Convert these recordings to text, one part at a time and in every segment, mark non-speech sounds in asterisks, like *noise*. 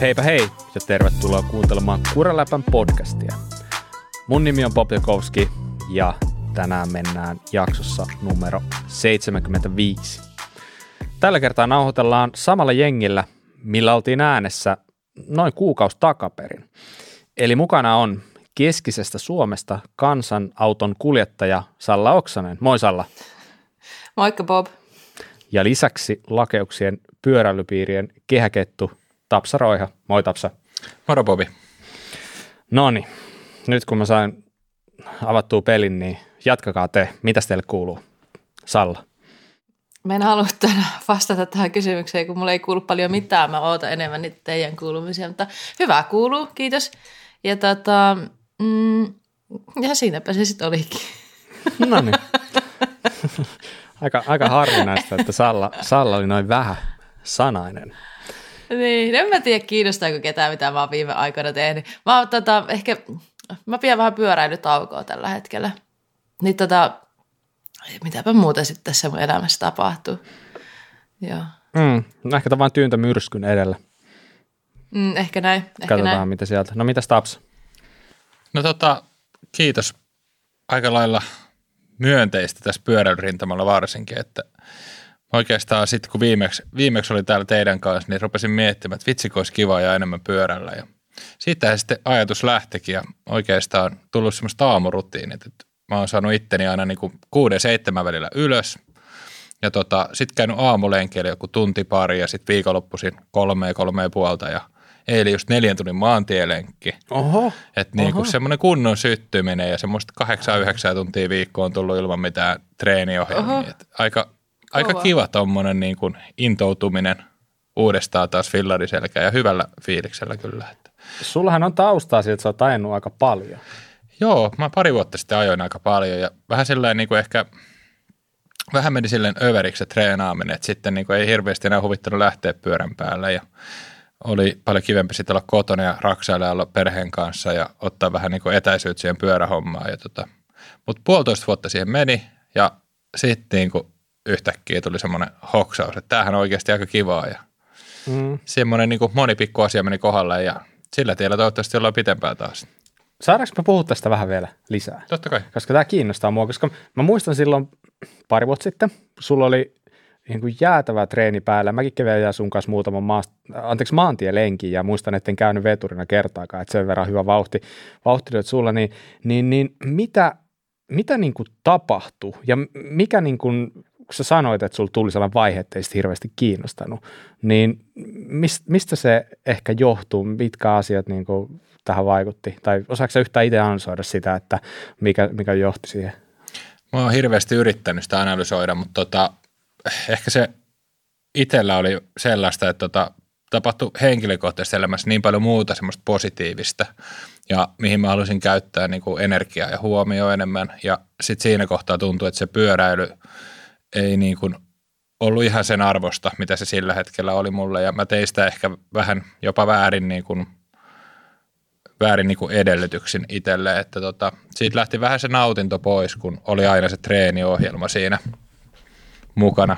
Heipä hei ja tervetuloa kuuntelemaan Kuraläpän podcastia. Mun nimi on Bob Jakowski ja tänään mennään jaksossa numero 75. Tällä kertaa nauhoitellaan samalla jengillä, millä oltiin äänessä noin kuukausi takaperin. Eli mukana on keskisestä Suomesta kansanauton kuljettaja Salla Oksanen. Moi Salla. Moikka Bob. Ja lisäksi lakeuksien pyöräilypiirien kehäkettu Tapsa Roiha. Moi Tapsa. Moro Bobi. No niin, nyt kun mä sain avattua pelin, niin jatkakaa te. Mitäs teille kuuluu? Salla. Mä en halua vastata tähän kysymykseen, kun mulla ei kuulu paljon mitään. Mä ootan enemmän niitä teidän kuulumisia, mutta hyvää kuuluu, kiitos. Ja tota, mm, ja siinäpä se sitten olikin. No niin. aika, aika harvinaista, että Salla, Salla oli noin vähän sanainen. Niin, en mä tiedä kiinnostaako ketään, mitä mä oon viime aikoina tehnyt. Mä oon tota, ehkä, mä pidän vähän pyöräilytaukoa tällä hetkellä. Niin tota, mitäpä muuta sitten tässä mun elämässä tapahtuu. Joo. Mm, no ehkä tämä vain tyyntä myrskyn edellä. Mm, ehkä näin. Ehkä Katsotaan, näin. mitä sieltä. No mitäs Taps? No tota, kiitos aika lailla myönteistä tässä pyöräilyrintamalla varsinkin, että oikeastaan sitten kun viimeksi, viimeksi oli täällä teidän kanssa, niin rupesin miettimään, että vitsi olisi kiva ja enemmän pyörällä ja siitä sitten ajatus lähtikin ja oikeastaan tullut semmoista aamurutiinit, että mä oon saanut itteni aina niin kuin kuuden seitsemän välillä ylös ja tota, sitten käynyt aamulenkillä joku tunti pari ja sitten viikonloppuisin kolme kolme ja puolta ja eilen just neljän tunnin maantielenkki. Oho. Että niin kuin semmoinen kunnon syttyminen ja semmoista kahdeksan yhdeksän tuntia viikkoa on tullut ilman mitään treeniohjelmia. Aika, aika Kova. kiva tommonen niin kuin intoutuminen uudestaan taas fillariselkä ja hyvällä fiiliksellä kyllä. Että. Sullahan on taustaa siitä, että sä oot ajanut aika paljon. Joo, mä pari vuotta sitten ajoin aika paljon ja vähän silleen niin kuin ehkä, vähän meni silleen överiksi se treenaaminen, että sitten niin kuin ei hirveästi enää huvittanut lähteä pyörän päälle ja oli paljon kivempi sitten olla kotona ja raksailla ja olla perheen kanssa ja ottaa vähän niin kuin etäisyyttä siihen pyörähommaan. Ja tota, mutta puolitoista vuotta siihen meni ja sitten niin kuin yhtäkkiä tuli semmoinen hoksaus, että tämähän on oikeasti aika kivaa ja Mm. semmoinen niin kuin moni pikku asia meni kohdalle ja sillä tiellä toivottavasti ollaan pitempään taas. Saadaanko me puhua tästä vähän vielä lisää? Totta kai. Koska tämä kiinnostaa mua, koska mä muistan silloin pari vuotta sitten, sulla oli niin kuin jäätävä treeni päällä. Mäkin kävin sun kanssa muutaman maast- anteeksi, maantielenkin ja muistan, että en käynyt veturina kertaakaan, että sen verran hyvä vauhti, vauhti sulla, niin, niin, niin mitä, mitä niin kuin tapahtui ja mikä niin kuin, kun sä sanoit, että sulla tuli sellainen vaihe, että ei sit hirveästi kiinnostanut, niin mis, mistä se ehkä johtuu, mitkä asiat niin kuin tähän vaikutti? Tai osaako sä yhtään itse analysoida sitä, että mikä, mikä johti siihen? Mä oon hirveästi yrittänyt sitä analysoida, mutta tota, ehkä se itsellä oli sellaista, että tota, tapahtui henkilökohtaisessa elämässä niin paljon muuta semmoista positiivista ja mihin mä halusin käyttää niin kuin energiaa ja huomioon enemmän. Ja sitten siinä kohtaa tuntui, että se pyöräily ei niin kuin ollut ihan sen arvosta, mitä se sillä hetkellä oli mulle. Ja mä tein sitä ehkä vähän jopa väärin, niin kuin, väärin niin kuin edellytyksin itselle. Että tota, siitä lähti vähän se nautinto pois, kun oli aina se treeniohjelma siinä mukana.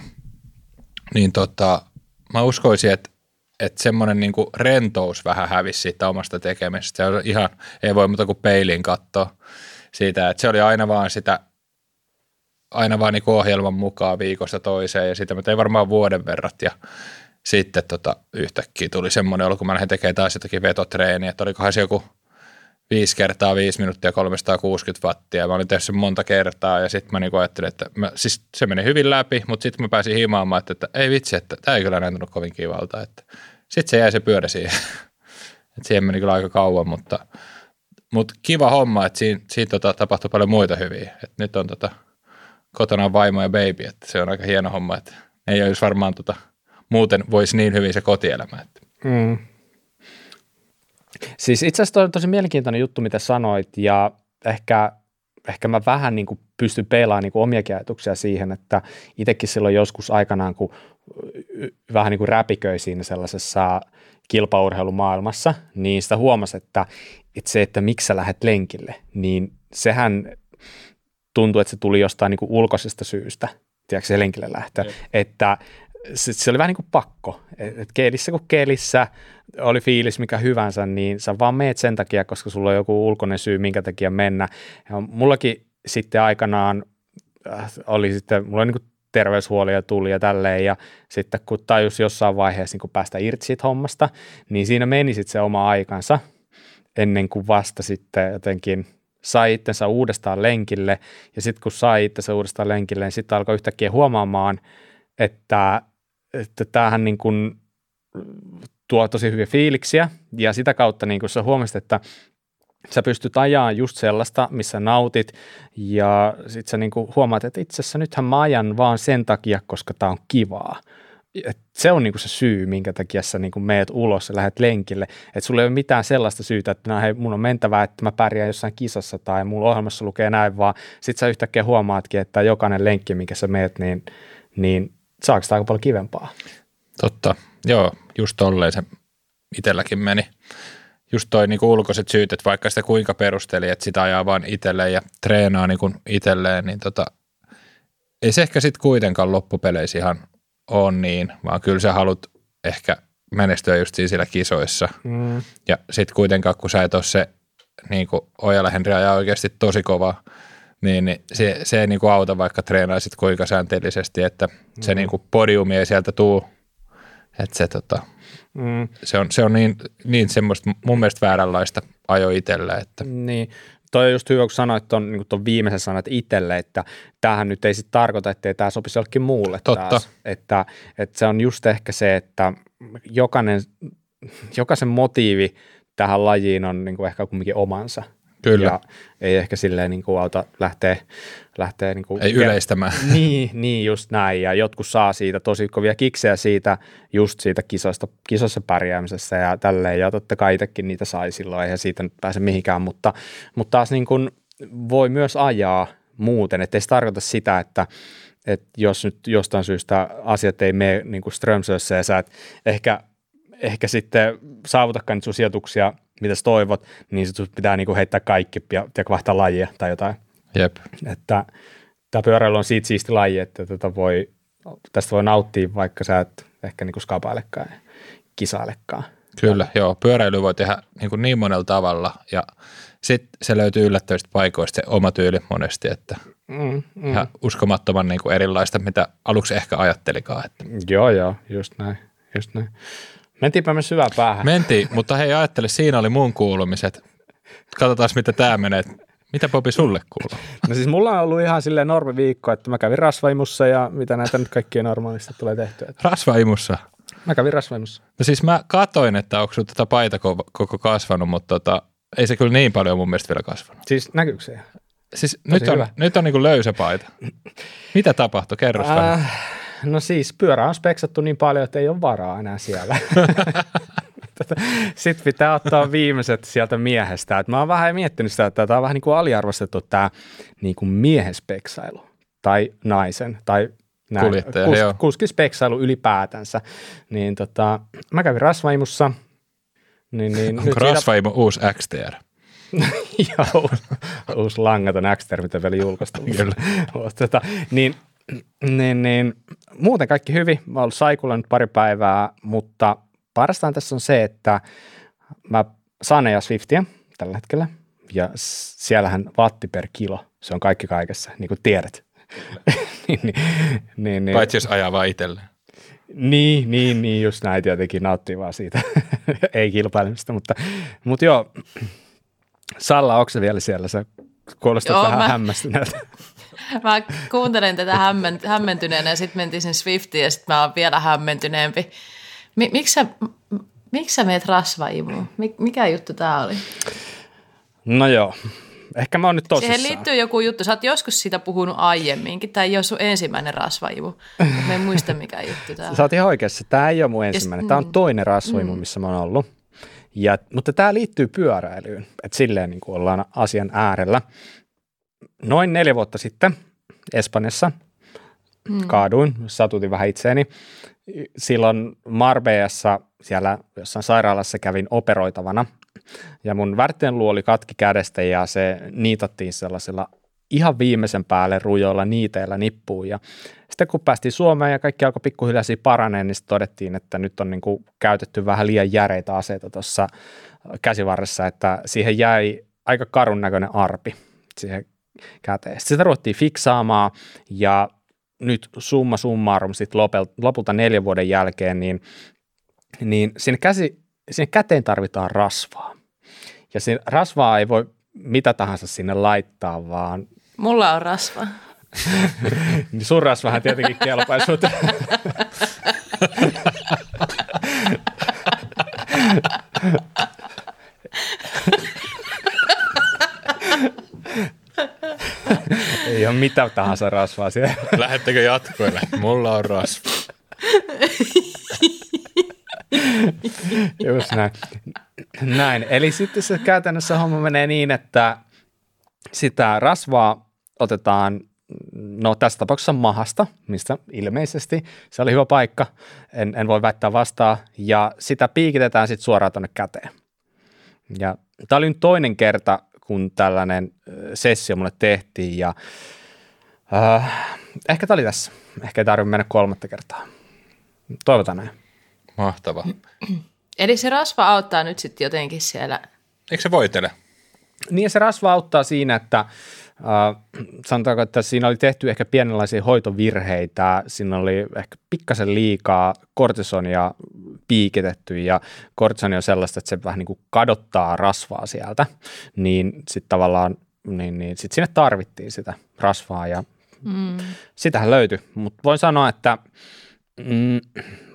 Niin tota, mä uskoisin, että että semmoinen niin rentous vähän hävisi siitä omasta tekemisestä. Se on ihan, ei voi muuta kuin peiliin katsoa siitä, että se oli aina vaan sitä, aina vaan niin ohjelman mukaan viikosta toiseen ja sitä mä tein varmaan vuoden verrat ja sitten tota, yhtäkkiä tuli semmoinen olo, kun mä lähdin tekemään taas jotakin vetotreeniä, että olikohan se joku 5 kertaa 5 minuuttia 360 wattia. Mä olin tehnyt sen monta kertaa ja sitten mä niinku ajattelin, että mä, siis se meni hyvin läpi, mutta sitten mä pääsin himaamaan, että, että ei vitsi, että tämä ei kyllä näyttänyt kovin kivalta. Sitten se jäi se pyörä siihen. *laughs* Et siihen meni kyllä aika kauan, mutta, mutta kiva homma, että siinä, siinä tota, tapahtui paljon muita hyviä. Et nyt on tota, kotona on vaimo ja baby, että se on aika hieno homma, että ei olisi varmaan tota, muuten voisi niin hyvin se kotielämä. Että. Mm. Siis itse asiassa on tosi mielenkiintoinen juttu, mitä sanoit, ja ehkä, ehkä mä vähän niin kuin pystyn peilaamaan niin kuin omiakin ajatuksia siihen, että itsekin silloin joskus aikanaan, kun vähän niin kuin räpiköi siinä sellaisessa kilpaurheilumaailmassa, niin sitä huomasi, että, että se, että miksi sä lähdet lenkille, niin sehän tuntuu, että se tuli jostain niin kuin ulkoisesta syystä, tiedätkö se lenkille lähtö, Jep. että se, se oli vähän niin kuin pakko. Et, et kelissä kuin kelissä, oli fiilis mikä hyvänsä, niin sä vaan meet sen takia, koska sulla on joku ulkoinen syy, minkä takia mennä. Ja mullakin sitten aikanaan äh, oli sitten, mulla oli niin terveyshuolia tuli ja tälleen, ja sitten kun tajus jossain vaiheessa niin kun päästä irti siitä hommasta, niin siinä meni sitten se oma aikansa, ennen kuin vasta sitten jotenkin sai itsensä uudestaan lenkille, ja sitten kun sai itsensä uudestaan lenkille, niin sitten alkoi yhtäkkiä huomaamaan, että, että tämähän niin kuin tuo tosi hyviä fiiliksiä, ja sitä kautta niin kuin sä huomasit, että sä pystyt ajaa just sellaista, missä nautit, ja sit sä niinku huomaat, että itse asiassa nythän mä ajan vaan sen takia, koska tää on kivaa. Et se on niinku se syy, minkä takia sä niinku meet ulos ja lähdet lenkille. Että sulla ei ole mitään sellaista syytä, että hei, mun on mentävä, että mä pärjään jossain kisassa tai mulla ohjelmassa lukee näin, vaan sit sä yhtäkkiä huomaatkin, että jokainen lenkki, minkä sä meet, niin, niin saako sitä aika paljon kivempaa. Totta, joo, just tolleen se itselläkin meni just toi niin ulkoiset syyt, että vaikka sitä kuinka perusteli, että sitä ajaa vaan itselleen ja treenaa niin kuin itselleen, niin tota, ei se ehkä sitten kuitenkaan loppupeleissä ihan ole niin, vaan kyllä sä haluat ehkä menestyä just siinä kisoissa. Mm. Ja sitten kuitenkaan, kun sä et ole se, niin kuin Ojala Henri ajaa oikeasti tosi kova, niin, niin se, se ei niin kuin auta, vaikka treenaisit kuinka säänteellisesti, että mm. se niin kuin podiumi ei sieltä tuu, että se tota, Mm. Se on, se on niin, niin semmoista mun mielestä vääränlaista ajo itselle. Että. Niin, toi on just hyvä, kun sanoit tuon niin ton viimeisen sanat itselle, että tämähän nyt ei sitten tarkoita, että tämä sopisi jollekin muulle Totta. taas. Että, että se on just ehkä se, että jokainen, jokaisen motiivi tähän lajiin on niin kuin ehkä kumminkin omansa – Kyllä. Ja ei ehkä silleen niin kuin auta lähteä, lähteä niin kuin ei yleistämään. *laughs* Niin, niin, just näin. Ja jotkut saa siitä tosi kovia kiksejä siitä, just siitä kisoista, kisossa pärjäämisessä ja tälleen. Ja totta kai itsekin niitä sai silloin, eihän siitä nyt pääse mihinkään. Mutta, mutta taas niin kuin voi myös ajaa muuten, että ei se tarkoita sitä, että, että jos nyt jostain syystä asiat ei mene niin kuin Strömsössä ja sä et ehkä, ehkä sitten saavutakaan niitä sun sijoituksia – mitä sä toivot, niin se pitää niinku heittää kaikki ja vaihtaa lajia tai jotain. Jep. Että tämä pyöräily on siitä siisti laji, että tätä voi, tästä voi nauttia, vaikka sä et ehkä niinku skapailekaan ja kisailekaan. Kyllä, ja. joo. Pyöräily voi tehdä niin, kuin niin monella tavalla ja sitten se löytyy yllättävistä paikoista se oma tyyli monesti, että mm, mm. ihan uskomattoman niin kuin erilaista, mitä aluksi ehkä ajattelikaan. Että. Joo, joo, just näin. Just näin. Mentiinpä me syvään päähän. Mentiin, mutta hei ajattele, siinä oli mun kuulumiset. Katsotaan, mitä tämä menee. Mitä Popi sulle kuuluu? No siis mulla on ollut ihan silleen viikko, että mä kävin rasvaimussa ja mitä näitä nyt kaikkia normaalisti tulee tehtyä. *laughs* Rasvaimussa? Mä kävin rasvaimussa. No siis mä katoin, että onko tätä paita koko kasvanut, mutta tota, ei se kyllä niin paljon mun mielestä vielä kasvanut. Siis näkyykö se? Siis nyt on, nyt on niin löysä paita. Mitä tapahtui? Kerro äh, No siis pyörä on speksattu niin paljon, että ei ole varaa enää siellä. *laughs* Sitten pitää ottaa viimeiset sieltä miehestä. Et mä oon vähän miettinyt sitä, että tämä on vähän niin kuin aliarvostettu tämä niin kuin miehen speksailu tai naisen tai näin, kus, kuskispeksailu ylipäätänsä. Niin tota, mä kävin rasvaimussa. Niin, niin Onko rasvaimu siitä... uusi XTR? *laughs* Joo, uusi langaton XTR, mitä vielä julkaistu. Kyllä. tota, niin niin, niin, muuten kaikki hyvin. Mä olen saikulla nyt pari päivää, mutta parastaan tässä on se, että mä saan ja Swiftia tällä hetkellä, ja siellähän vatti per kilo, se on kaikki kaikessa, niin kuin tiedät. *laughs* niin, niin, niin, niin. Paitsi jos ajaa vaan itselleen. Niin, niin, niin, just näin tietenkin nauttii vaan siitä, *laughs* ei kilpailemista, mutta, mutta joo, Salla, onko se vielä siellä? Se kuulostaa vähän mä, hämmästyneeltä. *laughs* *laughs* Mä kuuntelen tätä hämmen, hämmentyneenä ja sitten mentiin sen Swiftiin ja sitten mä oon vielä hämmentyneempi. Mi, miksi sä, miksi sä meet rasvaimuun? Mikä juttu tää oli? No joo, ehkä mä oon nyt tosissaan. Siihen liittyy joku juttu. Sä oot joskus siitä puhunut aiemminkin. Tämä ei ole sun ensimmäinen rasvaimu. Mä en muista mikä juttu tämä *laughs* Sä oot ihan oikeassa. Tämä ei ole mun ensimmäinen. Tämä on mm. toinen rasvaimu, missä mä oon ollut. Ja, mutta tämä liittyy pyöräilyyn. Että silleen niin kuin ollaan asian äärellä noin neljä vuotta sitten Espanjassa mm. kaaduin, satutin vähän itseäni. Silloin Marbeassa siellä jossain sairaalassa kävin operoitavana ja mun luoli katki kädestä ja se niitattiin sellaisella ihan viimeisen päälle rujoilla niiteillä nippuun ja sitten kun päästiin Suomeen ja kaikki alkoi pikkuhiljaa paraneen, niin todettiin, että nyt on niin kuin käytetty vähän liian järeitä aseita tuossa käsivarressa, että siihen jäi aika karun näköinen arpi siihen käteen. Sitten sitä ruvettiin fiksaamaan ja nyt summa summarum sitten lopulta neljän vuoden jälkeen, niin, niin sinne, käsi, sinne käteen tarvitaan rasvaa. Ja siinä rasvaa ei voi mitä tahansa sinne laittaa, vaan... Mulla on rasva. *laughs* niin sun rasvahan tietenkin kelpaisi, mutta... *laughs* *laughs* Ei ole mitä tahansa rasvaa siellä. Lähettekö jatkoille? Mulla on rasva. Just näin. näin. Eli sitten se käytännössä homma menee niin, että sitä rasvaa otetaan no tässä tapauksessa mahasta, mistä ilmeisesti se oli hyvä paikka, en, en voi väittää vastaan, ja sitä piikitetään sitten suoraan tuonne käteen. Ja tämä oli nyt toinen kerta, kun tällainen sessio mulle tehtiin, ja äh, ehkä tämä oli tässä. Ehkä ei tarvitse mennä kolmatta kertaa. Toivotaan näin. Mahtava. Eli se rasva auttaa nyt sitten jotenkin siellä. Eikö se voitele? Niin ja se rasva auttaa siinä, että äh, sanotaanko, että siinä oli tehty ehkä pienenlaisia hoitovirheitä, siinä oli ehkä pikkasen liikaa kortisonia piikitetty ja kortisoni on sellaista, että se vähän niin kuin kadottaa rasvaa sieltä, niin sitten tavallaan niin, niin sit sinne tarvittiin sitä rasvaa ja mm. sitähän löytyi, mutta voin sanoa, että mm,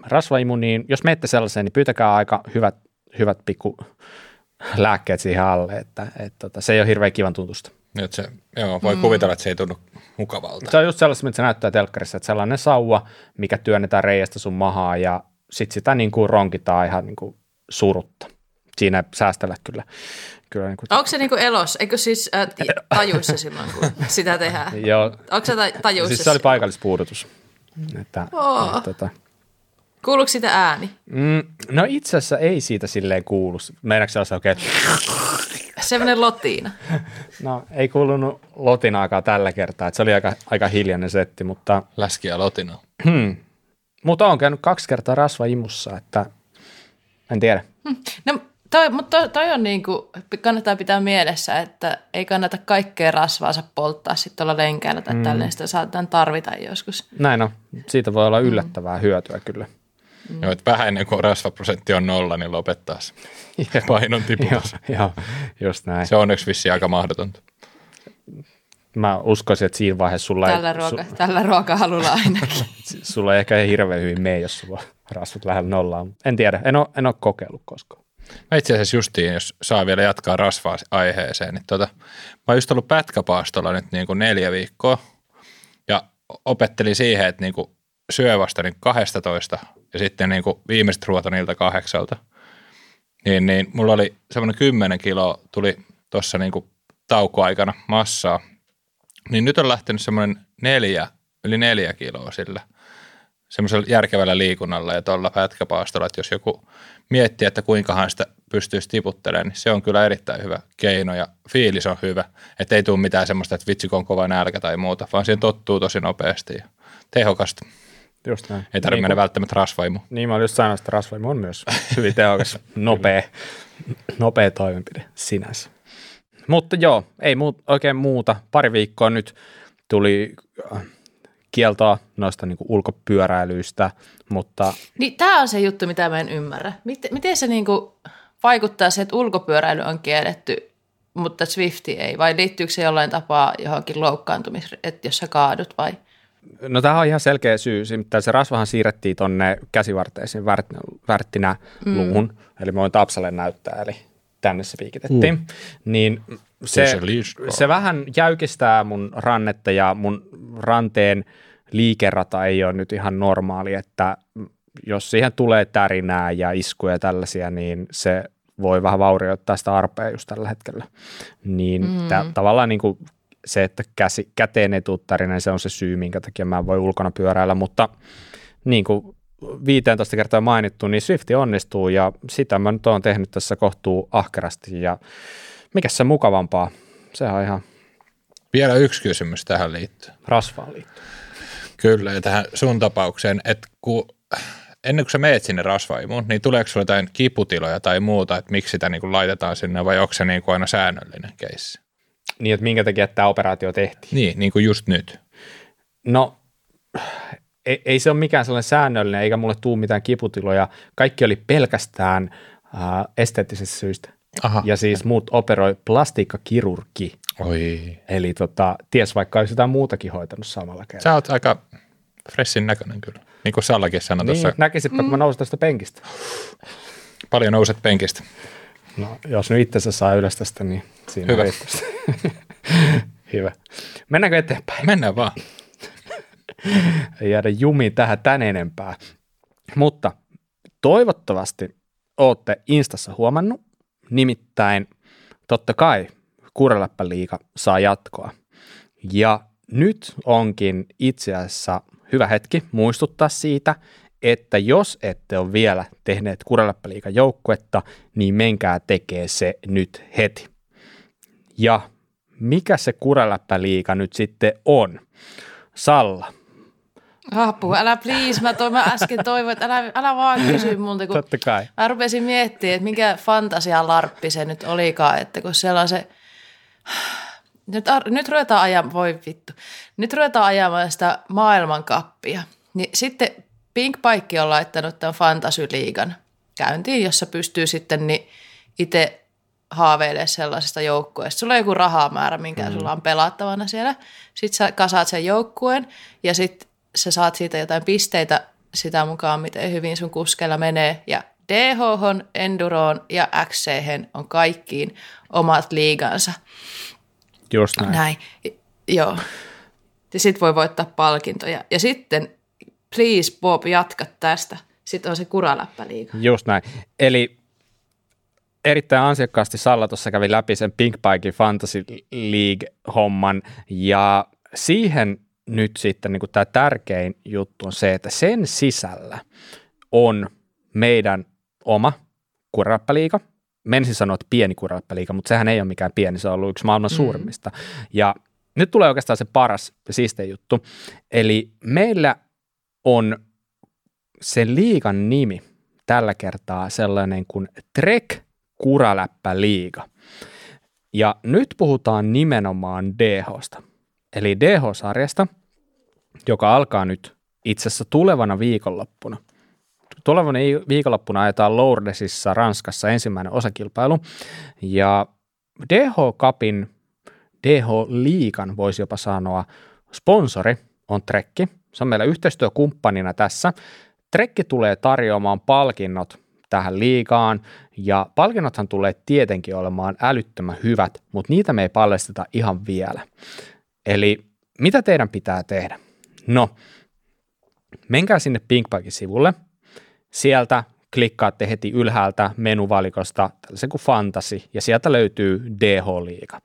rasvaimmuniin, jos menette sellaiseen, niin pyytäkää aika hyvät, hyvät pikku lääkkeet siihen alle, että et, tota, se ei ole hirveän kivan tuntusta. Nyt se, joo, voi mm. kuvitella, että se ei tunnu mukavalta. Se on just sellaista, mitä se näyttää telkkarissa, että sellainen sauva, mikä työnnetään reiästä sun mahaa ja sit sitä niin kuin ronkitaan ihan niin kuin surutta. Siinä säästellä kyllä. kyllä niin kuin... Onko se niin kuin elos? Eikö siis äh, *laughs* tajuissa silloin, kun sitä tehdään? Joo. Onko se tajuissa? Siis se oli paikallispuudutus. Että, oh. että, että, Kuuluuko sitä ääni? Mm, no itse asiassa ei siitä silleen kuulu. Meinaatko se oikein? Semmoinen lotiina. No ei kuulunut lotinaakaan tällä kertaa. Että se oli aika, aika hiljainen setti, mutta... Läskiä lotina. Hmm. Mutta on käynyt kaksi kertaa rasva imussa, että en tiedä. Hmm. No toi, mutta toi, toi on niin kuin, kannattaa pitää mielessä, että ei kannata kaikkea rasvaansa polttaa sitten tuolla lenkäillä tai mm. tälleen, sitä saatetaan tarvita joskus. Näin on. Siitä voi olla yllättävää mm. hyötyä kyllä. Mm. Joo, että vähän ennen kuin rasvaprosentti on nolla, niin lopettaa se *laughs* painon tiputus. joo, joo, just näin. Se on onneksi vissiin aika mahdotonta. Mä uskoisin, että siinä vaiheessa sulla tällä ei... Ruoka, su, tällä ruokahalulla ainakin. *laughs* sulla ei ehkä hirveän hyvin mene, jos sulla rasvat lähellä nollaa. En tiedä, en ole, en ole kokeillut koskaan. Mä itse asiassa justiin, jos saa vielä jatkaa rasvaa aiheeseen, niin tota, mä oon just ollut pätkäpaastolla nyt niin kuin neljä viikkoa ja opettelin siihen, että niin kuin syö vasta niin 12 ja sitten niin kuin viimeiset ruoat niiltä kahdeksalta. Niin, niin mulla oli semmoinen 10 kiloa tuli tuossa niin taukoaikana massaa. Niin nyt on lähtenyt semmoinen neljä, yli neljä kiloa sillä semmoisella järkevällä liikunnalla ja tuolla pätkäpaastolla, että jos joku miettiä, että kuinkahan sitä pystyisi tiputtelemaan, niin se on kyllä erittäin hyvä keino ja fiilis on hyvä. Että ei tule mitään semmoista, että vitsi on kova nälkä tai muuta, vaan siihen tottuu tosi nopeasti ja tehokasta. Just näin. Ei tarvitse niin mennä välttämättä rasvaimu. Niin, mä olin just sanonut, että rasvaimu on myös *laughs* hyvin tehokas, nopea, nopea toimenpide sinänsä. Mutta joo, ei muut, oikein muuta. Pari viikkoa nyt tuli äh, kieltoa noista niin ulkopyöräilyistä, mutta... Niin tämä on se juttu, mitä mä en ymmärrä. Miten, miten se niin kuin vaikuttaa se, että ulkopyöräily on kielletty, mutta Swifti ei? Vai liittyykö se jollain tapaa johonkin loukkaantumiseen, että jos sä kaadut vai? No tämä on ihan selkeä syy. Mitä se rasvahan siirrettiin tuonne käsivarteisiin värt, värttinä mm. luuhun, eli mä voin Tapsalle näyttää, eli tänne se piikitettiin. Mm. Niin se, se vähän jäykistää mun rannetta ja mun ranteen liikerata ei ole nyt ihan normaali, että jos siihen tulee tärinää ja iskuja ja tällaisia, niin se voi vähän vaurioittaa sitä arpea just tällä hetkellä. Niin mm. tää, tavallaan niin kuin se, että käsi, käteen ei tule tärinä, se on se syy, minkä takia mä voi ulkona pyöräillä, mutta niin kuin 15 kertaa mainittu, niin Swifti onnistuu ja sitä mä nyt oon tehnyt tässä kohtuu ahkerasti ja mikä se mukavampaa, se on ihan Vielä yksi kysymys tähän liittyen. Rasvaan liittyen. Kyllä, ja tähän sun tapaukseen, että kun, ennen kuin sä meet sinne rasvaimuun, niin tuleeko sulla jotain kiputiloja tai muuta, että miksi sitä niin kuin laitetaan sinne, vai onko se niin kuin aina säännöllinen keissi? Niin, että minkä takia tämä operaatio tehtiin. Niin, niin kuin just nyt. No, ei, ei se ole mikään sellainen säännöllinen, eikä mulle tuu mitään kiputiloja. Kaikki oli pelkästään äh, esteettisistä syistä. Aha. Ja siis muut operoi plastiikkakirurgi. Oi. Eli tota, ties vaikka olisi jotain muutakin hoitanut samalla kertaa. Sä oot aika freshin näköinen kyllä. Niin kuin Sallakin sanoi Niin, tuossa, näkisitpä, kun mä nousin tästä penkistä. paljon nouset penkistä. No, jos nyt itse saa ylös tästä, niin siinä Hyvä. *laughs* Hyvä. Mennäänkö eteenpäin? Mennään vaan. Ei jäädä jumiin tähän tän enempää. Mutta toivottavasti olette Instassa huomannut, nimittäin totta kai Kureläppä-liiga saa jatkoa. Ja nyt onkin itse asiassa hyvä hetki muistuttaa siitä, että jos ette ole vielä tehneet Kureläppä-liigan joukkuetta, niin menkää tekee se nyt heti. Ja mikä se Kureläppä-liiga nyt sitten on? Salla, Apua, älä please. Mä, toi, mä äsken toivoin, että älä, älä vaan kysy multa, kun totta kai. mä rupesin miettimään, että mikä fantasia larppi se nyt olikaan, että kun siellä on se, nyt, nyt ruvetaan ajamaan, voi vittu, nyt ruvetaan ajamaan sitä maailmankappia. Niin sitten Pink Paikki on laittanut tämän Fantasy-liigan käyntiin, jossa pystyy sitten niin itse haaveilemaan sellaisesta joukkueesta. Sulla on joku rahamäärä, minkä mm. sulla on pelattavana siellä. Sitten sä kasaat sen joukkueen ja sitten sä saat siitä jotain pisteitä sitä mukaan, miten hyvin sun kuskella menee. Ja DH, Enduroon ja XC on kaikkiin omat liigansa. Just näin. Näin, joo. Ja sitten voi voittaa palkintoja. Ja sitten, please Bob, jatka tästä. Sitten on se kuraläppäliiga. Just näin. Eli erittäin ansiokkaasti Salla tuossa kävi läpi sen Pink Pike Fantasy League-homman, ja siihen nyt sitten niin tämä tärkein juttu on se, että sen sisällä on meidän oma kurappäliiga. Menisin sanoa, että pieni kurappäliiga, mutta sehän ei ole mikään pieni, se on ollut yksi maailman suurimmista. Ja nyt tulee oikeastaan se paras ja siistein juttu. Eli meillä on sen liigan nimi tällä kertaa sellainen kuin Trek Kuraläppä liiga. Ja nyt puhutaan nimenomaan DHsta, eli DH-sarjasta, joka alkaa nyt itse asiassa tulevana viikonloppuna. Tulevana viikonloppuna ajetaan Lourdesissa Ranskassa ensimmäinen osakilpailu, ja DH Cupin, DH Liikan voisi jopa sanoa, sponsori on Trekki. Se on meillä yhteistyökumppanina tässä. Trekki tulee tarjoamaan palkinnot tähän liigaan, ja palkinnothan tulee tietenkin olemaan älyttömän hyvät, mutta niitä me ei paljasteta ihan vielä. Eli mitä teidän pitää tehdä? No, menkää sinne Pinkpakin sivulle, sieltä klikkaatte heti ylhäältä menuvalikosta tällaisen kuin Fantasy, ja sieltä löytyy DH-liiga.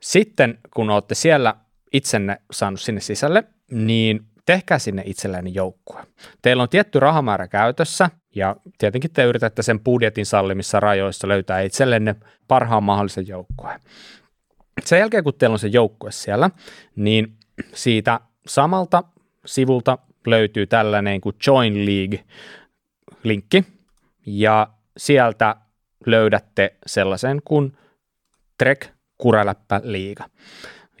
Sitten kun olette siellä itsenne saanut sinne sisälle, niin tehkää sinne itselleni joukkue. Teillä on tietty rahamäärä käytössä, ja tietenkin te yritätte sen budjetin sallimissa rajoissa löytää itsellenne parhaan mahdollisen joukkueen. Sen jälkeen, kun teillä on se joukkue siellä, niin siitä samalta sivulta löytyy tällainen kuin Join League-linkki, ja sieltä löydätte sellaisen kuin Trek Kuraläppä liiga.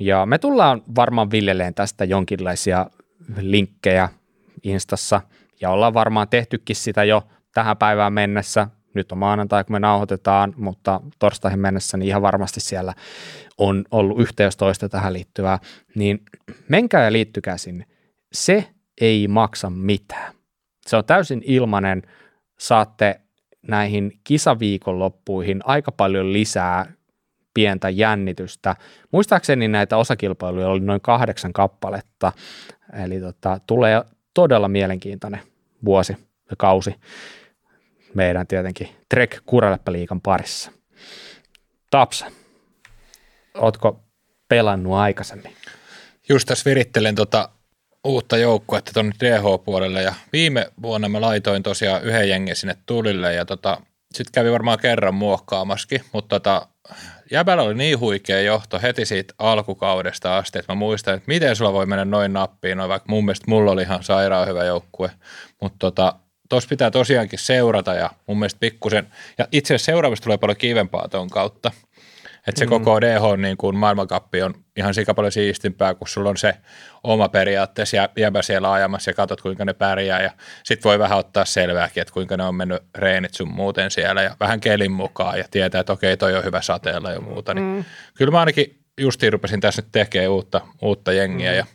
Ja me tullaan varmaan viljeleen tästä jonkinlaisia linkkejä Instassa, ja ollaan varmaan tehtykin sitä jo tähän päivään mennessä. Nyt on maanantai, kun me nauhoitetaan, mutta torstaihin mennessä niin ihan varmasti siellä on ollut yhteys toista tähän liittyvää. Niin menkää ja liittykää sinne. Se ei maksa mitään. Se on täysin ilmainen. Saatte näihin kisaviikonloppuihin aika paljon lisää pientä jännitystä. Muistaakseni näitä osakilpailuja oli noin kahdeksan kappaletta, eli tota, tulee todella mielenkiintoinen vuosi ja kausi meidän tietenkin Trek Kuraleppä-liikan parissa. Tapsa, ootko pelannut aikaisemmin? Just tässä virittelen tota uutta joukkuetta tuonne DH-puolelle ja viime vuonna mä laitoin tosiaan yhden jengen sinne tulille ja tota, sitten kävi varmaan kerran muokkaamaskin, mutta tota, Jäbällä oli niin huikea johto heti siitä alkukaudesta asti, että mä muistan, että miten sulla voi mennä noin nappiin, no vaikka mun mielestä mulla oli ihan sairaan hyvä joukkue, mutta tota, tuossa pitää tosiaankin seurata ja mun mielestä pikkusen, ja itse asiassa tulee paljon kivempaa tuon kautta, että se mm. koko DH niin kuin maailmankappi on ihan sika paljon siistimpää, kun sulla on se oma periaatteessa jäbä siellä ajamassa ja katsot, kuinka ne pärjää. Ja sit voi vähän ottaa selvääkin, että kuinka ne on mennyt reenit sun muuten siellä ja vähän kelin mukaan ja tietää, että okei, toi on hyvä sateella ja muuta. Niin mm. Kyllä mä ainakin justiin rupesin tässä nyt tekemään uutta, uutta jengiä mm. ja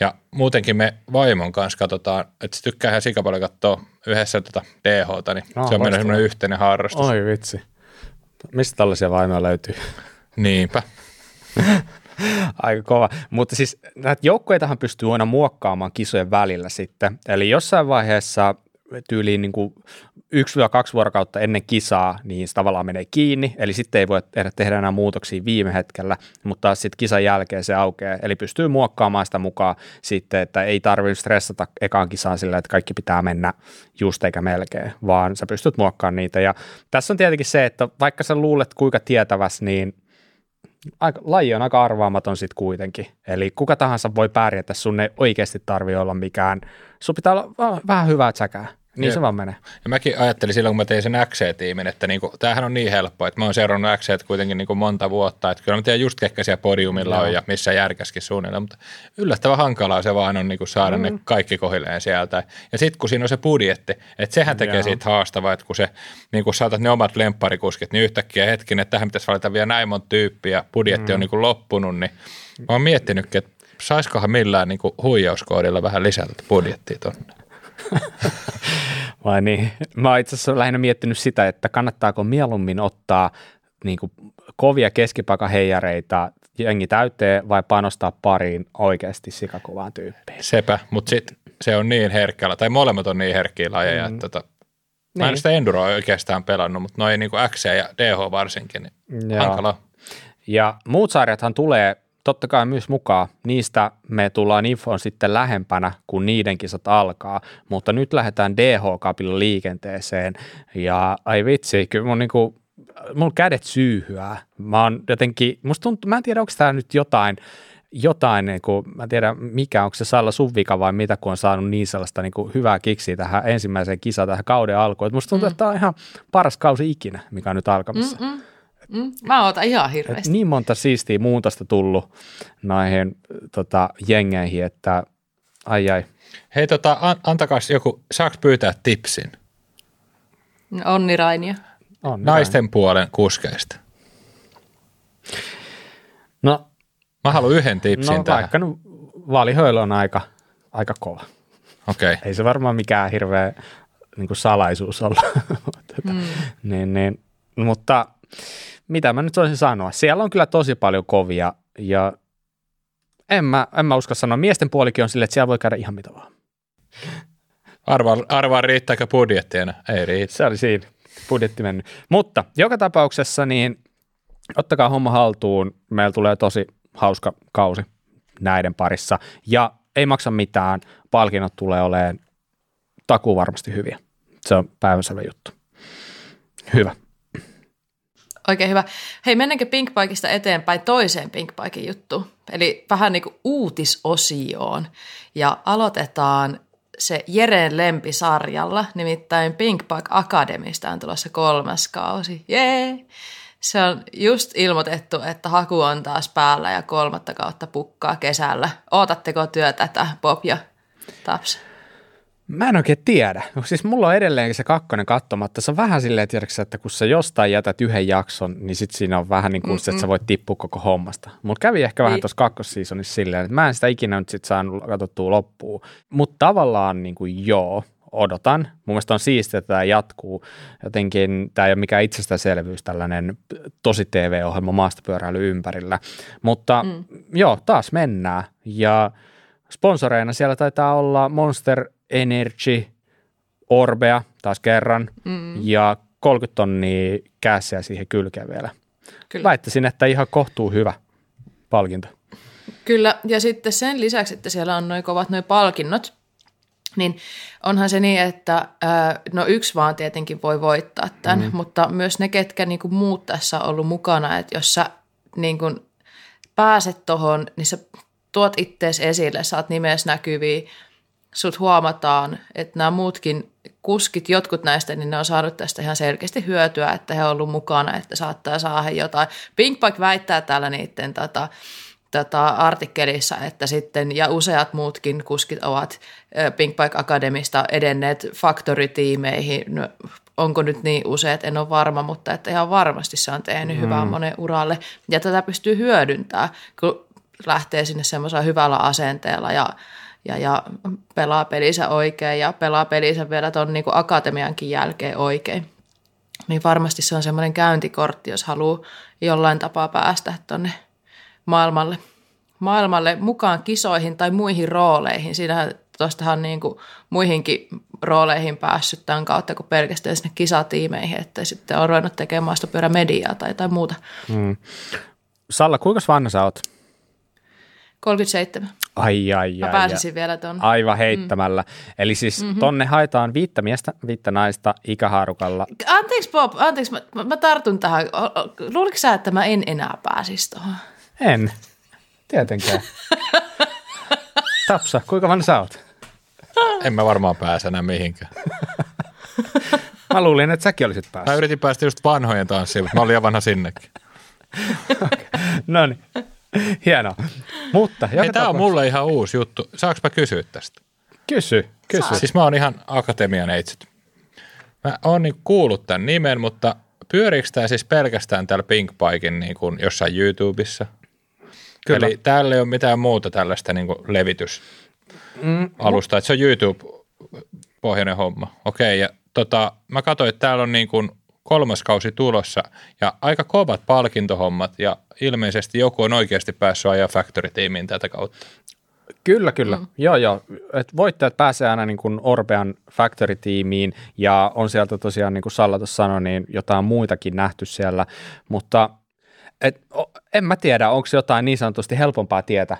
ja muutenkin me vaimon kanssa katsotaan, että se tykkää ihan sika paljon katsoa yhdessä tota DHta, niin no, se on meidän semmoinen yhteinen harrastus. Oi vitsi. Mistä tällaisia vaimoja löytyy? Niinpä. *laughs* Aika kova. Mutta siis näitä joukkueitahan pystyy aina muokkaamaan kisojen välillä sitten. Eli jossain vaiheessa tyyliin niin kuin 1-2 vuorokautta ennen kisaa, niin se tavallaan menee kiinni, eli sitten ei voi tehdä, tehdä enää muutoksia viime hetkellä, mutta taas sitten kisan jälkeen se aukeaa, eli pystyy muokkaamaan sitä mukaan sitten, että ei tarvitse stressata ekaan kisaan sillä, että kaikki pitää mennä just eikä melkein, vaan sä pystyt muokkaamaan niitä, ja tässä on tietenkin se, että vaikka sä luulet kuinka tietäväs, niin aika, laji on aika arvaamaton sitten kuitenkin. Eli kuka tahansa voi pärjätä, sun ei oikeasti tarvi olla mikään, sun pitää olla vähän hyvää säkää. Niin se vaan menee. Ja mäkin ajattelin silloin, kun mä tein sen XC-tiimin, että niinku, tämähän on niin helppoa, että mä oon seurannut XC kuitenkin niinku monta vuotta, että kyllä mä tiedän just ketkä siellä podiumilla Joo. on ja missä järkäskin suunnilleen, mutta yllättävän hankalaa se vaan on niinku saada mm. ne kaikki kohilleen sieltä. Ja sitten kun siinä on se budjetti, että sehän tekee Joo. siitä haastavaa, että kun se, niin kun saatat ne omat lempparikuskit, niin yhtäkkiä hetkin, että tähän pitäisi valita vielä näin monta tyyppiä, budjetti mm. on niinku loppunut, niin mä oon miettinytkin, että saisikohan millään niinku huijauskoodilla vähän lisältä budjettia tonne. *laughs* Vai niin? Mä oon itse asiassa lähinnä miettinyt sitä, että kannattaako mieluummin ottaa niin kuin kovia keskipaikan heijareita jengi täyteen vai panostaa pariin oikeasti sikakovaan tyyppiin. Sepä, mutta sitten se on niin herkkällä, tai molemmat on niin herkkiä lajeja, mm. että tota, Mä en niin. sitä Enduroa oikeastaan pelannut, mutta noin niin X ja DH varsinkin, niin hankala. Ja muut sarjathan tulee totta kai myös mukaan. Niistä me tullaan infon sitten lähempänä, kun niiden kisat alkaa, mutta nyt lähdetään DH-kapilla liikenteeseen ja ai vitsi, kyllä mun niinku, mun kädet syyhyää. Mä oon jotenkin, musta tuntuu, mä en tiedä, onko tämä nyt jotain, jotain, niin kuin, mä en tiedä mikä, onko se Salla sun vika vai mitä, kun on saanut niin sellaista niin kuin hyvää kiksiä tähän ensimmäiseen kisaan, tähän kauden alkuun. Et musta tuntuu, mm. että tämä on ihan paras kausi ikinä, mikä on nyt alkamassa. Mm-mm. Mm, mä ootan ihan hirveästi. Et niin monta siistiä muutosta tullut näihin tota, jengeihin, että ai ai. Hei tota, an, antakas joku, saaks pyytää tipsin? Onni Rainia. Onni Naisten Rainia. puolen kuskeista. No. Mä haluan yhden tipsin no, tähän. Vaikka no, vaalihöylö on aika, aika kova. Okei. Okay. Ei se varmaan mikään hirveä niin kuin salaisuus olla. *laughs* mm. niin, niin, mutta mitä mä nyt voisin sanoa? Siellä on kyllä tosi paljon kovia ja en mä, en mä usko sanoa. Miesten puolikin on silleen, että siellä voi käydä ihan mitä vaan. Arvaa, arvaa riittääkö budjetti enää? Ei riitä. Se oli siinä. Budjetti mennyt. Mutta joka tapauksessa niin ottakaa homma haltuun. Meillä tulee tosi hauska kausi näiden parissa. Ja ei maksa mitään. Palkinnot tulee olemaan takuu varmasti hyviä. Se on päiväselvä juttu. Hyvä. Oikein hyvä. Hei, mennäänkö Pink Bikeista eteenpäin toiseen Pink Bikein juttuun? Eli vähän niin kuin uutisosioon. Ja aloitetaan se Jereen lempisarjalla, nimittäin Pink Bike Academista on tulossa kolmas kausi. Jee! Se on just ilmoitettu, että haku on taas päällä ja kolmatta kautta pukkaa kesällä. Ootatteko työ tätä, Bob ja Taps? Mä en oikein tiedä. Siis mulla on edelleenkin se kakkonen katsomatta. Se on vähän silleen, tiedätkö, että kun sä jostain jätät yhden jakson, niin sit siinä on vähän niin kuin se, että sä voit tippua koko hommasta. Mulla kävi ehkä vähän niin. tuossa kakkossiisonissa silleen, että mä en sitä ikinä nyt sit saanut katsottua loppuun. Mutta tavallaan niin kuin joo, odotan. Mun mielestä on siistiä, että tämä jatkuu. Jotenkin tämä ei ole mikään itsestäänselvyys, tällainen tosi TV-ohjelma maastopyöräily ympärillä. Mutta mm. joo, taas mennään. Ja sponsoreina siellä taitaa olla Monster Energy, Orbea taas kerran mm. ja 30 tonnia käsiä siihen kylkeen vielä. Kyllä. Väittäisin, että ihan kohtuu hyvä palkinto. Kyllä, ja sitten sen lisäksi, että siellä on noin kovat noin palkinnot, Niin onhan se niin, että no yksi vaan tietenkin voi voittaa tämän, mm. mutta myös ne, ketkä niin kuin muut tässä on ollut mukana, että jos sä niin kuin pääset tuohon, niin sä tuot ittees esille, saat nimessä näkyviä, sut huomataan, että nämä muutkin kuskit, jotkut näistä, niin ne on saanut tästä ihan selkeästi hyötyä, että he on ollut mukana, että saattaa saada jotain. Pinkpaik väittää täällä niiden tota, tota, artikkelissa, että sitten, ja useat muutkin kuskit ovat Pinkpaik Akademista edenneet faktoritiimeihin. No, onko nyt niin useat, en ole varma, mutta että ihan varmasti se on tehnyt mm. hyvää monen uralle. Ja tätä pystyy hyödyntämään, kun lähtee sinne semmoisella hyvällä asenteella ja, ja, ja pelaa pelinsä oikein ja pelaa pelinsä vielä tuon niin akatemiankin jälkeen oikein. Niin varmasti se on semmoinen käyntikortti, jos haluaa jollain tapaa päästä tuonne maailmalle, maailmalle mukaan kisoihin tai muihin rooleihin. Siinähän tuostahan niin kuin muihinkin rooleihin päässyt tämän kautta kuin pelkästään sinne kisatiimeihin, että sitten on ruvennut tekemään maastopyörämediaa tai tai muuta. Mm. Salla, kuinka vanha sä oot? 37. Ai, ai, Mä pääsisin ai, vielä tuonne. Aivan heittämällä. Mm. Eli siis mm-hmm. tonne haetaan viittä miestä, viittä naista ikähaarukalla. Anteeksi Bob, anteeksi, mä, mä tartun tähän. Luuliko sä, että mä en enää pääsisi tuohon? En, tietenkään. *laughs* Tapsa, kuinka vanha sä oot? En mä varmaan pääse enää mihinkään. *laughs* mä luulin, että säkin olisit päässyt. Mä yritin päästä just vanhojen tanssiin, mutta mä olin jo vanha sinnekin. *laughs* okay. No niin. *laughs* Hienoa. Mutta Hei, tämä on mulle ihan uusi juttu. Saanko mä kysyä tästä? Kysy, kysy. Saat. Siis mä oon ihan akatemian eitsit. Mä oon niin kuullut tämän nimen, mutta pyöriikö tämä siis pelkästään täällä Pink Pikein niin kuin jossain YouTubessa? Kyllä. Eli täällä ei ole mitään muuta tällaista niin kuin levitysalusta, mm, että se on YouTube-pohjainen homma. Okei, ja tota, mä katsoin, että täällä on niin kuin kolmas kausi tulossa ja aika kovat palkintohommat ja ilmeisesti joku on oikeasti päässyt ajaa Factory-tiimiin tätä kautta. Kyllä, kyllä. Mm. Joo, joo. Et voittajat pääsee aina niin kuin Orbean Factory-tiimiin ja on sieltä tosiaan, niin kuin Salla sanoi, niin jotain muitakin nähty siellä, mutta et, en mä tiedä, onko jotain niin sanotusti helpompaa tietä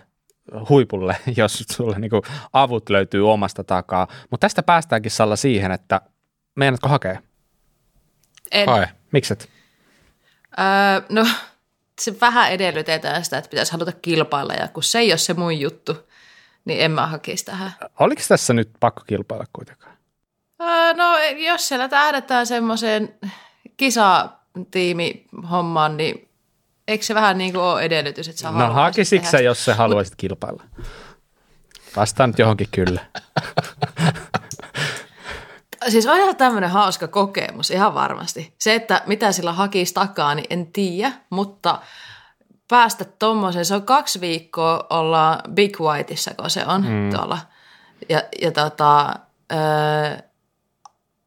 huipulle, *laughs* jos sulle niin kuin avut löytyy omasta takaa. Mutta tästä päästäänkin Salla siihen, että meinaatko hakea? En. Hae. Mikset? Öö, no se vähän edellytetään sitä, että pitäisi haluta kilpailla ja kun se ei ole se mun juttu, niin en mä hakisi tähän. Oliko tässä nyt pakko kilpailla kuitenkaan? Öö, no jos siellä tähdetään semmoiseen kisatiimi-hommaan, niin eikö se vähän niin kuin ole edellytys, että sä No hakisitko sä, jos sä haluaisit kilpailla? Vastaan nyt johonkin kyllä. *laughs* Siis on ihan tämmöinen hauska kokemus, ihan varmasti. Se, että mitä sillä hakisi takaa, niin en tiedä, mutta päästä tuommoisen, se on kaksi viikkoa olla Big Whiteissa, kun se on mm. tuolla. Ja, ja tota, ö,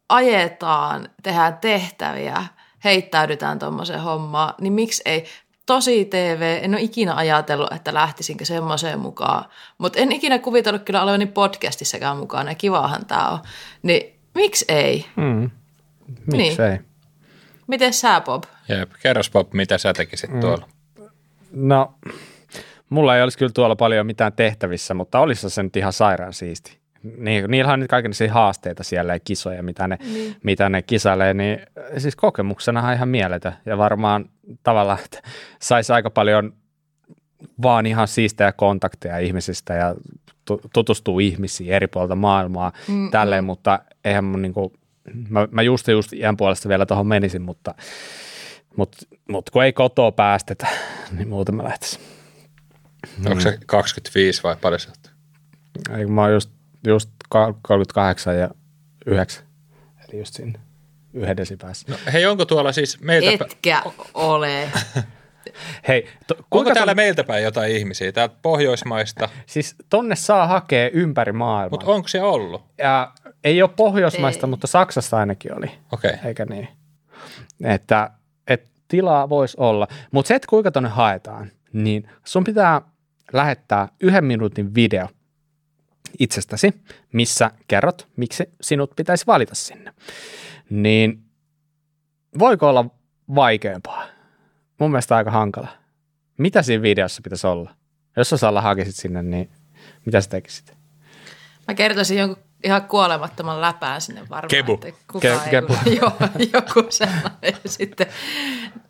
ajetaan, tehdään tehtäviä, heittäydytään tuommoiseen hommaan, niin miksi ei? Tosi TV, en ole ikinä ajatellut, että lähtisinkö semmoiseen mukaan, mutta en ikinä kuvitellut kyllä olevani podcastissakaan mukaan, ja kivahan tämä on. Niin Miksi ei? Mm. Miksi niin. ei? Miten sä, Bob? Jep. Kerros, Bob, mitä sä tekisit mm. tuolla? No, mulla ei olisi kyllä tuolla paljon mitään tehtävissä, mutta olisi se nyt ihan sairaan siisti. Niin, niillä on nyt kaikenlaisia haasteita siellä ja kisoja, mitä ne, niin. mitä ne kisailee, niin siis kokemuksena ihan mieletön. Ja varmaan tavallaan, että saisi aika paljon vaan ihan siistejä kontakteja ihmisistä ja tutustuu ihmisiin eri puolilta maailmaa mm, tälleen, mm. mutta eihän mun niinku, mä, mä just just iän puolesta vielä tuohon menisin, mutta, mutta, mutta kun ei kotoa päästetä, *laughs* niin muuten mä lähtisin. Onko se 25 vai paljon sieltä? Ei, mä oon just, just 38 ja 9, eli just siinä yhden desipäässä. No, hei, onko tuolla siis meiltä... Etkä ole. *laughs* Hei, to, Onko täällä ton... meiltä päin jotain ihmisiä, täältä Pohjoismaista? Siis tonne saa hakea ympäri maailmaa. Mutta onko se ollut? Ja ei ole Pohjoismaista, ei. mutta Saksassa ainakin oli. Okei. Okay. Eikä niin? Että, että tilaa voisi olla. Mutta se, että kuinka tonne haetaan, niin sun pitää lähettää yhden minuutin video itsestäsi, missä kerrot, miksi sinut pitäisi valita sinne. Niin voiko olla vaikeampaa? mun mielestä aika hankala. Mitä siinä videossa pitäisi olla? Jos sä Salla hakisit sinne, niin mitä sä tekisit? Mä kertoisin jonkun ihan kuolemattoman läpään sinne varmaan. Kebu. Että kukaan Ke- ei, kebu. *laughs* joo, joku sellainen. Sitten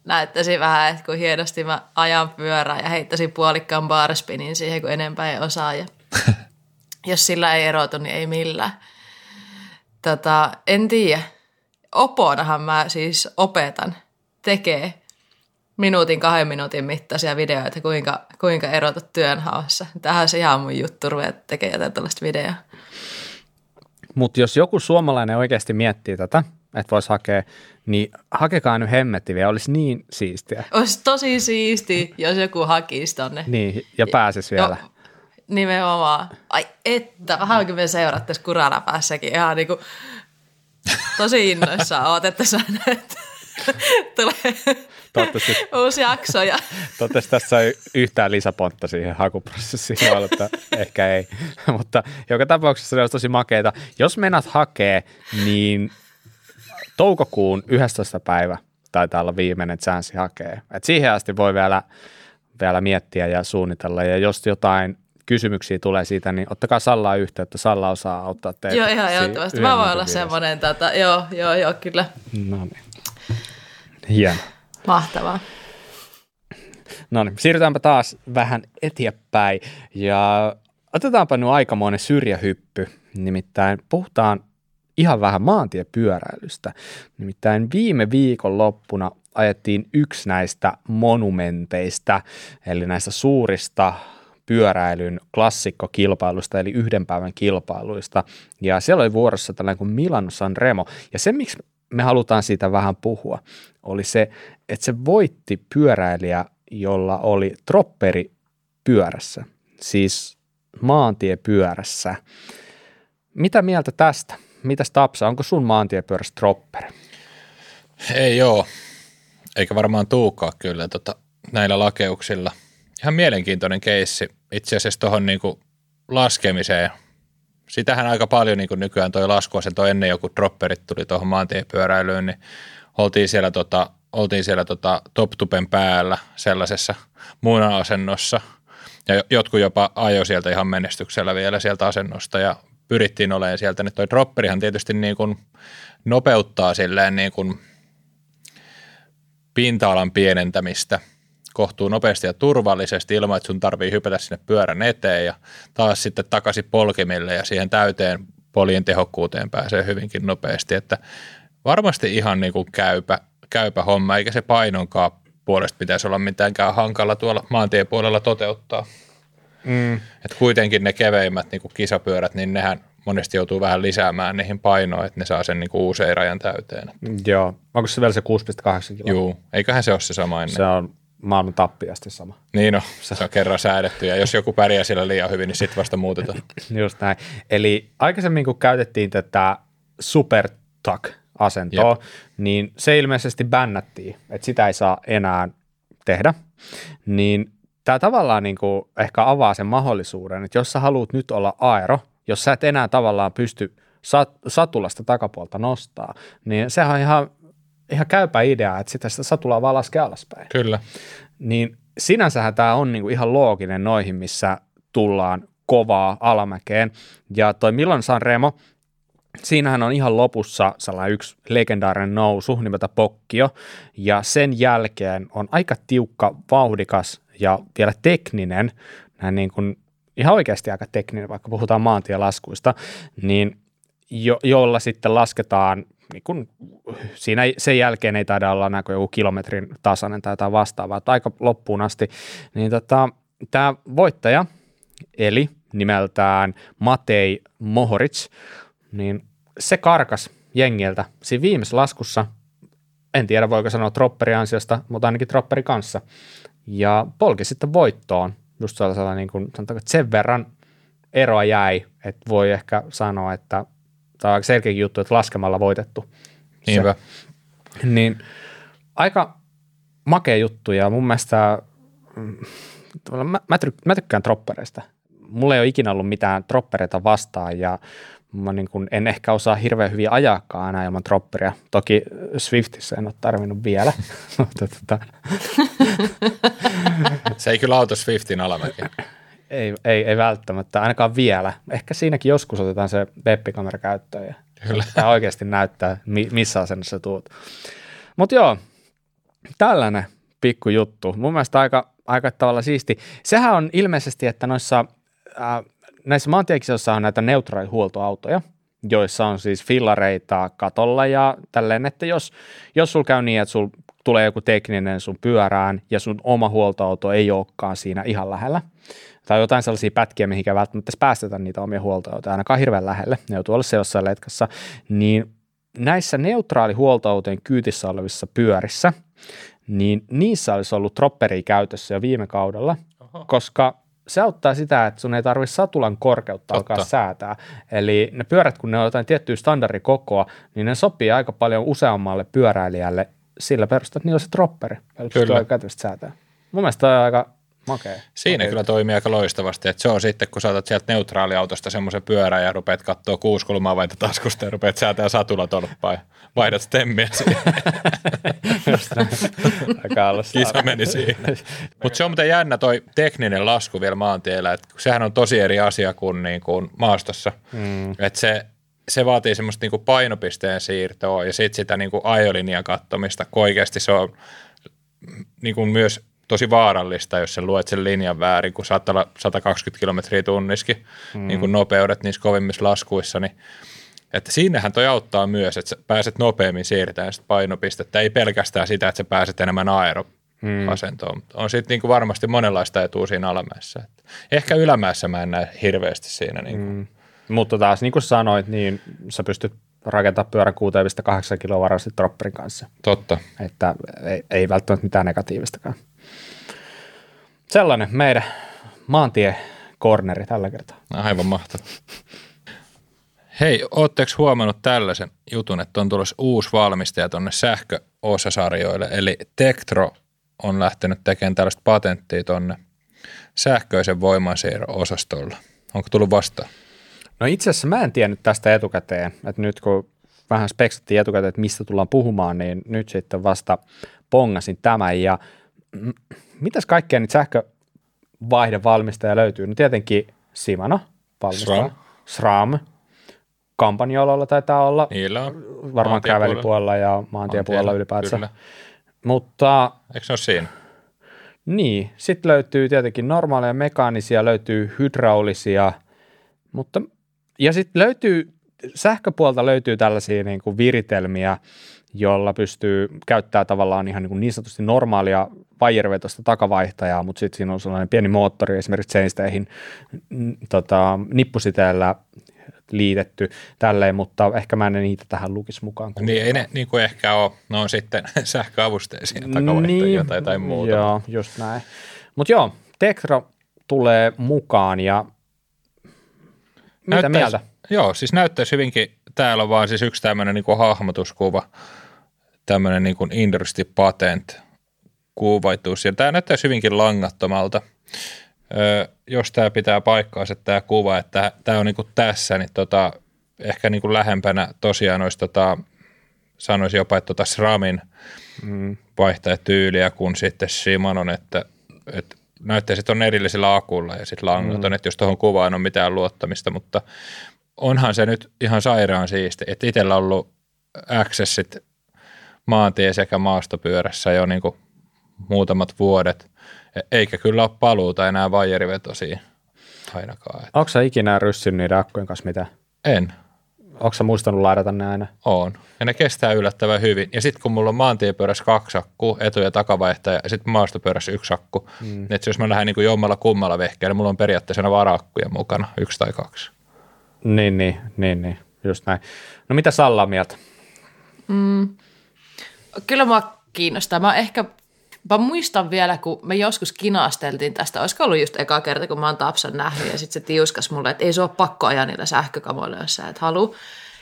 näyttäisin vähän, että kun hienosti mä ajan pyörää ja heittäisin puolikkaan barspinin siihen, kun enempää ei osaa. Ja *laughs* jos sillä ei erotu, niin ei millään. Tota, en tiedä. Oponahan mä siis opetan, tekee minuutin, kahden minuutin mittaisia videoita, kuinka, kuinka erotut työnhaussa. Tähän on se ihan mun juttu, ruveta tekemään jotain tällaista videoa. Mutta jos joku suomalainen oikeasti miettii tätä, että voisi hakea, niin hakekaa nyt hemmetti vielä, olisi niin siistiä. Olisi tosi siisti, jos joku hakisi tonne. Niin, ja pääsisi vielä. Joo, nimenomaan. Ai että, vähän kun me seurattaisiin kurana päässäkin ihan niinku tosi innoissaan oot, että sä näet. *laughs* Tulee Toivottavasti, *laughs* uusi jakso ja toivottavasti tässä ei yhtään lisäpontta siihen hakuprosessiin ollut, että ehkä ei. *laughs* Mutta joka tapauksessa se olisi tosi makeita. Jos menat hakee, niin toukokuun 11. päivä taitaa olla viimeinen chanssi hakee. Et siihen asti voi vielä, vielä miettiä ja suunnitella. Ja jos jotain kysymyksiä tulee siitä, niin ottakaa Sallaa yhteyttä. Salla osaa auttaa teitä. joo ihan ehdottomasti. Mä voin olla semmoinen, tota, joo, joo, joo, kyllä. No niin. Hieno. Mahtavaa. No niin, siirrytäänpä taas vähän eteenpäin ja otetaanpa nyt aikamoinen syrjähyppy. Nimittäin puhutaan ihan vähän maantiepyöräilystä. Nimittäin viime viikon loppuna ajettiin yksi näistä monumenteista, eli näistä suurista pyöräilyn klassikkokilpailuista, eli yhden päivän kilpailuista. Ja siellä oli vuorossa tällainen kuin Milano San Remo. Ja se, miksi me halutaan siitä vähän puhua, oli se, että se voitti pyöräilijä, jolla oli tropperi pyörässä, siis maantiepyörässä. Mitä mieltä tästä? Mitäs Tapsa, onko sun maantiepyörässä tropperi? Ei joo, eikä varmaan tuukaa kyllä tota, näillä lakeuksilla. Ihan mielenkiintoinen keissi itse asiassa tuohon niinku laskemiseen. Sitähän aika paljon niinku nykyään toi laskuasento ennen joku dropperit tuli tuohon maantiepyöräilyyn, niin oltiin siellä, tota, oltiin siellä tota top-tupen päällä sellaisessa muuna-asennossa. Ja jo- jotkut jopa ajoi sieltä ihan menestyksellä vielä sieltä asennosta ja pyrittiin olemaan sieltä. Nyt toi dropperihan tietysti niin kuin nopeuttaa silleen niin kuin pinta-alan pienentämistä kohtuu nopeasti ja turvallisesti ilman, että sun tarvii hypätä sinne pyörän eteen ja taas sitten takaisin polkimille ja siihen täyteen polien tehokkuuteen pääsee hyvinkin nopeasti, että varmasti ihan niin kuin käypä, käypä homma, eikä se painonkaan puolesta pitäisi olla mitenkään hankala tuolla maantiepuolella toteuttaa. Mm. Et kuitenkin ne keveimmät niin kuin kisapyörät, niin nehän monesti joutuu vähän lisäämään niihin painoa, että ne saa sen niin kuin usein rajan täyteen. Joo, onko se vielä se 6,8 kiloa? Juu, eiköhän se ole se sama ennen. Se on maailman tappiasti sama. Niin no, se on kerran säädetty ja jos joku pärjää sillä liian hyvin, niin sitten vasta muutetaan. Just näin. Eli aikaisemmin kun käytettiin tätä super asentoa, Jep. niin se ilmeisesti bännättiin, että sitä ei saa enää tehdä. Niin tämä tavallaan niin kuin ehkä avaa sen mahdollisuuden, että jos sä haluat nyt olla aero, jos sä et enää tavallaan pysty sat- satulasta takapuolta nostaa, niin sehän on ihan, ihan käypä idea, että sitä, sitä satulaa vaan laskee alaspäin Kyllä. niin sinänsähän tämä on niinku ihan looginen noihin, missä tullaan kovaa alamäkeen. Ja toi Milon San Remo, siinähän on ihan lopussa sellainen yksi legendaarinen nousu nimeltä Pokkio, ja sen jälkeen on aika tiukka, vauhdikas ja vielä tekninen, näin niin kuin, ihan oikeasti aika tekninen, vaikka puhutaan maantielaskuista, niin jo, jolla sitten lasketaan, niin kun, siinä sen jälkeen ei taida olla näkö joku kilometrin tasainen tai jotain vastaavaa, että aika loppuun asti, niin tota, tämä voittaja, eli nimeltään Matei Mohoric, niin se karkas jengiltä siinä viimeisessä laskussa, en tiedä voiko sanoa tropperi ansiosta, mutta ainakin tropperi kanssa, ja polki sitten voittoon, just sellaisella niin kuin, sanotaanko, että sen verran eroa jäi, että voi ehkä sanoa, että tämä on aika selkeä juttu, että laskemalla voitettu. Niinpä. Se, niin aika makea juttu ja mun mielestä mm, mä, mä tykkään troppereista. Mulla ei ole ikinä ollut mitään troppereita vastaan ja mä niin kun en ehkä osaa hirveän hyvin ajaakaan aina ilman tropperia. Toki Swiftissä en ole tarvinnut vielä, *laughs* mutta tota, *laughs* Se ei kyllä auta Swiftin alamäki. Ei, ei, ei välttämättä, ainakaan vielä. Ehkä siinäkin joskus otetaan se webbikamera käyttöön ja Kyllä. tämä oikeasti näyttää, mi- missä asennossa tuut. Mutta joo, tällainen pikku juttu. Mun mielestä aika, aika tavalla siisti. Sehän on ilmeisesti, että noissa äh, näissä maantiekisoissa on näitä neutraalihuoltoautoja, joissa on siis fillareita katolla ja tälleen, että jos, jos sulla käy niin, että sulla tulee joku tekninen sun pyörään ja sun oma huoltoauto ei olekaan siinä ihan lähellä, tai jotain sellaisia pätkiä, mihinkä välttämättä päästetä niitä omia huoltoautoja ainakaan hirveän lähelle, ne joutuu olla se jossain letkassa, niin näissä neutraalihuoltoautojen kyytissä olevissa pyörissä, niin niissä olisi ollut tropperi käytössä jo viime kaudella, Oho. koska se auttaa sitä, että sun ei tarvitse satulan korkeutta Totta. alkaa säätää. Eli ne pyörät, kun ne on jotain tiettyä standardikokoa, niin ne sopii aika paljon useammalle pyöräilijälle sillä perusteella, että niillä on se tropperi, jolla pystyy kätevästi säätää. Mun mielestä on aika makea. Siinä Makea. kyllä toimii aika loistavasti, että se on sitten, kun saatat sieltä neutraaliautosta semmoisen pyörän ja rupeat katsoa kuusi kulmaa vaita taskusta ja rupeat säätää satulatolppaa ja vaihdat stemmiä siihen. *laughs* Kisa meni siinä. Mutta se on muuten jännä toi tekninen lasku vielä maantiellä, että sehän on tosi eri asia kuin, niin kuin maastossa. Mm. Että se, se vaatii semmoista niin kuin painopisteen siirtoa ja sitten sitä niin kuin ajolinjan kattomista, kun oikeasti se on niin kuin myös tosi vaarallista, jos sä luet sen linjan väärin, kun saattaa olla 120 kilometriä tunniskin mm. niin kuin nopeudet niissä kovimmissa laskuissa, niin että siinähän toi auttaa myös, että sä pääset nopeammin siirtämään sitä painopistettä, ei pelkästään sitä, että sä pääset enemmän aeroasentoon. Mm. On sitten niinku varmasti monenlaista etua siinä alamäessä. Että ehkä ylämäessä mä en näe hirveästi siinä. Niinku. Mm. Mutta taas niin kuin sanoit, niin sä pystyt rakentamaan pyörän 6,8 kiloa varasti dropperin kanssa. Totta. Että ei, ei välttämättä mitään negatiivistakaan. Sellainen meidän maantie corneri tällä kertaa. Aivan mahtava. Hei, ootteko huomannut tällaisen jutun, että on tulossa uusi valmistaja tuonne sähköosasarjoille, eli Tektro on lähtenyt tekemään tällaista patenttia tuonne sähköisen voimansiirron osastolla. Onko tullut vastaan? No itse asiassa mä en tiennyt tästä etukäteen, että nyt kun vähän speksattiin etukäteen, että mistä tullaan puhumaan, niin nyt sitten vasta pongasin tämän ja mitäs kaikkea niitä sähkövaihdevalmistajia löytyy? No tietenkin Simano valmistaa. SRAM. SRAM. Kampanjololla taitaa olla, Niillä on. varmaan kävelipuolella ja maantiepuolella ylipäätään. kyllä. Mutta Eikö se ole siinä? niin, sitten löytyy tietenkin normaaleja mekaanisia, löytyy hydraulisia, mutta ja sitten löytyy, sähköpuolta löytyy tällaisia niin kuin viritelmiä, jolla pystyy käyttämään tavallaan ihan niin, kuin niin sanotusti normaalia vaijerivetosta takavaihtajaa, mutta sitten siinä on sellainen pieni moottori esimerkiksi seinisteihin n- tota, nippusiteellä liitetty tälleen, mutta ehkä mä en niitä tähän lukisi mukaan. Niin ei ne niin kuin ehkä ole. Ne on sitten *laughs* sähköavusteisia takavaihtoja niin, tai jotain muuta. Joo, just näin. Mutta joo, Tektro tulee mukaan ja mitä Näyttäis- mieltä? Joo, siis näyttäisi hyvinkin, täällä on vaan siis yksi tämmöinen niin hahmotuskuva, tämmöinen niin Industry Patent kuvaituus. Ja tämä näyttäisi hyvinkin langattomalta. Öö, jos tämä pitää paikkaansa tämä kuva, että tämä on niin kuin tässä, niin tota, ehkä niin kuin lähempänä tosiaan olisi tota, sanoisin jopa, että tota SRAMin Mm. vaihtajatyyliä kuin sitten Shimanon, että, että näyttäisi, että on erillisellä akulla ja sitten langaton, mm. että jos tuohon kuvaan on mitään luottamista, mutta onhan se nyt ihan sairaan siisti, että itsellä on ollut accessit maantie- sekä maastopyörässä jo niin kuin muutamat vuodet, e- eikä kyllä ole paluuta enää vaijerivetosiin ainakaan. Et Onko sä ikinä ryssynyt niiden akkujen kanssa mitään? En, Onko sä muistanut laadata ne aina? on. Ja ne kestää yllättävän hyvin. Ja sitten kun mulla on maantiepyörässä kaksi akkua, etu- ja takavaihtaja, ja sitten maastopyörässä yksi akku, mm. että jos mä lähden niin kuin jommalla kummalla vehkeellä, mulla on periaatteessa vara-akkuja mukana, yksi tai kaksi. Niin, niin, niin, niin, just näin. No mitä Salla mieltä? Kyllä mua kiinnostaa. Mä ehkä, mä muistan vielä, kun me joskus kinasteltiin tästä, olisiko ollut just eka kerta, kun mä oon Tapsan nähnyt, ja sitten se tiuskas mulle, että ei se ole pakko ajaa niillä sähkökamoilla, jos sä et halua.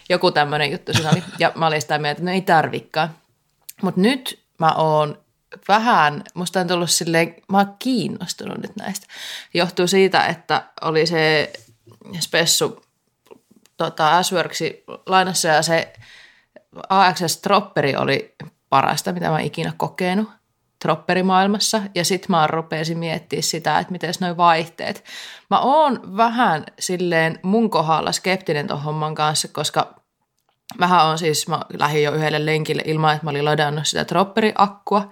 Joku tämmöinen juttu siinä oli, ja mä olin sitä mieltä, että no ei tarvikaan. Mutta nyt mä oon vähän, musta on tullut silleen, mä oon kiinnostunut nyt näistä. Johtuu siitä, että oli se spessu tota, S-Worksi lainassa ja se AXS Tropperi oli parasta, mitä mä oon ikinä kokenut. Tropperimaailmassa ja sitten mä rupesin miettimään sitä, että miten noin vaihteet. Mä oon vähän silleen mun kohdalla skeptinen tuon homman kanssa, koska mähän on siis, mä lähdin jo yhdelle lenkille ilman, että mä olin ladannut sitä tropperiakkua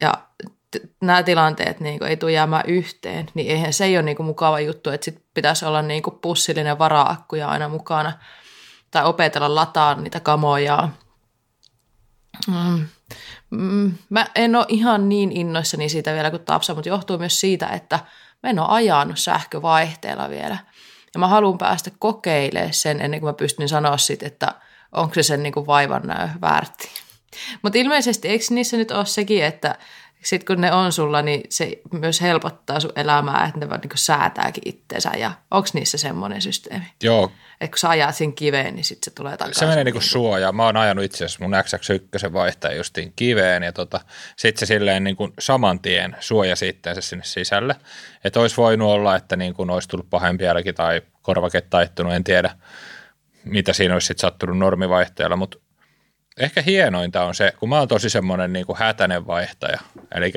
ja t- nämä tilanteet niin ei tule jäämään yhteen, niin eihän se ei ole niin mukava juttu, että sit pitäisi olla niin pussillinen varaakkuja aina mukana tai opetella lataa niitä kamoja. Mm. Mm, mä en ole ihan niin innoissani siitä vielä kuin Tapsa, mutta johtuu myös siitä, että mä en ole ajanut sähkövaihteella vielä. Ja mä haluan päästä kokeilemaan sen ennen kuin mä pystyn sanoa sitten, että onko se sen niin kuin vaivan väärti. Mutta ilmeisesti eikö niissä nyt ole sekin, että sitten kun ne on sulla, niin se myös helpottaa sun elämää, että ne vaan niin säätääkin itseensä. Ja onko niissä semmoinen systeemi? Joo. Että kun sä ajat siinä kiveen, niin sitten se tulee takaisin. Se menee niin kuin suojaan. Mä oon ajanut itse asiassa mun XX1 vaihtaja justiin kiveen ja tota, sitten se silleen niin kuin saman tien suojasi itseensä sinne sisälle. Että olisi voinut olla, että niin kuin olisi tullut pahempi jälki tai korvake taittunut, en tiedä mitä siinä olisi sitten sattunut normivaihtajalla, mutta ehkä hienointa on se, kun mä oon tosi semmoinen niin kuin hätäinen vaihtaja. Eli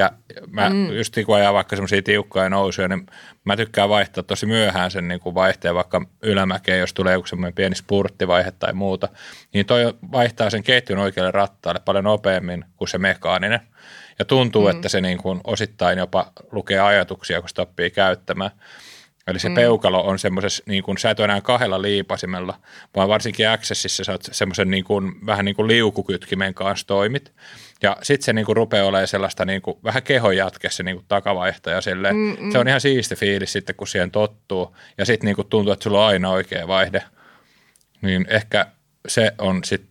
mä mm. just kun ajaa vaikka semmoisia tiukkoja nousuja, niin mä tykkään vaihtaa tosi myöhään sen niin kuin vaihteen vaikka ylämäkeen, jos tulee joku semmoinen pieni spurttivaihe tai muuta. Niin toi vaihtaa sen ketjun oikealle rattaalle paljon nopeammin kuin se mekaaninen. Ja tuntuu, mm. että se niin kuin osittain jopa lukee ajatuksia, kun sitä oppii käyttämään. Eli se mm. peukalo on semmoisessa, niin kuin, sä et ole enää kahdella liipasimella, vaan varsinkin Accessissa sä oot semmoisen niin kuin, vähän niin kuin liukukytkimen kanssa toimit. Ja sitten se niin kuin, rupeaa olemaan sellaista niin kuin, vähän kehon jatke se niin kuin, takavaihtaja silleen. Mm-mm. Se on ihan siisti fiilis sitten, kun siihen tottuu. Ja sitten niin kuin, tuntuu, että sulla on aina oikea vaihde. Niin ehkä se on sitten,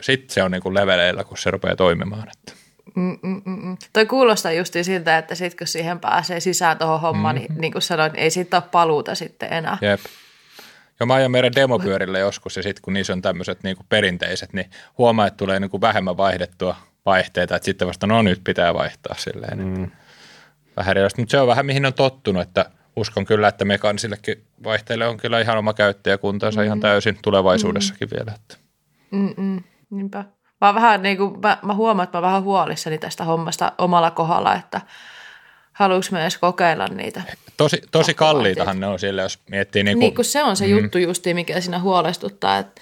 sit se on niin kuin leveleillä, kun se rupeaa toimimaan. Että. Mm-mm-mm. Toi kuulostaa justi siltä, että sit kun siihen pääsee sisään tuohon hommaan, mm-hmm. niin, niin kuin sanoin, niin ei siitä ole paluuta sitten enää. Jep. Joo, mä ajan meidän demopyörille joskus ja sitten kun niissä on tämmöiset niin perinteiset, niin huomaa, että tulee niin kuin vähemmän vaihdettua vaihteita, että sitten vasta no nyt pitää vaihtaa silleen. Mm. Vähän erilaista, mutta se on vähän mihin on tottunut, että uskon kyllä, että mekaanisillekin vaihteille on kyllä ihan oma käyttäjäkuntansa mm. ihan täysin tulevaisuudessakin mm. vielä. Että. Mm-mm. Niinpä. Mä, vähän niin kuin, mä, mä huomaan, että mä vähän huolissani tästä hommasta omalla kohdalla, että haluanko mä edes kokeilla niitä. Tosi, tosi kalliitahan ne on sille, jos miettii. Niin kuin, niin kuin se on se mm. juttu justi, mikä siinä huolestuttaa, että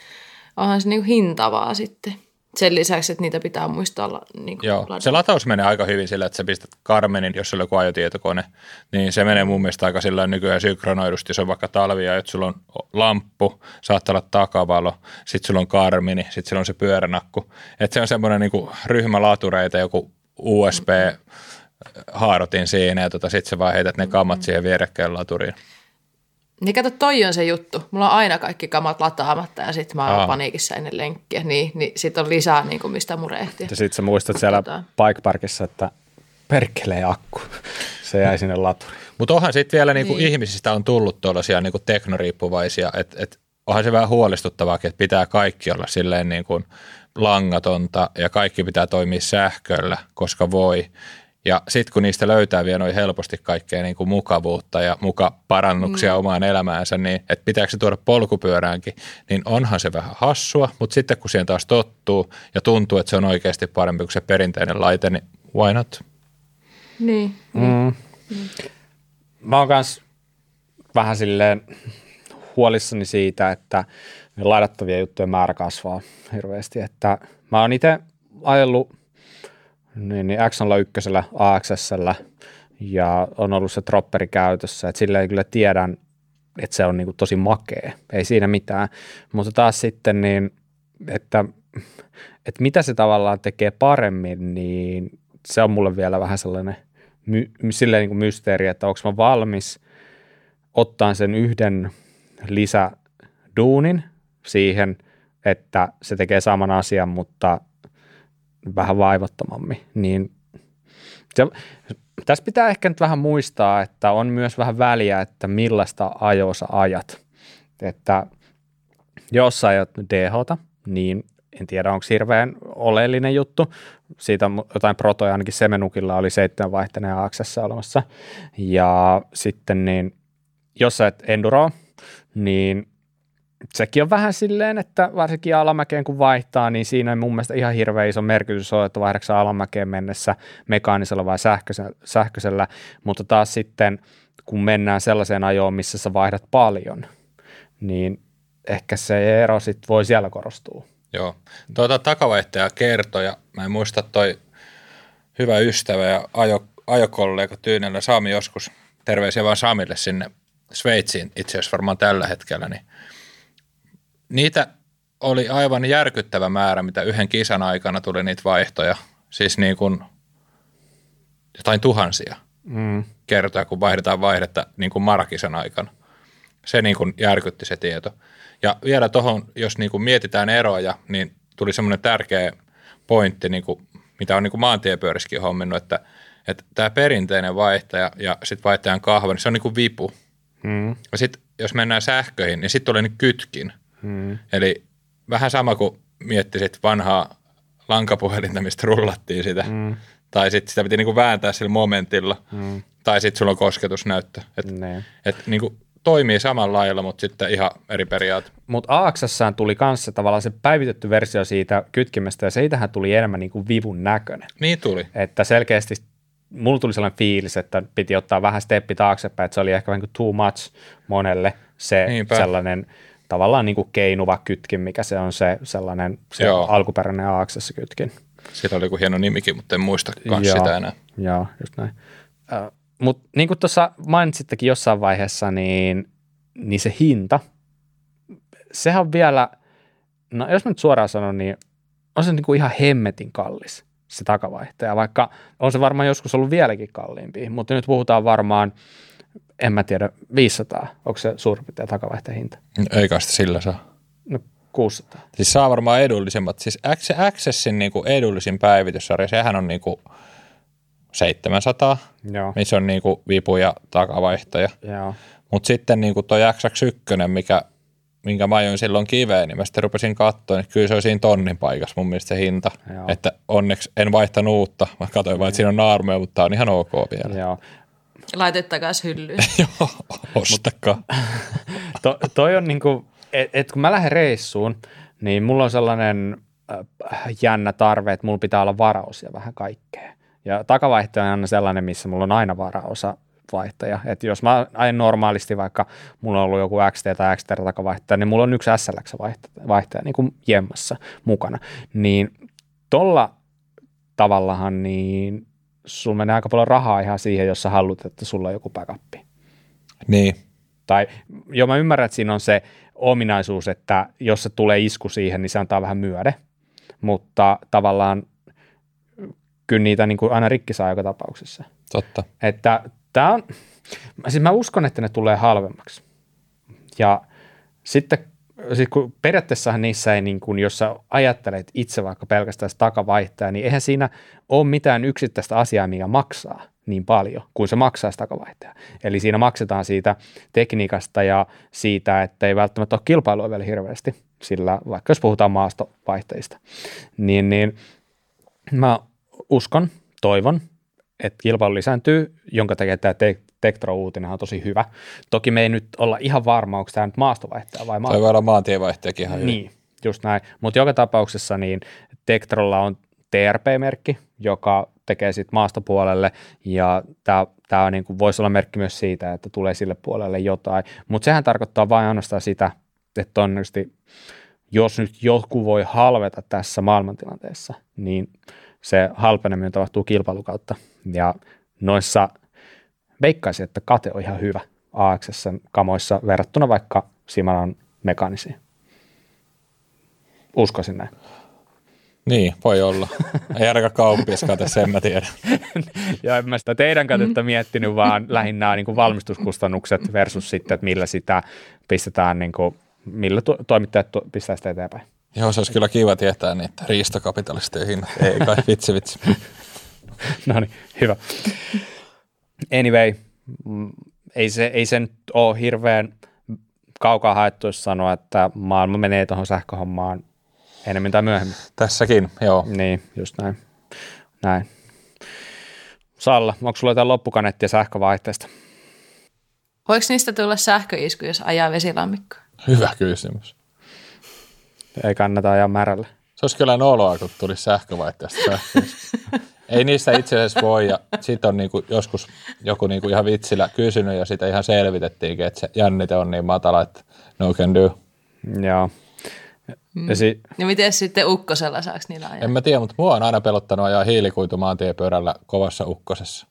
onhan se niin kuin hintavaa sitten sen lisäksi, että niitä pitää muistaa niin Joo, ladata. se lataus menee aika hyvin sillä, että sä pistät Carmenin, jos sulla on joku ajotietokone, niin se menee mun mielestä aika sillä nykyään synkronoidusti. Se on vaikka talvia, että sulla on lamppu, saattaa olla takavalo, sitten sulla on Carmini, sitten sulla on se pyöränakku. Että se on semmoinen niin ryhmä latureita, joku USB haarotin siinä ja tota, sitten sä vaan heität ne kammat siihen vierekkäin laturiin. Niin kato, toi on se juttu. Mulla on aina kaikki kamat lataamatta ja sitten mä oon paniikissa ennen lenkkiä. Niin, niin sitten on lisää, niin kuin mistä murehtia. Ja sitten sä muistat siellä tota... bike parkissa, että perkelee akku. *laughs* Se jäi sinne laturiin. Mutta onhan sitten vielä niinku niin. ihmisistä on tullut tuollaisia niinku teknoriippuvaisia, että et, onhan se vähän huolestuttavaa, että pitää kaikki olla silleen niin kuin langatonta ja kaikki pitää toimia sähköllä, koska voi. Ja sitten kun niistä löytää vielä noin helposti kaikkea niin kuin mukavuutta ja muka parannuksia mm. omaan elämäänsä, niin että pitääkö se tuoda polkupyöräänkin, niin onhan se vähän hassua, mutta sitten kun siihen taas tottuu ja tuntuu, että se on oikeasti parempi kuin se perinteinen laite, niin why not? Niin. Mm. Mm. Mä oon myös vähän silleen huolissani siitä, että laidattavia juttujen määrä kasvaa hirveästi, että mä oon itse ajellut – niin, niin X01 AXSllä ja on ollut se tropperi käytössä, että sillä ei kyllä tiedän, että se on niin kuin tosi makea, ei siinä mitään, mutta taas sitten niin, että, että mitä se tavallaan tekee paremmin, niin se on mulle vielä vähän sellainen my, silleen niin kuin mysteeri, että onko mä valmis ottaa sen yhden lisäduunin siihen, että se tekee saman asian, mutta vähän vaivattomammin, niin se, tässä pitää ehkä nyt vähän muistaa, että on myös vähän väliä, että millaista ajoa ajat. Että jos sä ajat dh niin en tiedä, onko hirveän oleellinen juttu. Siitä jotain protoja, ainakin Semenukilla oli seitsemän vaihtaneen aksessa olemassa. Ja sitten niin, jos sä et enduro, niin sekin on vähän silleen, että varsinkin alamäkeen kun vaihtaa, niin siinä ei mun mielestä ihan hirveän iso merkitys ole, että vaihdaksä alamäkeen mennessä mekaanisella vai sähköisellä, sähköisellä, mutta taas sitten kun mennään sellaiseen ajoon, missä sä vaihdat paljon, niin ehkä se ero sitten voi siellä korostua. Joo. Tuota takavaihtaja kertoi, ja mä en muista toi hyvä ystävä ja ajo, ajokollega Tyynellä Sami joskus, terveisiä vaan Samille sinne Sveitsiin itse asiassa varmaan tällä hetkellä, niin niitä oli aivan järkyttävä määrä, mitä yhden kisan aikana tuli niitä vaihtoja. Siis niin kuin jotain tuhansia mm. kertoja, kun vaihdetaan vaihdetta niin kuin marakisan aikana. Se niin kuin järkytti se tieto. Ja vielä tuohon, jos niin kuin mietitään eroja, niin tuli semmoinen tärkeä pointti, niin kuin, mitä on niin kuin maantiepyörissäkin että, että tämä perinteinen vaihtaja ja sitten vaihtajan kahva, niin se on niin kuin vipu. Mm. Ja sitten jos mennään sähköihin, niin sitten tulee niin kytkin. Mm. Eli vähän sama kuin miettisit vanhaa lankapuhelinta, mistä rullattiin sitä. Mm. Tai sitten sitä piti niinku vääntää sillä momentilla. Mm. Tai sitten sulla on kosketusnäyttö. Että niin. et niinku toimii samalla lailla, mutta sitten ihan eri periaat. Mutta Aaksessaan tuli kanssa tavallaan se päivitetty versio siitä kytkimestä, ja siitähän tuli enemmän niin kuin vivun näköinen. Niin tuli. Että selkeästi mulla tuli sellainen fiilis, että piti ottaa vähän steppi taaksepäin, että se oli ehkä vähän kuin too much monelle se Niinpä. sellainen tavallaan niin kuin keinuva kytkin, mikä se on se sellainen se alkuperäinen Aaksessa kytkin. Siitä oli joku hieno nimikin, mutta en muista myös sitä enää. Joo, just näin. Mutta niin kuin tuossa mainitsittekin jossain vaiheessa, niin, niin se hinta, sehän on vielä, no jos mä nyt suoraan sanon, niin on se niin kuin ihan hemmetin kallis se takavaihtaja, vaikka on se varmaan joskus ollut vieläkin kalliimpi, mutta nyt puhutaan varmaan, en mä tiedä, 500, onko se suurin piirtein takavaihtajan hinta? Ei kai sitä sillä saa. No 600. Siis saa varmaan edullisemmat, siis Accessin niin kuin edullisin päivityssarja, sehän on niin kuin 700, Joo. missä on niin kuin vipu ja takavaihtaja. Mutta sitten niin kuin toi XX1, mikä minkä mä ajoin silloin kiveen, niin mä sitten rupesin katsoa, niin kyllä se on siinä tonnin paikassa mun mielestä se hinta. Joo. Että onneksi en vaihtanut uutta. Mä katsoin vaan, että siinä on naarmeja, mutta tää on ihan ok vielä. Joo. Laitet takas hyllyyn. *laughs* Joo, ostakaa. *laughs* to, toi on niinku, että et kun mä lähden reissuun, niin mulla on sellainen äh, jännä tarve, että mulla pitää olla varaus ja vähän kaikkea. Ja takavaihtoehto on aina sellainen, missä mulla on aina varaosa vaihtaja. Et jos mä ajan normaalisti, vaikka mulla on ollut joku XT tai XT takavaihtaja, niin mulla on yksi SLX vaihtaja niin kuin jemmassa mukana. Niin tolla tavallahan niin sulla menee aika paljon rahaa ihan siihen, jos sä haluat, että sulla on joku backup. Niin. Tai jo mä ymmärrän, että siinä on se ominaisuus, että jos se tulee isku siihen, niin se antaa vähän myöde, mutta tavallaan kyllä niitä niin kuin aina rikki saa joka tapauksessa. Totta. Että Tämä on, siis mä uskon, että ne tulee halvemmaksi. Ja sitten siis kun periaatteessahan niissä ei, niin kuin, jos sä ajattelet itse vaikka pelkästään takavaihtaja, niin eihän siinä ole mitään yksittäistä asiaa, mikä maksaa niin paljon kuin se maksaa sitä takavaihtaja. Eli siinä maksetaan siitä tekniikasta ja siitä, että ei välttämättä ole kilpailua vielä hirveästi, sillä vaikka jos puhutaan maastovaihtajista, niin, niin mä uskon, toivon, että kilpailu lisääntyy, jonka takia tämä te- Tektro-uutinen on tosi hyvä. Toki me ei nyt olla ihan varma, onko tämä nyt maastovaihtaja vai maastovaihtaja. voi olla maantievaihtajakin ihan Niin, just näin. Mutta joka tapauksessa niin Tektrolla on TRP-merkki, joka tekee sitten maastopuolelle, ja tämä, niin kuin voisi olla merkki myös siitä, että tulee sille puolelle jotain. Mutta sehän tarkoittaa vain ainoastaan sitä, että todennäköisesti jos nyt joku voi halveta tässä maailmantilanteessa, niin se halpeneminen tapahtuu kilpailukautta. Ja noissa veikkaisin, että kate on ihan hyvä AXS kamoissa verrattuna vaikka Simanan mekaanisiin. Uskoisin näin. Niin, voi olla. Ei ainakaan kauppias kate, sen mä tiedän. *laughs* ja en mä sitä teidän katetta mm. miettinyt, vaan lähinnä niin kuin valmistuskustannukset versus sitten, että millä sitä pistetään, niin kuin, millä to- toimittajat to- pistää sitä eteenpäin. Joo, se olisi kyllä kiva tietää niitä riistokapitalistien hinnat. Ei kai, vitsi vitsi. *laughs* no niin, hyvä. Anyway, mm, ei se, ei se nyt ole hirveän kaukaa haettu, jos sanoa, että maailma menee tuohon sähköhommaan enemmän tai myöhemmin. Tässäkin, joo. Niin, just näin. näin. Salla, onko sulla jotain loppukanettia sähkövaihteesta? Voiko niistä tulla sähköisku, jos ajaa vesilammikkoa? Hyvä kysymys. Ei kannata ajaa märällä. Se olisi kyllä noloa, kun tulisi sähkövaihteesta sähköistä. *laughs* Ei niistä itse asiassa voi, ja sitten on niinku joskus joku niinku ihan vitsillä kysynyt, ja sitä ihan selvitettiinkin, että se jännite on niin matala, että no can do. Joo. Mm. Ja si- Ja miten sitten ukkosella saaks niillä ajaa? En mä tiedä, mutta mua on aina pelottanut ajaa hiilikuitu maantiepyörällä kovassa ukkosessa.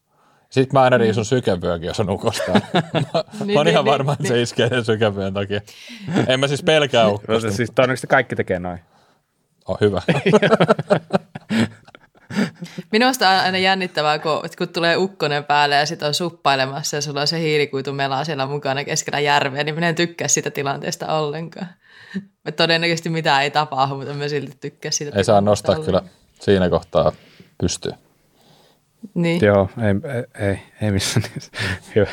Sitten mä aina riisun sykevyökin, jos on ukosta. mä, *laughs* mä Niin, oon niin, ihan niin, varma, että se iskee sen sykevyön takia. En mä siis pelkää *laughs* ukkosta. siis todennäköisesti kaikki tekee noin. On hyvä. *laughs* Minusta on aina jännittävää, kun, kun tulee ukkonen päälle ja sitten on suppailemassa ja sulla on se hiilikuitu melaa siellä mukana keskellä järveä, niin minä en tykkää sitä tilanteesta ollenkaan. Me todennäköisesti mitään ei tapahdu, mutta mä silti tykkää siitä. Ei saa nostaa kyllä siinä kohtaa pystyyn. Niin. Joo, ei, ei, ei, ei missään nimessä. Hyvä.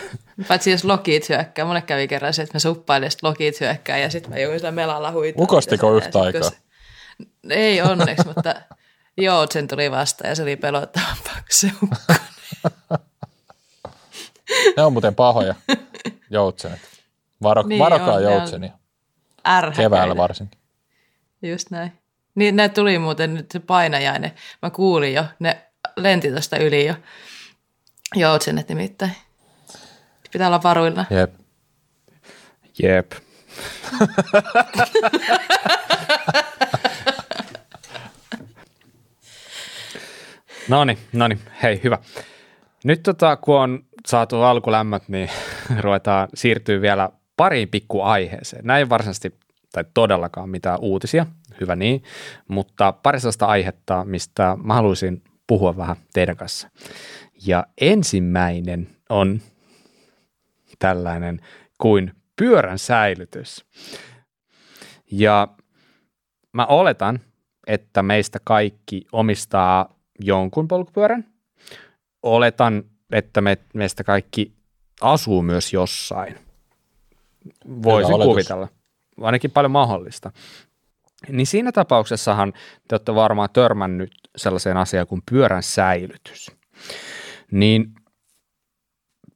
Paitsi jos lokit hyökkää. Mulle kävi kerran se, että mä suppailen, sitten lokit hyökkää ja sitten mä joudun sillä melalla huitaan. Ukostiko yhtä aikaa? se- Ei onneksi, mutta joo, sen tuli vasta ja se oli se ukko. Ne on muuten pahoja joutsenet. Varo, Niin varokaa on, joutsenia. Ärhäköitä. Keväällä varsinkin. Just näin. Niin ne tuli muuten nyt se painajainen. Mä kuulin jo, ne lenti tuosta yli jo. Joutsenet nimittäin. Pitää olla varuilla. Jep. Jep. *laughs* No niin, hei, hyvä. Nyt tota, kun on saatu alkulämmöt, niin *laughs* ruvetaan siirtyä vielä pariin pikku aiheeseen. Näin varsinaisesti tai todellakaan mitään uutisia, hyvä niin, mutta pari sellaista aihetta, mistä mä haluaisin puhua vähän teidän kanssa. Ja ensimmäinen on tällainen kuin pyörän säilytys. Ja mä oletan, että meistä kaikki omistaa jonkun polkupyörän. Oletan, että me, meistä kaikki asuu myös jossain. Voisin kuvitella. Ainakin paljon mahdollista. Niin siinä tapauksessahan te olette varmaan törmännyt sellaiseen asiaan kuin pyörän säilytys. Niin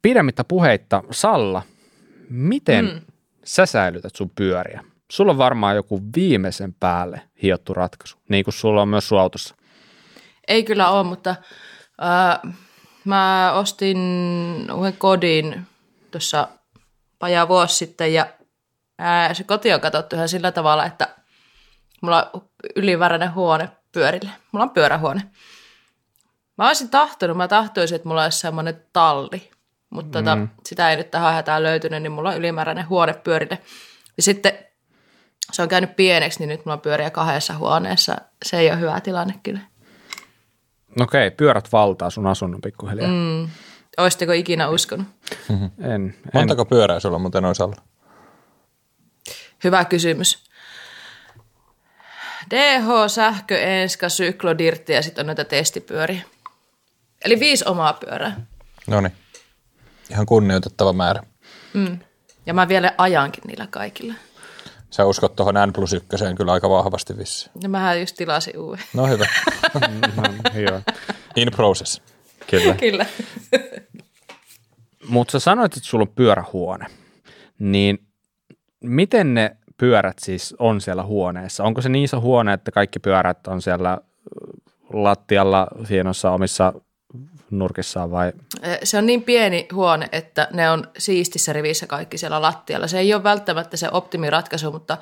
pidemmittä puheitta, Salla, miten mm. sä säilytät sun pyöriä? Sulla on varmaan joku viimeisen päälle hiottu ratkaisu, niin kuin sulla on myös sun autossa. Ei kyllä ole, mutta äh, mä ostin uuden kodin tuossa vajaa vuosi sitten ja äh, se koti on katsottu ihan sillä tavalla, että mulla on ylimääräinen huone pyörille. Mulla on pyörähuone. Mä olisin tahtonut, mä tahtoisin, että mulla olisi semmoinen talli, mutta mm. tota, sitä ei nyt tähän hätään löytynyt, niin mulla on ylimääräinen huone pyörille. Ja sitten se on käynyt pieneksi, niin nyt mulla on pyöriä kahdessa huoneessa. Se ei ole hyvä tilanne kyllä. Okei, pyörät valtaa sun asunnon pikkuhiljaa. Mm. Olisitteko ikinä uskonut? En, en. Montako pyörää sulla muuten olisi alla? Hyvä kysymys. DH, sähkö, enska, syklodirtti ja sitten on näitä testipyöriä. Eli viisi omaa pyörää. No niin. Ihan kunnioitettava määrä. Mm. Ja mä vielä ajankin niillä kaikilla. Sä uskot tuohon N plus ykköseen kyllä aika vahvasti vissi. Ja mähän just tilasin uuden. No hyvä. No, joo. In process. Kyllä. Kyllä. Mutta sä sanoit, että sulla on pyörähuone. Niin miten ne pyörät siis on siellä huoneessa? Onko se niin iso huone, että kaikki pyörät on siellä lattialla hienossa omissa nurkissaan vai? Se on niin pieni huone, että ne on siistissä rivissä kaikki siellä lattialla. Se ei ole välttämättä se optimiratkaisu, mutta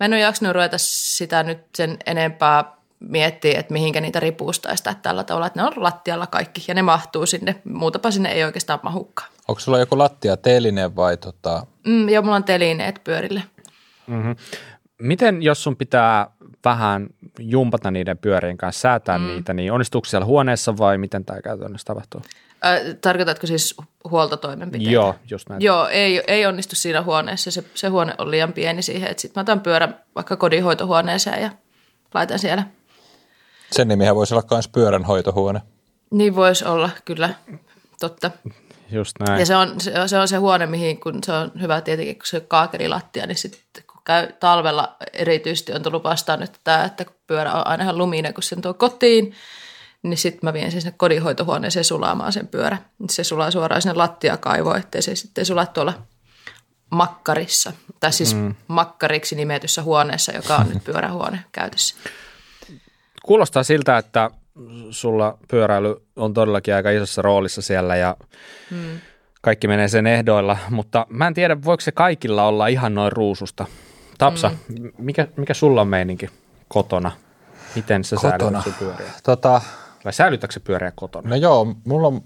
mä en ole jaksanut ruveta sitä nyt sen enempää miettiä, että mihinkä niitä ripustaisi tai tällä tavalla, että ne on lattialla kaikki ja ne mahtuu sinne. Muutapa sinne ei oikeastaan mahukkaan. Onko sulla joku lattia teline vai tota... Mm, ja mulla on telineet pyörille. Mm-hmm. Miten, jos sun pitää vähän jumpata niiden pyörien kanssa, säätää mm. niitä, niin onnistuuko siellä huoneessa vai miten tämä käytännössä tapahtuu? Ö, tarkoitatko siis huoltotoimenpiteitä? Joo, just näin. Joo, ei, ei onnistu siinä huoneessa. Se, se huone on liian pieni siihen, että sitten mä otan pyörän vaikka kodinhoitohuoneeseen ja laitan siellä. Sen nimihän voisi olla myös pyöränhoitohuone. Niin voisi olla, kyllä, totta. Just näin. Ja se on se, on- se on se huone, mihin kun se on hyvä tietenkin, kun se on kaakerilattia, niin sitten käy talvella erityisesti on tullut vastaan nyt tämä, että kun pyörä on aina ihan luminen, kun sen tuo kotiin, niin sitten mä vien sen sinne kodinhoitohuoneeseen sulaamaan sen pyörä. Se sulaa suoraan sinne lattiakaivoon, ettei se sitten sula tuolla makkarissa, tai siis mm. makkariksi nimetyssä huoneessa, joka on nyt *laughs* pyörähuone käytössä. Kuulostaa siltä, että sulla pyöräily on todellakin aika isossa roolissa siellä ja mm. kaikki menee sen ehdoilla, mutta mä en tiedä, voiko se kaikilla olla ihan noin ruususta. Tapsa, mm. mikä, mikä sulla on meininki kotona? Miten sä kotona. säilytät pyöriä? Tota, Vai säilytätkö se pyöriä kotona? No joo, mulla on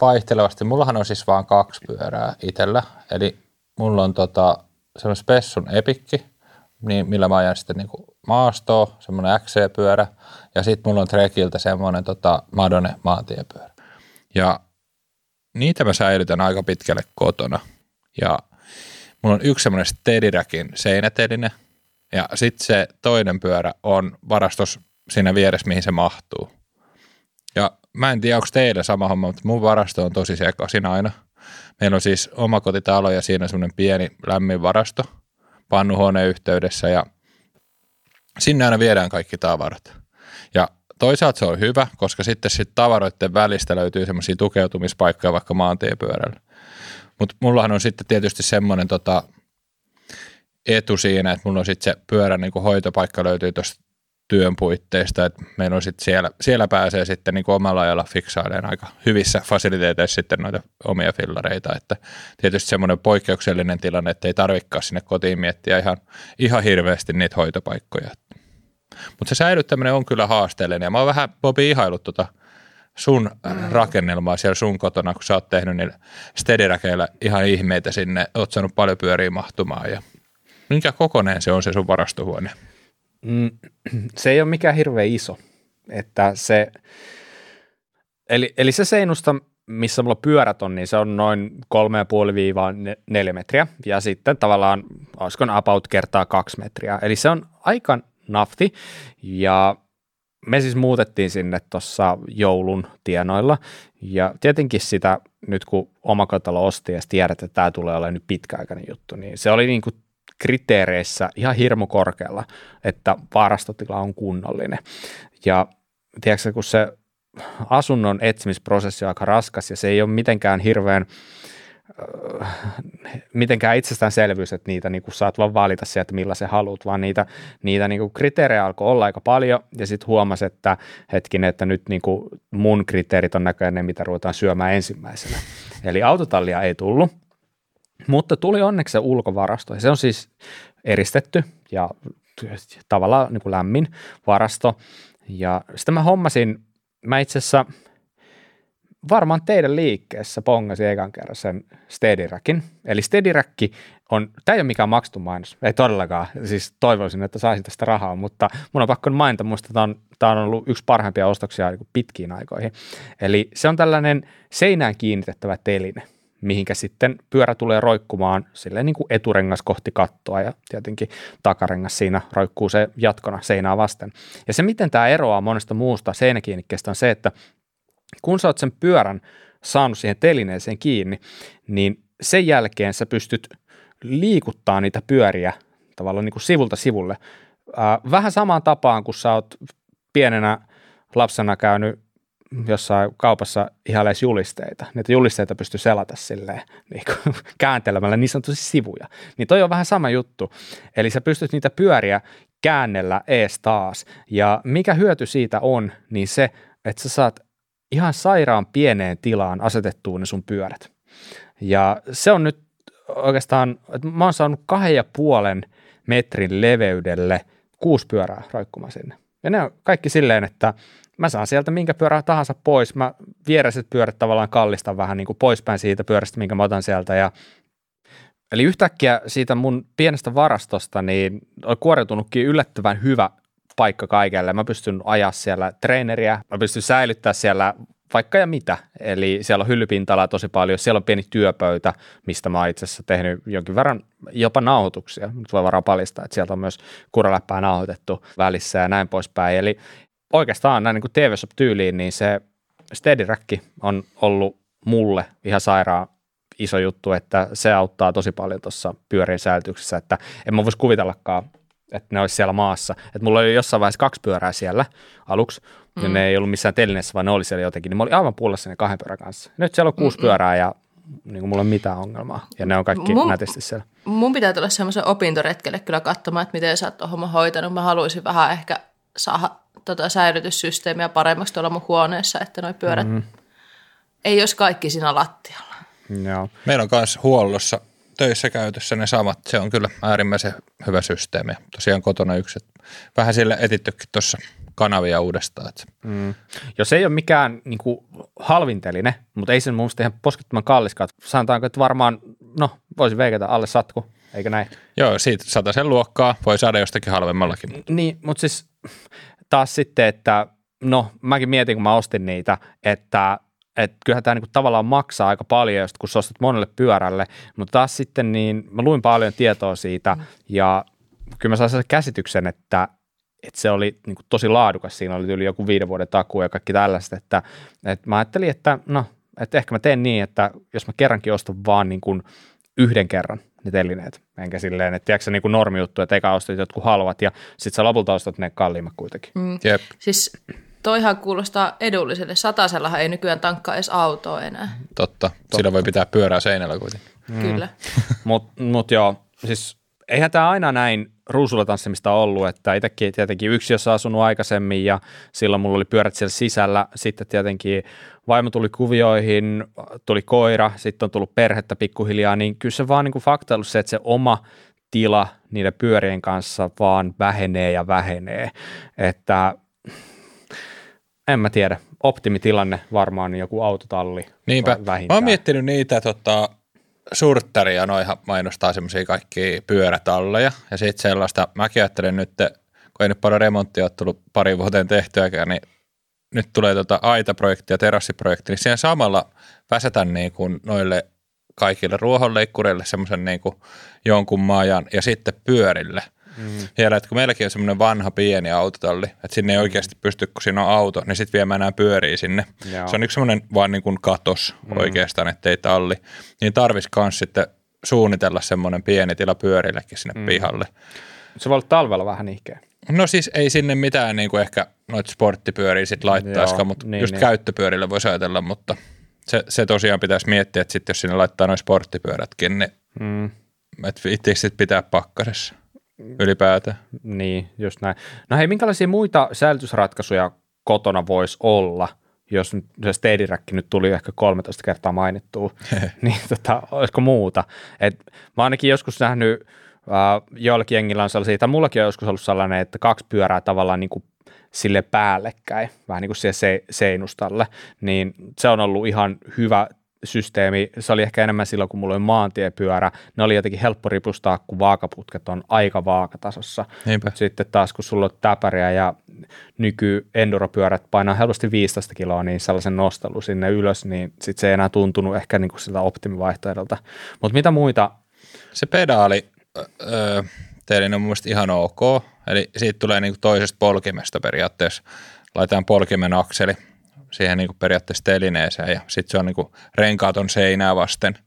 vaihtelevasti. Mullahan on siis vain kaksi pyörää itsellä. Eli mulla on tota, semmoinen Spessun Epikki, niin millä mä ajan sitten niinku maastoa, semmoinen XC-pyörä. Ja sitten mulla on Trekiltä semmoinen tota, Madone maantiepyörä. Ja niitä mä säilytän aika pitkälle kotona. Ja mulla on yksi semmoinen Steadyrackin seinäteline. Ja sitten se toinen pyörä on varastos siinä vieressä, mihin se mahtuu. Ja mä en tiedä, onko teillä sama homma, mutta mun varasto on tosi sekaisin aina. Meillä on siis omakotitalo ja siinä semmoinen pieni lämmin varasto pannuhuoneen yhteydessä ja sinne aina viedään kaikki tavarat. Ja toisaalta se on hyvä, koska sitten sit tavaroiden välistä löytyy semmoisia tukeutumispaikkoja vaikka maantiepyörällä. Mutta mullahan on sitten tietysti semmoinen tota, etu siinä, että mulla on sitten se pyörän niin hoitopaikka löytyy tuosta työn puitteista, että meillä on sitten siellä, siellä pääsee sitten niin omalla ajalla fiksailemaan aika hyvissä fasiliteeteissa sitten noita omia fillareita, että tietysti semmoinen poikkeuksellinen tilanne, että ei tarvikaan sinne kotiin miettiä ihan, ihan hirveästi niitä hoitopaikkoja. Mutta se säilyttäminen on kyllä haasteellinen ja mä oon vähän Bobi ihailut tota sun rakennelmaa siellä sun kotona, kun sä oot tehnyt niillä stediräkeillä ihan ihmeitä sinne, oot saanut paljon pyöriä mahtumaan ja minkä kokoneen se on se sun varastohuone? Mm, se ei ole mikään hirveän iso. Että se, eli, eli se seinusta, missä mulla pyörät on, niin se on noin 3,5-4 metriä. Ja sitten tavallaan, olisiko about kertaa 2 metriä. Eli se on aika nafti. Ja me siis muutettiin sinne tuossa joulun tienoilla. Ja tietenkin sitä nyt kun omakotalo osti ja tiedät, että tämä tulee olemaan nyt pitkäaikainen juttu, niin se oli niin kuin kriteereissä ihan hirmu korkealla, että varastotila on kunnollinen. Ja tiedätkö, kun se asunnon etsimisprosessi on aika raskas ja se ei ole mitenkään hirveän mitenkään itsestäänselvyys, että niitä niin kuin saat vaan valita sieltä, millä se haluat, vaan niitä, niitä niin kuin kriteerejä alkoi olla aika paljon, ja sitten huomasi, että hetkinen, että nyt niin kuin mun kriteerit on näköjään ne, mitä ruvetaan syömään ensimmäisenä. Eli autotallia ei tullut, mutta tuli onneksi se ulkovarasto. Se on siis eristetty ja tavallaan niin kuin lämmin varasto. Ja sitten mä hommasin, mä itse asiassa varmaan teidän liikkeessä pongasin ekan kerran sen Steadyrackin. Eli Steadyrack on, tämä ei ole mikään maksettu mainos, ei todellakaan, siis toivoisin, että saisin tästä rahaa, mutta mun on pakko mainita, muista tämä on, on ollut yksi parhaimpia ostoksia niin pitkiin aikoihin. Eli se on tällainen seinään kiinnitettävä teline, mihinkä sitten pyörä tulee roikkumaan silleen niin kuin eturengas kohti kattoa ja tietenkin takarengas siinä roikkuu se jatkona seinää vasten. Ja se, miten tämä eroaa monesta muusta seinäkiinnikkeestä on se, että kun sä oot sen pyörän saanut siihen telineeseen kiinni, niin sen jälkeen sä pystyt liikuttaa niitä pyöriä tavallaan niin kuin sivulta sivulle. Vähän samaan tapaan, kun sä oot pienenä lapsena käynyt jossain kaupassa ihailee julisteita. Niitä julisteita pystyy selata silleen niin kuin, *laughs* kääntelemällä niin sanotusti sivuja. Niin toi on vähän sama juttu. Eli sä pystyt niitä pyöriä käännellä ees taas. Ja mikä hyöty siitä on, niin se, että sä saat ihan sairaan pieneen tilaan asetettua ne sun pyörät. Ja se on nyt oikeastaan, että mä oon saanut kahden ja puolen metrin leveydelle kuusi pyörää roikkumaan sinne. Ja ne on kaikki silleen, että mä saan sieltä minkä pyörää tahansa pois. Mä viereiset pyörät tavallaan kallistan vähän niin kuin poispäin siitä pyörästä, minkä mä otan sieltä. Ja Eli yhtäkkiä siitä mun pienestä varastosta niin on kuoriutunutkin yllättävän hyvä paikka kaikelle. Mä pystyn ajaa siellä treeneriä, mä pystyn säilyttää siellä vaikka ja mitä. Eli siellä on hyllypintala tosi paljon, siellä on pieni työpöytä, mistä mä oon itse asiassa tehnyt jonkin verran jopa nauhoituksia. Nyt voi varaa paljastaa, että sieltä on myös kuraläppää nauhoitettu välissä ja näin poispäin. Eli oikeastaan näin niin kuin TV tyyliin niin se Steady on ollut mulle ihan sairaan iso juttu, että se auttaa tosi paljon tuossa pyörien säilytyksessä, että en mä voisi kuvitellakaan, että ne olisi siellä maassa. Että mulla oli jossain vaiheessa kaksi pyörää siellä aluksi, mm. ja ne ei ollut missään telineessä, vaan ne oli siellä jotenkin, niin mä olin aivan pullassa ne kahden pyörän kanssa. Nyt siellä on kuusi Mm-mm. pyörää ja niin kuin mulla ei ole mitään ongelmaa. Ja ne on kaikki Mun- nätisti siellä. Mun pitää tulla semmoisen opintoretkelle kyllä katsomaan, että miten sä oot tuon homman hoitanut. Mä haluaisin vähän ehkä saada tota säilytyssysteemiä paremmaksi tuolla mun huoneessa, että noi pyörät mm. ei olisi kaikki siinä lattialla. Joo. Meillä on myös huollossa töissä käytössä ne samat. Se on kyllä äärimmäisen hyvä systeemi. Tosiaan kotona yksi. Vähän sille etittykin tuossa kanavia uudestaan. Että Mm. Jos ei ole mikään niin kuin, halvinteline, mutta ei sen mun mielestä ihan poskettoman kalliskaan. Sanotaanko, että varmaan, no voisi veikata alle satku, eikö näin? Joo, siitä sen luokkaa voi saada jostakin halvemmallakin. mutta Niin, mutta siis taas sitten, että no mäkin mietin, kun mä ostin niitä, että että kyllähän tämä niinku tavallaan maksaa aika paljon, just kun sä ostat monelle pyörälle, mutta taas sitten niin mä luin paljon tietoa siitä ja kyllä mä sain sen käsityksen, että, että se oli niinku tosi laadukas, siinä oli yli joku viiden vuoden takuu ja kaikki tällaista, että, että mä ajattelin, että no, että ehkä mä teen niin, että jos mä kerrankin ostan vaan niin kuin yhden kerran ne telineet, enkä silleen, että tiedätkö se niin kuin normijuttu, että eka ostat jotkut halvat ja sitten sä lopulta ostat ne kalliimmat kuitenkin. Mm. Jep. Siis toihan kuulostaa edulliselle. Satasellahan ei nykyään tankkaa edes autoa enää. Totta. Sillä voi pitää pyörää seinällä kuitenkin. Mm. Kyllä. *laughs* Mutta mut joo, siis eihän tämä aina näin ruusulatanssimista ollut, että itsekin tietenkin yksi jos asunut aikaisemmin ja silloin mulla oli pyörät siellä sisällä, sitten tietenkin vaimo tuli kuvioihin, tuli koira, sitten on tullut perhettä pikkuhiljaa, niin kyllä se vaan niin kuin fakta ollut se, että se oma tila niiden pyörien kanssa vaan vähenee ja vähenee, että en mä tiedä, optimitilanne varmaan joku autotalli Niinpä. vä- Mä vähintään. oon miettinyt niitä tota, surttaria, noihan mainostaa semmoisia kaikki pyörätalleja. Ja sitten sellaista, mäkin ajattelen nyt, kun ei nyt paljon remonttia ole tullut pari vuoteen tehtyäkään, niin nyt tulee tota aitaprojekti ja terassiprojekti, niin siihen samalla väsätän niin kuin noille kaikille ruohonleikkureille semmoisen niin kuin jonkun maajan ja sitten pyörille. Mm. Vielä, että kun meilläkin on semmoinen vanha pieni autotalli, että sinne ei oikeasti pysty, kun siinä on auto, niin sitten viemään nämä pyörii sinne. Joo. Se on yksi semmoinen vaan niin kuin katos mm. oikeastaan, ettei talli. Niin tarvisi myös sitten suunnitella semmoinen pieni tila pyörillekin sinne mm. pihalle. Se voi olla talvella vähän ihkeä. No siis ei sinne mitään niin kuin ehkä noita sporttipyöriä sit laittaisikaan, mutta niin, just niin. käyttöpyörille voisi ajatella, mutta se, se tosiaan pitäisi miettiä, että sitten jos sinne laittaa noin sporttipyörätkin, niin Mm. että itse sitten pitää pakkasessa ylipäätään. Niin, just näin. No hei, minkälaisia muita säilytysratkaisuja kotona voisi olla, jos nyt se steadiräkki nyt tuli ehkä 13 kertaa mainittua, *laughs* niin tota, olisiko muuta? Et mä ainakin joskus nähnyt, äh, joillakin jengillä on sellaisia, tai mullakin on joskus ollut sellainen, että kaksi pyörää tavallaan niin kuin sille päällekkäin, vähän niin kuin siihen se, seinustalle, niin se on ollut ihan hyvä systeemi. Se oli ehkä enemmän silloin, kun mulla oli maantiepyörä. Ne oli jotenkin helppo ripustaa, kun vaakaputket on aika vaakatasossa. Niinpä. Sitten taas, kun sulla on täpäriä ja nyky enduropyörät painaa helposti 15 kiloa, niin sellaisen nostelu sinne ylös, niin sitten se ei enää tuntunut ehkä niin kuin siltä optimivaihtoehdolta. Mutta mitä muita? Se pedaali öö, teilin on mun ihan ok, eli siitä tulee niinku toisesta polkimesta periaatteessa. Laitetaan polkimen akseli siihen niinku periaatteessa telineeseen ja sitten se on niinku renkaaton seinää vasten.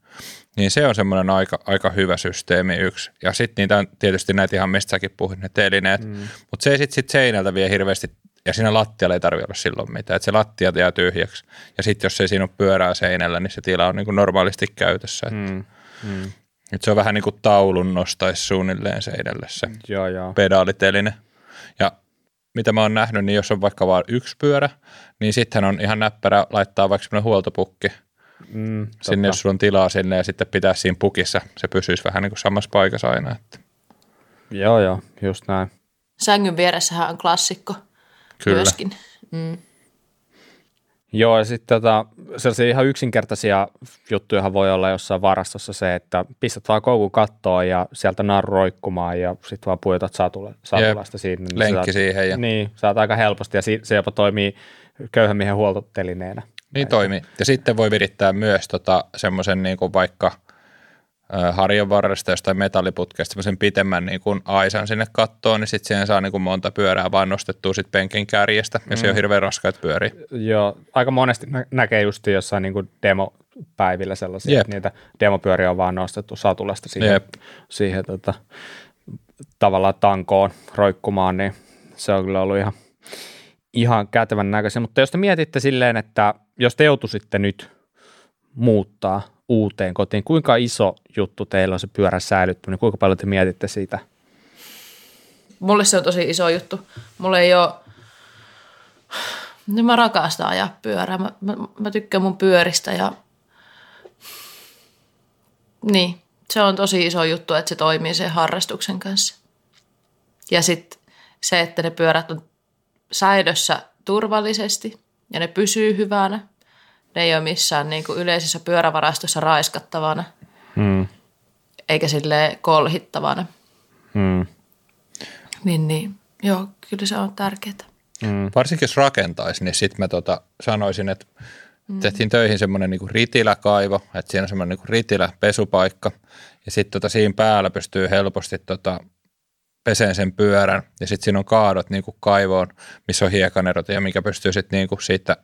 Niin se on semmoinen aika, aika hyvä systeemi yksi. Ja sitten niitä on tietysti näitä ihan mistä säkin puhuit, ne telineet. Mm. Mutta se ei sitten sit seinältä vie hirveästi, ja siinä lattialla ei tarvitse olla silloin mitään. Että se lattia jää tyhjäksi. Ja sitten jos ei siinä ole pyörää seinällä, niin se tila on niinku normaalisti käytössä. Mm. Mm, mm, Et se on vähän niin kuin taulun nostaisi suunnilleen seinälle se joo, joo. pedaaliteline. Mitä mä oon nähnyt, niin jos on vaikka vain yksi pyörä, niin sitten on ihan näppärä laittaa vaikka semmoinen huoltopukki Mm, sinne, jos sulla on tilaa sinne ja sitten pitää siinä pukissa. Se pysyisi vähän niin kuin samassa paikassa aina. Että. Joo, joo, just näin. Sängyn vieressähän on klassikko Kyllä. myöskin. Mm. Joo, ja sitten tota, sellaisia ihan yksinkertaisia juttuja voi olla jossain varastossa se, että pistät vaan koukun kattoon ja sieltä narru roikkumaan ja sitten vaan pujotat satula, satulasta siinä. niin Lenkki saat, siihen ja- Niin, saat aika helposti ja se jopa toimii köyhän miehen huoltotelineenä. Niin toimii. Ja sitten voi virittää myös tota, semmoisen niin kuin vaikka harjan varresta jostain metalliputkesta semmoisen pitemmän niin kuin aisan sinne kattoon, niin sitten siihen saa niin kuin monta pyörää vaan nostettua sit penkin kärjestä, ja se on hirveän raskaat pyöriä. Joo, aika monesti nä- näkee just jossain niin kuin demopäivillä sellaisia, Jep. että niitä demopyöriä on vaan nostettu satulasta siihen, Jep. siihen tota, tavallaan tankoon roikkumaan, niin se on kyllä ollut ihan, ihan kätevän näköisiä. Mutta jos te mietitte silleen, että jos te joutuisitte nyt muuttaa uuteen kotiin? Kuinka iso juttu teillä on se pyörän säilyttäminen? Kuinka paljon te mietitte siitä? Mulle se on tosi iso juttu. Mulle ei ole... Nyt mä rakastan ajaa pyörää. Mä, mä, mä tykkään mun pyöristä ja... Niin, se on tosi iso juttu, että se toimii sen harrastuksen kanssa. Ja sitten se, että ne pyörät on säilössä turvallisesti ja ne pysyy hyvänä. Ne ei ole missään niin kuin yleisessä pyörävarastossa raiskattavana, Hmm. eikä sille kolhittavana. Hmm. Niin, niin. Joo, kyllä se on tärkeää. Hmm. Varsinkin jos rakentaisi, niin sitten mä tota sanoisin, että tehtiin töihin semmoinen niinku ritiläkaivo, että siinä on semmoinen niinku ritiläpesupaikka ja sitten tota siinä päällä pystyy helposti tota peseen sen pyörän ja sitten siinä on kaadot niinku kaivoon, missä on hiekanerot ja mikä pystyy sitten niinku siitä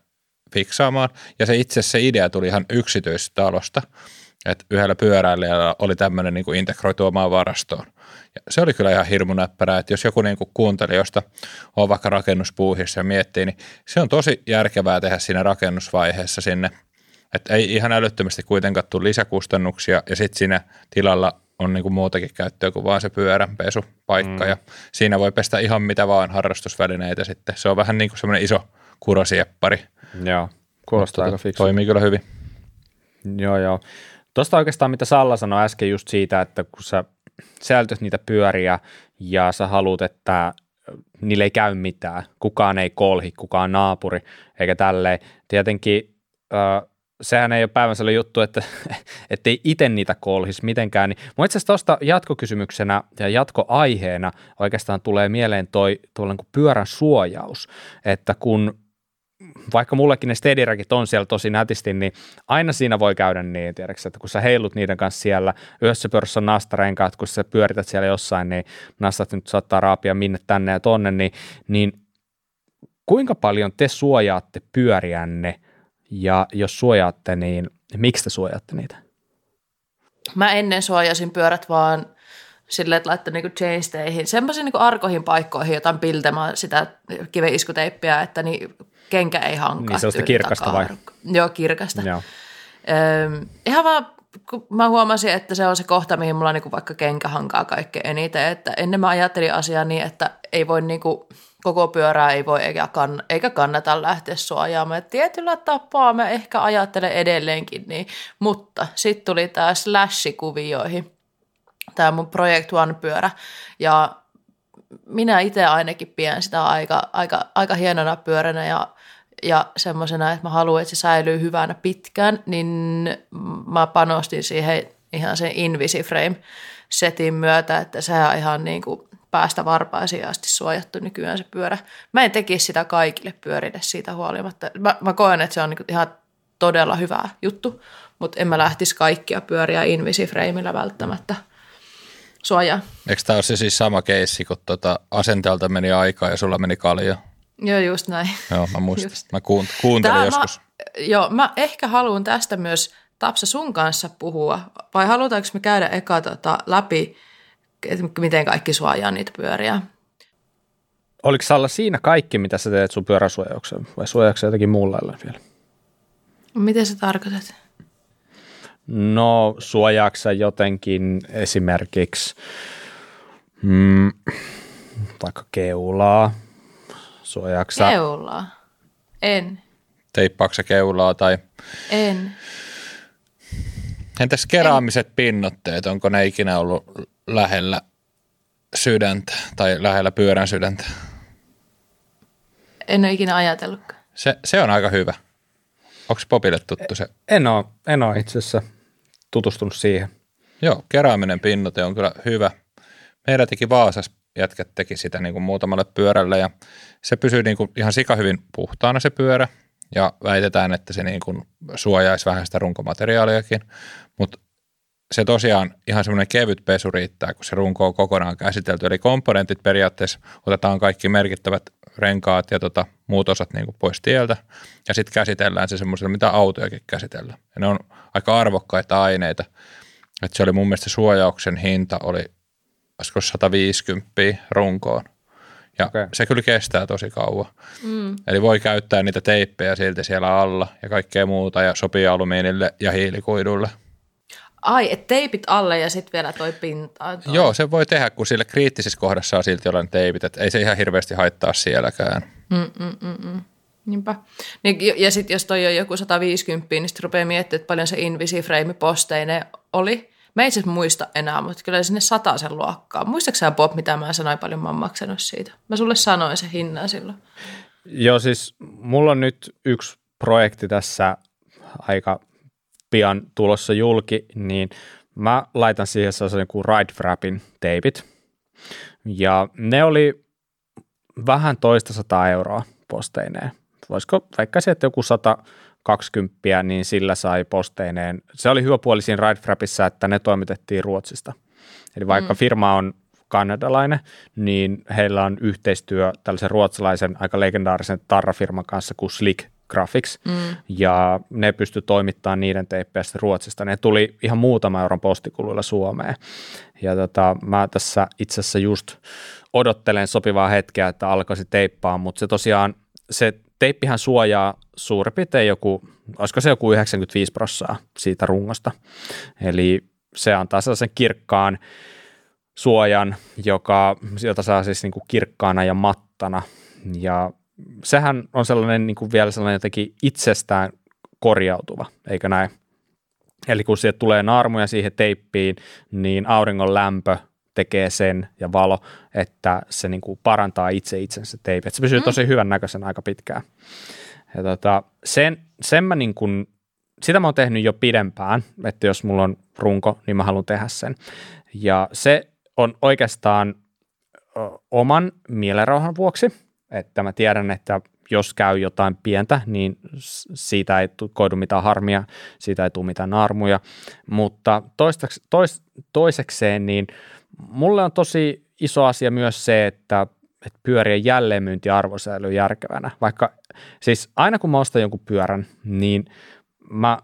fiksaamaan. Ja se itse se idea tuli ihan yksityistalosta, että yhdellä pyöräilijällä oli tämmöinen niinku integroitu omaan varastoon. Ja se oli kyllä ihan hirmu näppärää, että jos joku niinku kuuntelijoista on vaikka rakennuspuuhissa ja miettii, niin se on tosi järkevää tehdä siinä rakennusvaiheessa sinne. Että ei ihan älyttömästi kuitenkaan tule lisäkustannuksia ja sitten siinä tilalla on niinku muutakin käyttöä kuin vaan se pyöränpesupaikka mm. ja siinä voi pestä ihan mitä vaan harrastusvälineitä sitten. Se on vähän niin kuin semmoinen iso kurosieppari. Joo, kuulostaa aika Tota, fiksu. Toimii kyllä hyvin. Joo, joo. Tuosta oikeastaan, mitä Salla sanoi äsken just siitä, että kun sä säilytät niitä pyöriä ja sä haluat, että niille ei käy mitään, kukaan ei kolhi, kukaan naapuri, eikä tälleen. Tietenkin äh, sehän ei ole päivänsä juttu, että *laughs* ei itse niitä kolhisi mitenkään. Niin, mun itse asiassa tuosta jatkokysymyksenä ja jatkoaiheena oikeastaan tulee mieleen toi tuollainen kuin pyörän suojaus, että kun vaikka mullekin ne stediräkit on siellä tosi nätisti, niin aina siinä voi käydä niin, tiedätkö, että kun sä heilut niiden kanssa siellä, yhdessä pyörässä on nastarenkaat, kun sä pyörität siellä jossain, niin nastat nyt saattaa raapia minne tänne ja tonne, niin, niin kuinka paljon te suojaatte pyöriänne, ja jos suojaatte, niin miksi te suojaatte niitä? Mä ennen suojasin pyörät vaan silleen, että laittaa niinku chainsteihin, semmoisiin niinku arkoihin paikkoihin, jotain piltemään sitä kiven iskuteippiä, että niin kenkä ei hankaa. Niin, sellaista kirkasta vai? Joo, kirkasta. Joo. Öö, ihan vaan, kun mä huomasin, että se on se kohta, mihin mulla niinku vaikka kenkä hankaa kaikkein eniten. Että ennen mä ajattelin asiaa niin, että ei voi niinku, koko pyörää ei voi eikä, kann, eikä kannata lähteä suojaamaan. Et tietyllä tapaa mä ehkä ajattelen edelleenkin niin, mutta sitten tuli tämä slash-kuvioihin, tämä mun Project One-pyörä. Ja minä itse ainakin pidän sitä aika, aika, aika hienona pyöränä ja, ja semmoisena, että mä haluan, että se säilyy hyvänä pitkään, niin mä panostin siihen ihan sen Invisiframe-setin myötä, että se on ihan niin kuin päästä varpaisiin asti suojattu nykyään se pyörä. Mä en tekisi sitä kaikille pyörille siitä huolimatta. Mä, mä koen, että se on niin ihan todella hyvä juttu, mutta en mä lähtisi kaikkia pyöriä Invisiframeilla välttämättä suojaa. Eikö tämä ole se siis sama keissi, kun tuota asenteelta meni aikaa ja sulla meni kalja? Joo, just näin. Joo, mä muistan. Just. Mä kuunt- kuuntelin Tää joskus. Mä, joo, mä ehkä haluan tästä myös Tapsa sun kanssa puhua, vai halutaanko me käydä eka tota, läpi, että miten kaikki suojaa niitä pyöriä? Oliko Salla siinä kaikki, mitä sä teet sun pyöräsuojaukseen, vai suojaako sä jotakin muulla vielä? Miten sä tarkoitat? No, suojaaksa jotenkin esimerkiksi mm, vaikka keulaa, suojaaksa, Keulaa? En. Teippaako se keulaa tai En. entäs keraamiset pinnotteet, onko ne ikinä ollut lähellä sydäntä tai lähellä pyörän sydäntä? En ole ikinä ajatellutkaan. Se, se on aika hyvä. Onko Popille tuttu se? en ole, en ole itse asiassa tutustunut siihen. Joo, keraaminen pinnote on kyllä hyvä. Meillä teki Vaasas jätkät teki sitä niin kuin muutamalle pyörälle ja se pysyy niin kuin ihan sika hyvin puhtaana se pyörä ja väitetään, että se niin kuin suojaisi vähän sitä runkomateriaaliakin, mutta se tosiaan ihan semmoinen kevyt pesu riittää, kun se runko on kokonaan käsitelty. Eli komponentit periaatteessa otetaan kaikki merkittävät renkaat ja tota, muut osat niin kuin pois tieltä ja sitten käsitellään se semmoisella, mitä autojakin käsitellään. Ja ne on aika arvokkaita aineita. Et se oli mun mielestä suojauksen hinta oli olisiko 150 runkoon. Ja okay. se kyllä kestää tosi kauan. Mm. Eli voi käyttää niitä teippejä silti siellä alla ja kaikkea muuta ja sopii alumiinille ja hiilikuidulle. Ai, et teipit alle ja sitten vielä toi pinta. Toi. Joo, se voi tehdä, kun sillä kriittisessä kohdassa on silti jollain teipit, että ei se ihan hirveästi haittaa sielläkään. Mm-mm-mm. Niinpä. Niin, ja sitten jos toi on joku 150, niin sitten rupeaa miettimään, että paljon se Invisiframe posteinen oli. Mä itse muista enää, mutta kyllä sinne sataa sen luokkaa. Muistaaksä Bob, mitä mä sanoin, paljon mä oon maksanut siitä? Mä sulle sanoin sen hinnan silloin. Joo, siis mulla on nyt yksi projekti tässä aika pian tulossa julki, niin mä laitan siihen sellaisen kuin Ride Wrapin teipit. Ja ne oli vähän toista sataa euroa posteineen. Voisiko vaikka se, että joku 120, niin sillä sai posteineen. Se oli hyvä puoli siinä Ride Wrapissa, että ne toimitettiin Ruotsista. Eli vaikka mm. firma on kanadalainen, niin heillä on yhteistyö tällaisen ruotsalaisen aika legendaarisen tarrafirman kanssa kuin Slick Graphics, mm. ja ne pysty toimittamaan niiden teippejä Ruotsista. Ne tuli ihan muutama euron postikuluilla Suomeen. Ja tota, mä tässä itse asiassa just odottelen sopivaa hetkeä, että alkaisi teippaa, mutta se tosiaan, se teippihän suojaa suurin piirtein joku, olisiko se joku 95 prossaa siitä rungosta. Eli se antaa sellaisen kirkkaan suojan, joka, jota saa siis niin kuin kirkkaana ja mattana. Ja sehän on sellainen niin kuin vielä sellainen jotenkin itsestään korjautuva, eikö näin? Eli kun sieltä tulee naarmuja siihen teippiin, niin auringon lämpö tekee sen ja valo, että se niin kuin parantaa itse itsensä teipi. Että se pysyy mm. tosi hyvän näköisen aika pitkään. Ja tota, sen, sen mä niin kuin, sitä mä oon tehnyt jo pidempään, että jos mulla on runko, niin mä haluan tehdä sen. Ja se on oikeastaan oman mielenrauhan vuoksi, että mä tiedän, että jos käy jotain pientä, niin siitä ei koidu mitään harmia, siitä ei tule mitään naarmuja, mutta toistaks, tois, toisekseen niin mulle on tosi iso asia myös se, että, että pyörien jälleenmyyntiarvo säilyy järkevänä, vaikka siis aina kun mä ostan jonkun pyörän, niin mä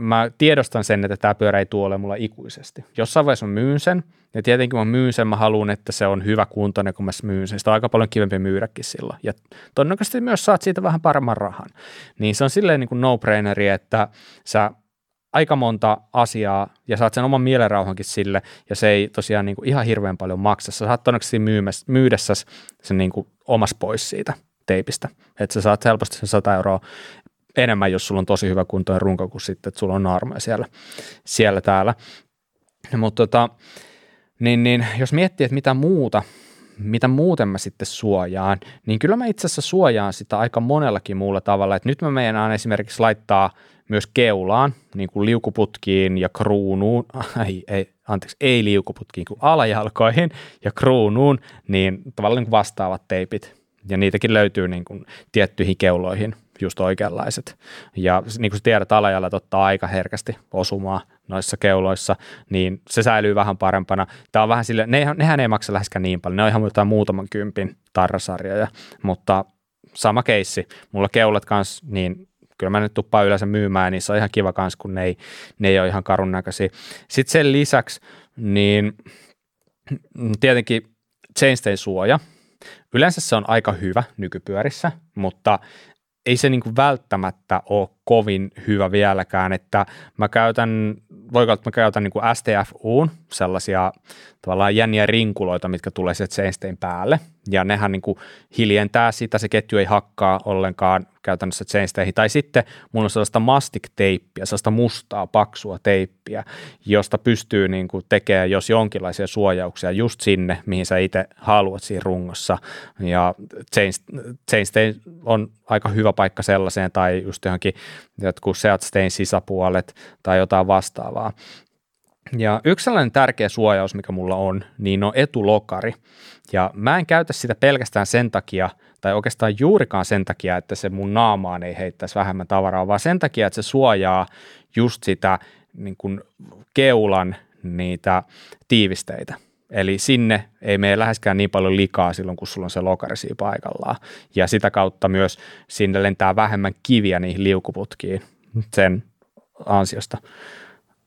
mä tiedostan sen, että tämä pyörä ei tuole mulla ikuisesti. Jossain vaiheessa mä myyn sen, ja tietenkin mä myyn sen, mä haluan, että se on hyvä kuntoinen, kun mä myyn sen. Sitä on aika paljon kivempi myydäkin silloin. Ja todennäköisesti myös saat siitä vähän paremman rahan. Niin se on silleen niin kuin no-braineri, että sä aika monta asiaa ja saat sen oman mielenrauhankin sille, ja se ei tosiaan niin kuin ihan hirveän paljon maksa. Sä saat todennäköisesti myydessä sen niin kuin omas pois siitä teipistä. Että sä saat helposti sen 100 euroa enemmän, jos sulla on tosi hyvä kuntoinen runko, kuin sitten, että sulla on naarmeja siellä, siellä täällä. Mutta tota, niin, niin, jos miettii, että mitä muuta, mitä muuten mä sitten suojaan, niin kyllä mä itse asiassa suojaan sitä aika monellakin muulla tavalla. Et nyt mä meinaan esimerkiksi laittaa myös keulaan, niin kuin liukuputkiin ja kruunuun, *laughs* ei, ei, anteeksi, ei liukuputkiin kuin alajalkoihin ja kruunuun, niin tavallaan niin vastaavat teipit. Ja niitäkin löytyy niin kuin tiettyihin keuloihin just oikeanlaiset. Ja niin kuin tiedät, alajalat ottaa aika herkästi osumaa noissa keuloissa, niin se säilyy vähän parempana. Tämä on vähän sille, ne, nehän ei maksa läheskään niin paljon, ne on ihan jotain muutaman kympin tarrasarjoja, mutta sama keissi. Mulla keulat kanssa, niin kyllä mä nyt tuppaan yleensä myymään, niin se on ihan kiva kanssa, kun ne ei, ne ei ole ihan karun näköisiä. Sitten sen lisäksi, niin tietenkin chainstay suoja. Yleensä se on aika hyvä nykypyörissä, mutta ei se niin kuin välttämättä ole kovin hyvä vieläkään, että mä käytän, että mä käytän niin kuin STFUn sellaisia tavallaan jänniä rinkuloita, mitkä tulee sieltä seinstein päälle, ja nehän niin kuin hiljentää sitä, se ketju ei hakkaa ollenkaan käytännössä chainsteihin. Tai sitten mulla on sellaista mastic-teippiä, sellaista mustaa, paksua teippiä, josta pystyy niin kuin tekemään jos jonkinlaisia suojauksia just sinne, mihin sä itse haluat siinä rungossa. Ja chainstay on aika hyvä paikka sellaiseen, tai just johonkin jotkut Seatstein sisäpuolet tai jotain vastaavaa. Ja yksi sellainen tärkeä suojaus, mikä mulla on, niin on etulokari. Ja mä en käytä sitä pelkästään sen takia, tai oikeastaan juurikaan sen takia, että se mun naamaan ei heittäisi vähemmän tavaraa, vaan sen takia, että se suojaa just sitä niin kuin keulan niitä tiivisteitä. Eli sinne ei mene läheskään niin paljon likaa silloin, kun sulla on se lokari siinä paikallaan. Ja sitä kautta myös sinne lentää vähemmän kiviä niihin liukuputkiin sen ansiosta.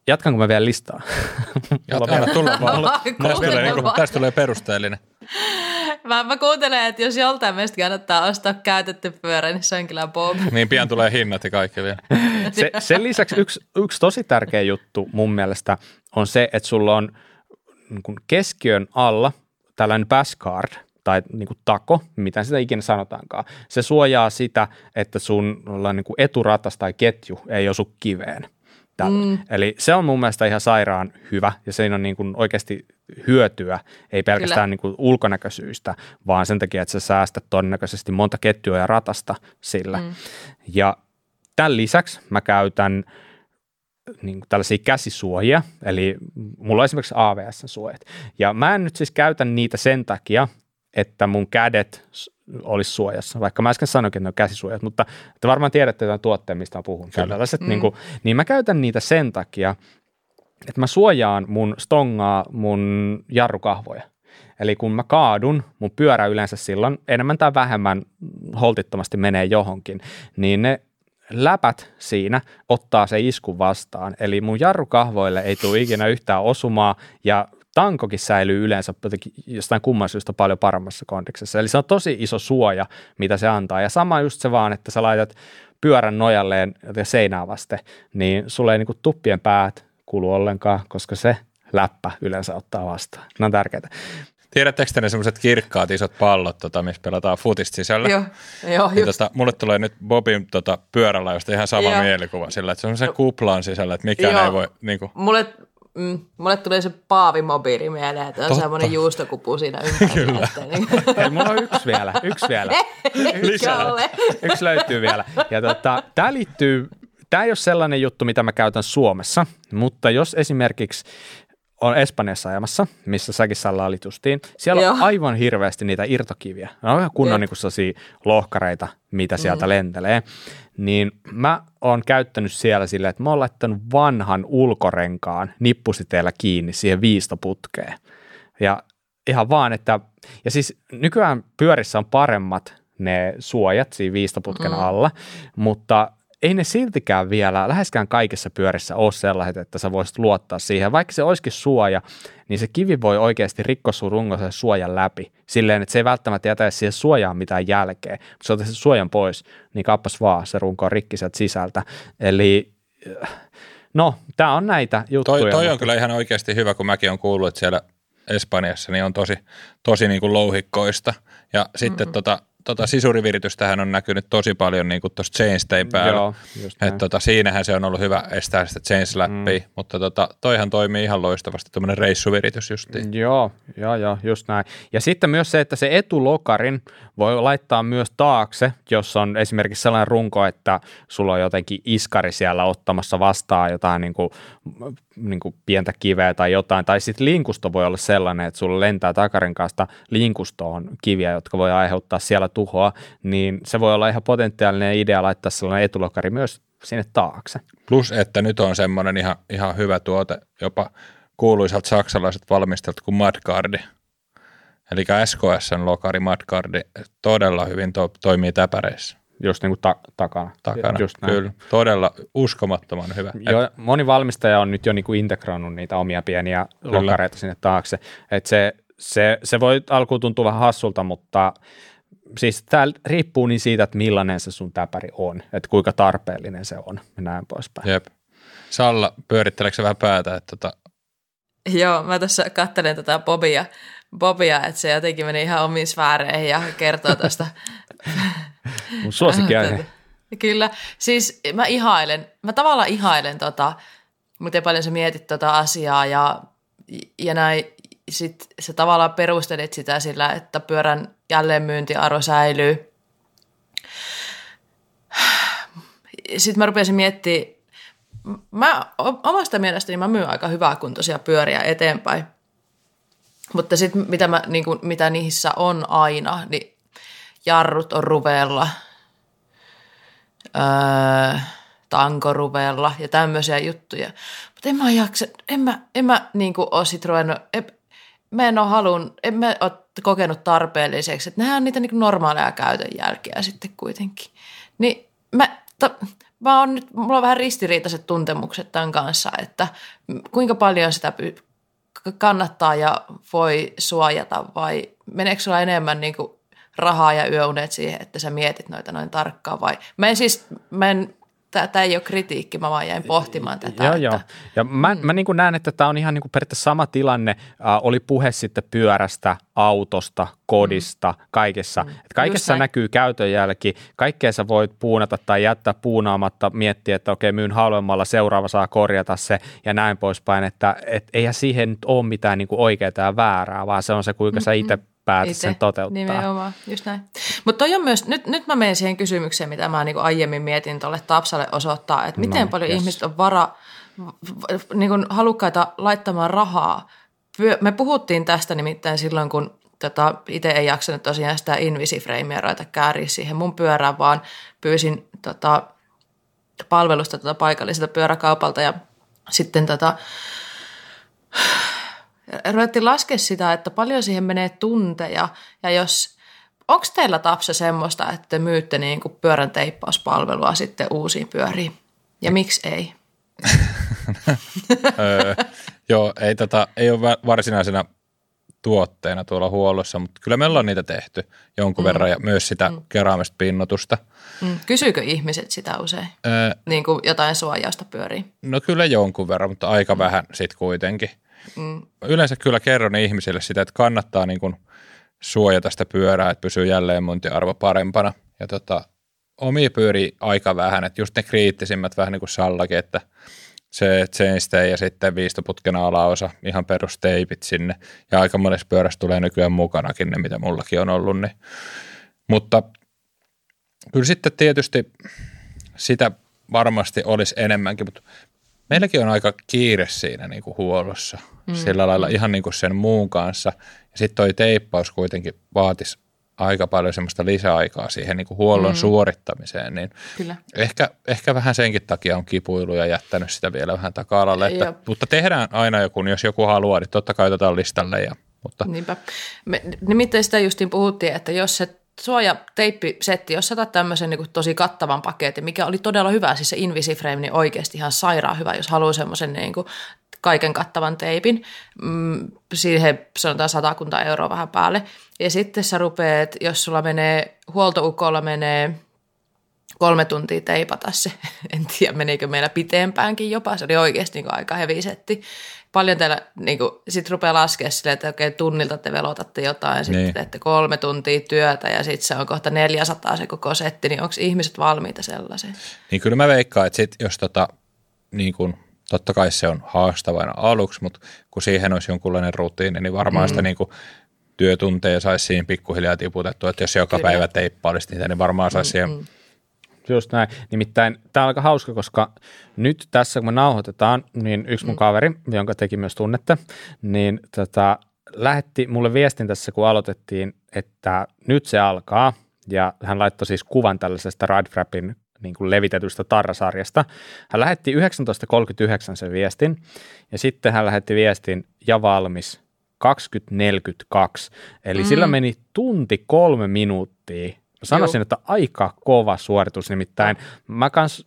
Jatkanko mä vielä listaa? *laughs* Jatka, tulla vaan. *laughs* tästä, tulee, niin tästä tulee perusteellinen. *laughs* mä, mä kuuntelen, että jos joltain meistä kannattaa ostaa käytetty pyörä, niin se on kyllä Bob. Niin pian tulee hinnat ja kaikki vielä. Se, sen lisäksi yksi, yksi tosi tärkeä juttu mun mielestä on se, että sulla on niin kuin keskiön alla tällainen basscard tai niin kuin tako, mitä sitä ikinä sanotaankaan. Se suojaa sitä, että sun niin kuin eturatas tai ketju ei osu kiveen. Mm. Eli se on mun mielestä ihan sairaan hyvä ja siinä on niin kuin oikeasti hyötyä, ei pelkästään niin kuin ulkonäköisyistä, vaan sen takia, että sä säästät todennäköisesti monta ketjua ja ratasta sillä. Mm. Ja tämän lisäksi mä käytän niin kuin tällaisia käsisuojia, eli mulla on esimerkiksi AVS-suojat. Ja mä en nyt siis käytä niitä sen takia, että mun kädet olisi suojassa, vaikka mä äsken sanoinkin, että ne on käsisuojat, mutta te varmaan tiedätte tämän tuotteen, mistä mä puhun. Kyllä. Mm. Niin, kuin, niin mä käytän niitä sen takia, että mä suojaan mun stongaa, mun jarrukahvoja. Eli kun mä kaadun, mun pyörä yleensä silloin enemmän tai vähemmän holtittomasti menee johonkin, niin ne läpät siinä ottaa se isku vastaan. Eli mun jarrukahvoille ei tule ikinä yhtään osumaa ja tankokin säilyy yleensä jostain kumman syystä paljon paremmassa kondiksessa. Eli se on tosi iso suoja, mitä se antaa. Ja sama just se vaan, että sä laitat pyörän nojalleen ja seinää vasten, niin sulle ei niin tuppien päät kulu ollenkaan, koska se läppä yleensä ottaa vastaan. Ne on tärkeitä. Tiedättekö te ne semmoiset kirkkaat isot pallot, tota, missä pelataan futista sisällä? Joo, joo niin, tota, mulle tulee nyt Bobin tota, pyörällä josta ihan sama joo. mielikuva sillä, että se on se kuplaan sisällä, että mikään joo. ei voi... Niin kuin... Mulle Mm, mulle tulee se paavimobiili mieleen, että on Totta. semmoinen juustokupu siinä ympärillä. Kyllä. Että, niin. *laughs* Hei, mulla on yksi vielä, yksi vielä. Lisää. *laughs* Yksi löytyy vielä. Ja tota, tämä liittyy, tämä ei ole sellainen juttu, mitä mä käytän Suomessa, mutta jos esimerkiksi on Espanjassa ajamassa, missä säkin Salla olit justiin. Siellä Joo. on aivan hirveästi niitä irtokiviä. Ne on ihan kunnon niin lohkareita, mitä sieltä mm. lentelee. Niin mä oon käyttänyt siellä silleen, että mä oon laittanut vanhan ulkorenkaan nippusiteellä kiinni siihen viistoputkeen. Ja ihan vaan, että, ja siis nykyään pyörissä on paremmat ne suojat siinä viistoputken mm. alla, mutta ei ne siltikään vielä läheskään kaikissa pyörissä ole sellaiset, että sä voisit luottaa siihen. Vaikka se olisikin suoja, niin se kivi voi oikeasti rikkoa sun rungosen suojan läpi silleen, että se ei välttämättä jätä siihen suojaan mitään jälkeä. Mutta se sen suojan pois, niin kappas vaan, se runko on rikki sieltä sisältä. Eli no, tämä on näitä juttuja. Toi, toi on kyllä ihan oikeasti hyvä, kun mäkin on kuullut, että siellä Espanjassa niin on tosi, tosi niin kuin louhikkoista. Ja sitten mm-hmm. tota, tota sisuriviritystähän on näkynyt tosi paljon niin tuossa Chainstein päällä. Joo, Et tota, siinähän se on ollut hyvä estää sitä Chainslappia, mm. mutta tota, toihan toimii ihan loistavasti, tuommoinen reissuviritys justiin. Joo, joo, joo, just näin. Ja sitten myös se, että se etulokarin voi laittaa myös taakse, jos on esimerkiksi sellainen runko, että sulla on jotenkin iskari siellä ottamassa vastaan jotain niin kuin, niin kuin pientä kiveä tai jotain, tai sitten linkusto voi olla sellainen, että sulla lentää takarin kanssa linkustoon kiviä, jotka voi aiheuttaa siellä tuhoa, niin se voi olla ihan potentiaalinen idea laittaa sellainen etulokari myös sinne taakse. Plus, että nyt on semmoinen ihan, ihan hyvä tuote, jopa kuuluisat saksalaiset valmistajat kuin Madgardi. Eli SKSn lokari Madgardi todella hyvin to, toimii täpäreissä. Just niin kuin ta- takana. Takana, Just näin. kyllä. Todella uskomattoman hyvä. Jo, moni valmistaja on nyt jo niin kuin integroinut niitä omia pieniä kyllä. lokareita sinne taakse. Et se, se, se voi alkuun tuntua vähän hassulta, mutta siis tämä riippuu niin siitä, että millainen se sun täpäri on, että kuinka tarpeellinen se on ja näin poispäin. Jep. Salla, pyöritteleekö vähän päätä? Että tota... Joo, mä tässä katselen tätä Bobia, Bobia, että se jotenkin meni ihan omiin sfääreihin ja kertoo tuosta. *laughs* Mun suosikkiaihe. Kyllä, siis mä ihailen, mä tavallaan ihailen tota, miten paljon sä mietit tota asiaa ja, ja näin, sit sä tavallaan perustelit sitä sillä, että pyörän jälleenmyyntiarvo säilyy. Sitten mä rupesin miettimään, mä omasta mielestäni mä myyn aika hyvää kuntoisia pyöriä eteenpäin. Mutta sitten mitä, mä, niin kuin, mitä niissä on aina, niin jarrut on ruvella, öö, tankoruvella ja tämmöisiä juttuja. Mutta en mä jaksa, en mä, en mä niin ole sit ruvennut, en, mä en ole halun, en mä ole kokenut tarpeelliseksi, että nämä on niitä niin normaaleja käytön jälkeä sitten kuitenkin. Niin mä, to, mä on nyt, mulla on vähän ristiriitaiset tuntemukset tämän kanssa, että kuinka paljon sitä kannattaa ja voi suojata vai meneekö sulla enemmän niin rahaa ja yöunet siihen, että sä mietit noita noin tarkkaan vai? Mä en siis, mä en tämä ei ole kritiikki, mä vaan jäin pohtimaan tätä. Joo, että, joo. Ja mä, mm. mä niin näen, että tämä on ihan niin kuin periaatteessa sama tilanne. Äh, oli puhe sitten pyörästä, autosta, kodista, mm. kaikessa. Mm. Et kaikessa näkyy käytön jälki. Kaikkea sä voit puunata tai jättää puunaamatta, miettiä, että okei, myyn halvemmalla, seuraava saa korjata se ja näin poispäin. Että et eihän siihen nyt ole mitään niin kuin oikeaa ja väärää, vaan se on se, kuinka mm-hmm. sä itse päätä Itse, sen toteuttaa. Nimenomaan, just näin. Mutta toi on myös, nyt, nyt mä menen siihen kysymykseen, mitä mä niin aiemmin mietin tuolle Tapsalle osoittaa, että miten no, paljon yes. ihmiset on vara, niin kuin halukkaita laittamaan rahaa. Me puhuttiin tästä nimittäin silloin, kun tota, itse ei jaksanut tosiaan sitä Invisiframea ruveta kääriä siihen mun pyörään, vaan pyysin tota, palvelusta tota paikalliselta pyöräkaupalta ja sitten tota, ruvettiin laskea sitä, että paljon siihen menee tunteja ja jos, onko teillä Tapsa semmoista, että te myytte niin kuin pyörän teippauspalvelua sitten uusiin pyöriin ja miksi ei? *laughs* öö, joo, ei, tota, ei ole varsinaisena tuotteena tuolla huollossa, mutta kyllä me ollaan niitä tehty jonkun mm. verran ja myös sitä mm. keraamista pinnotusta. Mm. Kysyykö ihmiset sitä usein? Öö, niin kuin jotain suojausta pyörii? No kyllä jonkun verran, mutta aika mm. vähän sitten kuitenkin. Mm. Yleensä kyllä kerron ihmisille sitä, että kannattaa niin kuin suojata sitä pyörää, että pysyy jälleen arvo parempana. Ja tota, omia pyörii aika vähän, että just ne kriittisimmät vähän niin kuin Sallakin, että se chainstay ja sitten viistoputken alaosa, ihan perusteipit sinne. Ja aika monessa pyörässä tulee nykyään mukanakin ne, mitä mullakin on ollut. Niin. Mutta kyllä sitten tietysti sitä varmasti olisi enemmänkin, mutta meilläkin on aika kiire siinä niin kuin huollossa mm. sillä lailla ihan niin kuin sen muun kanssa. Ja sitten toi teippaus kuitenkin vaatisi aika paljon semmoista lisäaikaa siihen niin kuin huollon mm. suorittamiseen, niin Kyllä. Ehkä, ehkä vähän senkin takia on kipuilu ja jättänyt sitä vielä vähän taka-alalle. Että, mutta tehdään aina joku, jos joku haluaa, niin totta kai otetaan listalle. Ja, mutta. Niinpä. Me, nimittäin sitä justiin puhuttiin, että jos se suojateippisetti, jos otat tämmöisen niin tosi kattavan paketin, mikä oli todella hyvä, siis se Invisiframe, niin oikeasti ihan sairaan hyvä, jos haluaa semmoisen niin kuin kaiken kattavan teipin. Mm, siihen sanotaan satakunta euroa vähän päälle. Ja sitten sä rupeat, jos sulla menee, huoltoukolla menee kolme tuntia teipata se. *laughs* En tiedä, menikö meillä pitempäänkin jopa. Se oli oikeasti niin aika heavy setti paljon teillä niin kuin, sit rupeaa laskemaan silleen, että okei, tunnilta te velotatte jotain, ja sitten niin. teette kolme tuntia työtä, ja sitten se on kohta 400 se koko setti, niin onko ihmiset valmiita sellaiseen? Niin kyllä mä veikkaan, että sit, jos tota, niin kuin, totta kai se on haastavana aluksi, mutta kun siihen olisi jonkunlainen rutiini, niin varmaan mm. sitä niin kuin, työtunteja saisi siinä pikkuhiljaa tiputettua, että jos joka kyllä. päivä teippailisi niitä, niin varmaan saisi mm, siihen mm Just näin. Nimittäin tämä on aika hauska, koska nyt tässä kun me nauhoitetaan, niin yksi mun mm. kaveri, jonka teki myös tunnette, niin tota, lähetti mulle viestin tässä, kun aloitettiin, että nyt se alkaa, ja hän laittoi siis kuvan tällaisesta Ride niin kuin levitetystä tarrasarjasta. Hän lähetti 19.39 sen viestin, ja sitten hän lähetti viestin ja valmis 2042. Eli mm. sillä meni tunti kolme minuuttia sanoisin, Joo. että aika kova suoritus, nimittäin mä kans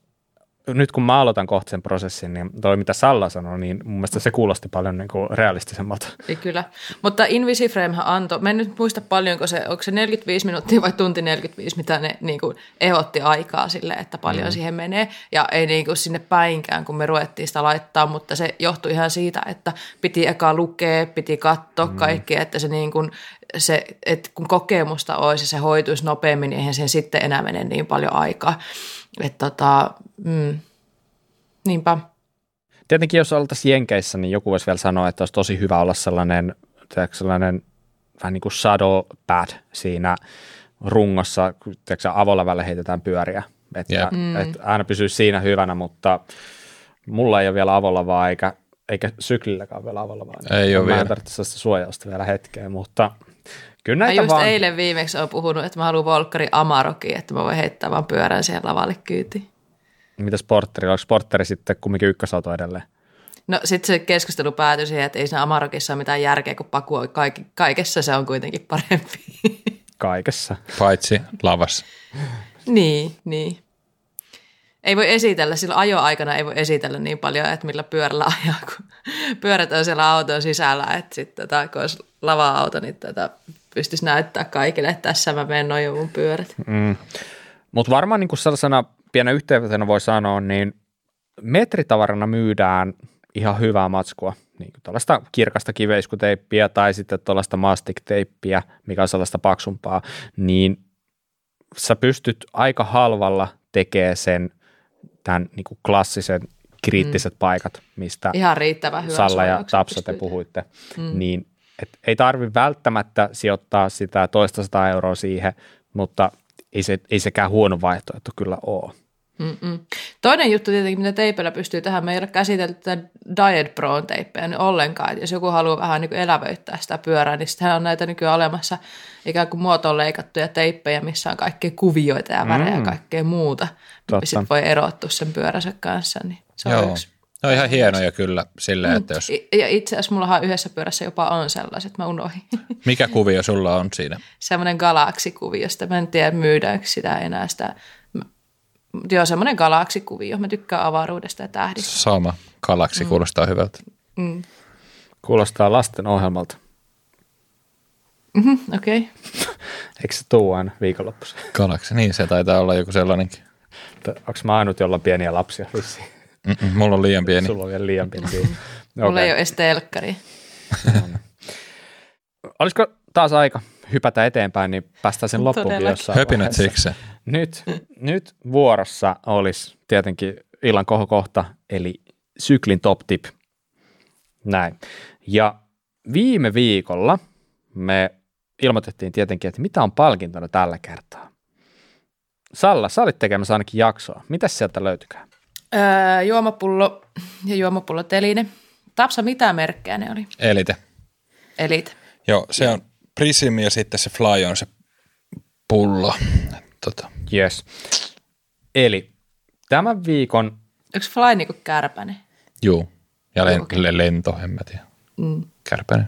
nyt kun mä aloitan kohta sen prosessin, niin toi mitä Salla sanoi, niin mun mielestä se kuulosti paljon niin kuin realistisemmalta. Kyllä, mutta Invisiframehan antoi, mä en nyt muista paljonko se, onko se 45 minuuttia vai tunti 45, mitä ne niin kuin ehotti aikaa sille, että paljon mm. siihen menee. Ja ei niin kuin sinne päinkään, kun me ruvettiin sitä laittaa, mutta se johtui ihan siitä, että piti eka lukea, piti katsoa mm. kaikki, että se niin kuin, se, että kun kokemusta olisi ja se hoituisi nopeammin, niin eihän siihen sitten enää mene niin paljon aikaa. Että tota, mm, niinpä. Tietenkin jos oltaisiin Jenkeissä, niin joku voisi vielä sanoa, että olisi tosi hyvä olla sellainen, sellainen vähän niin kuin shadow pad siinä rungossa, kun avolla välillä heitetään pyöriä. Että, yeah. mm. että aina pysyy siinä hyvänä, mutta mulla ei ole vielä avolla vaan eikä, eikä syklilläkään vielä avolla vaan. Ei ole vielä. Mä en suojausta vielä hetkeen, mutta Kyllä näitä mä just vaan... eilen viimeksi olen puhunut, että mä haluan Volkkari Amaroki, että mä voin heittää vaan pyörän siihen lavalle kyyti. Mitä sportteri? Onko sportteri sitten kumminkin ykkösauto edelleen? No sitten se keskustelu päätyi siihen, että ei siinä Amarokissa ole mitään järkeä, kun Paku on kaik- kaikessa se on kuitenkin parempi. *laughs* Kaikessa. Paitsi lavassa. niin, niin. Ei voi esitellä, sillä ajoaikana ei voi esitellä niin paljon, että millä pyörällä *laughs* ajaa, kun pyörät on siellä auton sisällä, että sitten tota, kun olisi lava-auto, niin tätä pystyisi näyttää kaikille, että tässä mä menen noin mun pyörät. Mm. Mutta varmaan niin sellaisena pienä yhteenvetona voi sanoa, niin metritavarana myydään ihan hyvää matskua. Niin kuin tällaista kirkasta kiveiskuteippiä tai sitten tuollaista mastikteippiä, mikä on sellaista paksumpaa, niin sä pystyt aika halvalla tekemään sen tämän niin kuin klassisen kriittiset mm. paikat, mistä Ihan riittävän hyvä Salla ja Tapsa te puhuitte, mm. niin et ei tarvi välttämättä sijoittaa sitä toista sata euroa siihen, mutta ei, se, ei sekään huono vaihtoehto kyllä ole. Mm-mm. Toinen juttu tietenkin, mitä teipeillä pystyy tähän, me ei ole käsitelty tätä Diet Pro teippeä niin ollenkaan, että jos joku haluaa vähän niin elävöittää sitä pyörää, niin sitten on näitä nykyään olemassa ikään kuin muotoon leikattuja teippejä, missä on kaikkea kuvioita ja värejä mm. ja kaikkea muuta, sitten voi erottua sen pyöränsä kanssa, niin se on Joo. yksi No ihan hienoja kyllä silleen, mm. että jos... Ja itse asiassa mullahan yhdessä pyörässä jopa on sellaiset, mä unohdin. *laughs* Mikä kuvio sulla on siinä? Semmoinen galaksikuvio, josta mä en tiedä myydäänkö sitä enää sitä. Joo, semmoinen galaksikuvio. Mä tykkään avaruudesta ja tähdistä. Sama. Galaksi mm. kuulostaa hyvältä. Mm. Kuulostaa lasten ohjelmalta. Mm-hmm, Okei. Okay. *laughs* Eikö se tuu aina viikonloppuisin? Galaksi, niin se taitaa olla joku sellainenkin. Onko mä ainut, jolla on pieniä lapsia vissiin? Mm-mm, mulla on liian pieni. Sulla on vielä liian pieni. okay. *laughs* Mulla ei ole edes telkkari. Olisiko taas aika hypätä eteenpäin, niin päästään sen loppuun jossain Höpinät siksi. Nyt, nyt vuorossa olisi tietenkin illan kohokohta, eli syklin top tip. Näin. Ja viime viikolla me ilmoitettiin tietenkin, että mitä on palkintona tällä kertaa. Salla, sä olit tekemässä ainakin jaksoa. Mitä sieltä löytykää? Öö, juomapullo ja juomapulloteline. Tapsa, mitä merkkejä ne oli? Elite. Elite. Joo, se on Prism ja sitten se Fly on se pullo. Tota. Yes. Eli tämän viikon... Onko Fly niinku kärpäne? Joo. Ja len- okay. lento, en mä tiedä. Mm. Kärpäne.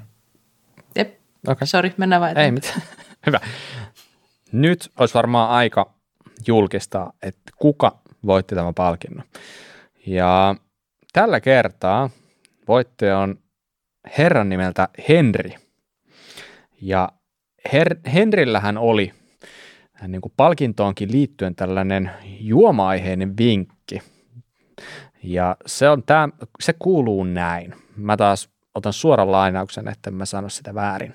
Jep. Okay. Sori, mennään vai Ei mitään. *laughs* Hyvä. Nyt olisi varmaan aika julkistaa, että kuka voitti tämän palkinnon. Ja tällä kertaa voittaja on herran nimeltä Henri. Ja Her- Henrillähän oli niin kuin palkintoonkin liittyen tällainen juoma-aiheinen vinkki. Ja se, on tämä, se kuuluu näin. Mä taas otan suoran lainauksen, että mä sano sitä väärin.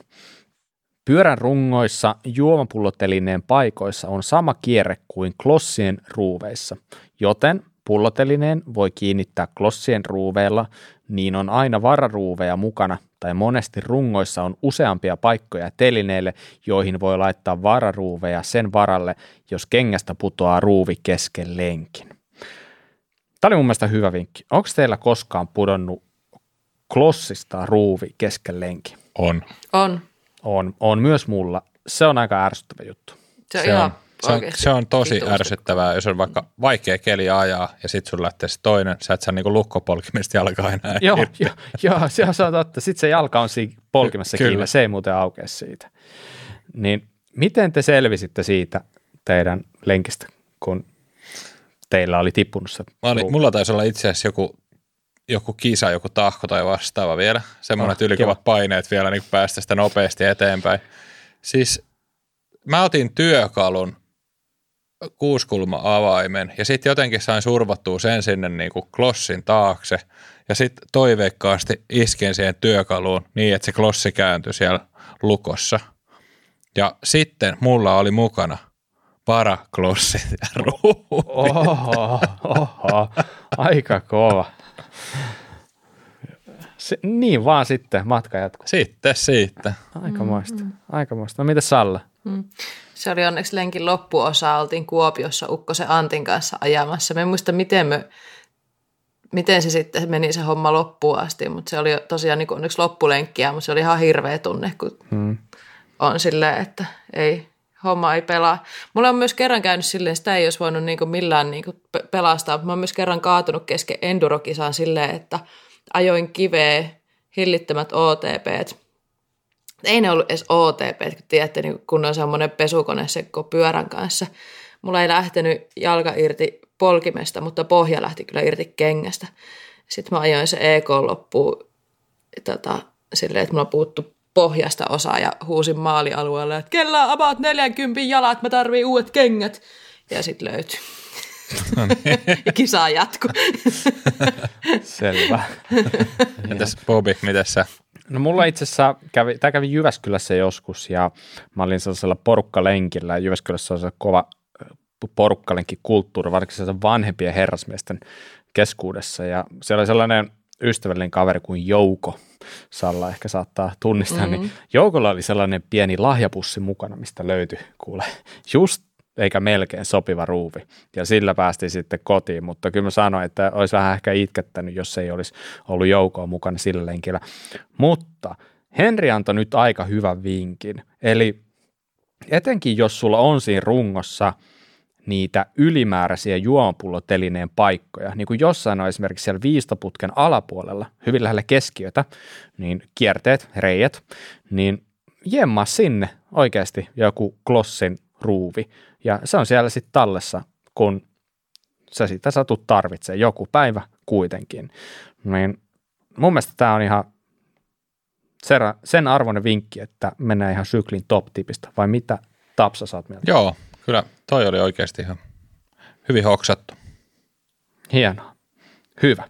Pyörän rungoissa juomapullotelineen paikoissa on sama kierre kuin klossien ruuveissa, joten pullotelineen voi kiinnittää klossien ruuveilla, niin on aina vararuuveja mukana tai monesti rungoissa on useampia paikkoja telineille, joihin voi laittaa vararuuveja sen varalle, jos kengästä putoaa ruuvi kesken lenkin. Tämä oli mun mielestä hyvä vinkki. Onko teillä koskaan pudonnut klossista ruuvi kesken lenkin? On. On on, on myös mulla. Se on aika ärsyttävä juttu. Se on, se on, se on, se on tosi ärsyttävää, jos on vaikka vaikea keli ajaa ja sitten sun lähtee se toinen, sä et saa niinku lukkopolkimesta jalkaa enää. *laughs* Joo, jo, jo, se, se on totta. Sitten se jalka on siinä polkimessa Kyllä. kiinni, se ei muuten aukea siitä. Niin miten te selvisitte siitä teidän lenkistä, kun teillä oli tippunut se oli, Mulla taisi olla itse asiassa joku joku kisa, joku tahko tai vastaava vielä. Semmoinen, oh, että ylikovat paineet vielä niin päästä sitä nopeasti eteenpäin. Siis mä otin työkalun kuuskulma-avaimen ja sitten jotenkin sain survattua sen sinne niin kuin klossin taakse ja sitten toiveikkaasti isken siihen työkaluun niin, että se klossi kääntyi siellä lukossa. Ja sitten mulla oli mukana paraklossit ja ruuvi. Oho, oho, aika kova. Se, niin vaan sitten matka jatkuu. Sitten siitä. Aikamoista. Mm, mm. Aikamoista. No mitä Salla? Mm. Se oli onneksi lenkin loppuosa. Oltiin Kuopiossa Ukkosen Antin kanssa ajamassa. Me en muista, miten, me, miten se sitten meni se homma loppuun asti, mutta se oli tosiaan niin onneksi loppulenkkiä, mutta se oli ihan hirveä tunne, kun mm. on silleen, että ei, homma ei pelaa. Mulla on myös kerran käynyt silleen, sitä ei olisi voinut niin millään niin pelastaa. Mä oon myös kerran kaatunut kesken endurokisaan silleen, että ajoin kiveä, hillittömät OTP. Ei ne ollut edes OTP, kun tiedätte, niin kun on semmoinen pesukone se pyörän kanssa. Mulla ei lähtenyt jalka irti polkimesta, mutta pohja lähti kyllä irti kengästä. Sitten mä ajoin se EK loppuun tota, silleen, että mulla puuttu pohjasta osaa ja huusin maalialueelle, että kellä about 40 jalat, mä tarvii uudet kengät. Ja sitten löytyi. *laughs* No niin. ja kisa jatku. *laughs* Selvä. Entäs Bobi, mitä sä? No mulla itse asiassa kävi, tämä kävi Jyväskylässä joskus ja mä olin sellaisella porukkalenkillä ja Jyväskylässä on se kova porukkalenkin kulttuuri, varsinkin sellaisen vanhempien herrasmiesten keskuudessa ja siellä oli sellainen ystävällinen kaveri kuin Jouko, Salla ehkä saattaa tunnistaa, niin mm-hmm. niin Joukolla oli sellainen pieni lahjapussi mukana, mistä löytyi kuule just eikä melkein sopiva ruuvi. Ja sillä päästiin sitten kotiin, mutta kyllä mä sanoin, että olisi vähän ehkä itkettänyt, jos ei olisi ollut joukoa mukana sillä lenkillä. Mutta Henri antoi nyt aika hyvän vinkin. Eli etenkin jos sulla on siinä rungossa niitä ylimääräisiä juomapullotelineen paikkoja, niin kuin jossain on esimerkiksi siellä viistoputken alapuolella, hyvin lähellä keskiötä, niin kierteet, reijät, niin jemma sinne oikeasti joku klossin ruuvi, ja se on siellä sitten tallessa, kun sä sitä satut tarvitsee joku päivä kuitenkin. Niin mun mielestä tämä on ihan sen arvoinen vinkki, että mennään ihan syklin top-tipistä, vai mitä Tapsa saat mieltä? Joo, kyllä toi oli oikeasti ihan hyvin hoksattu. Hienoa. Hyvä.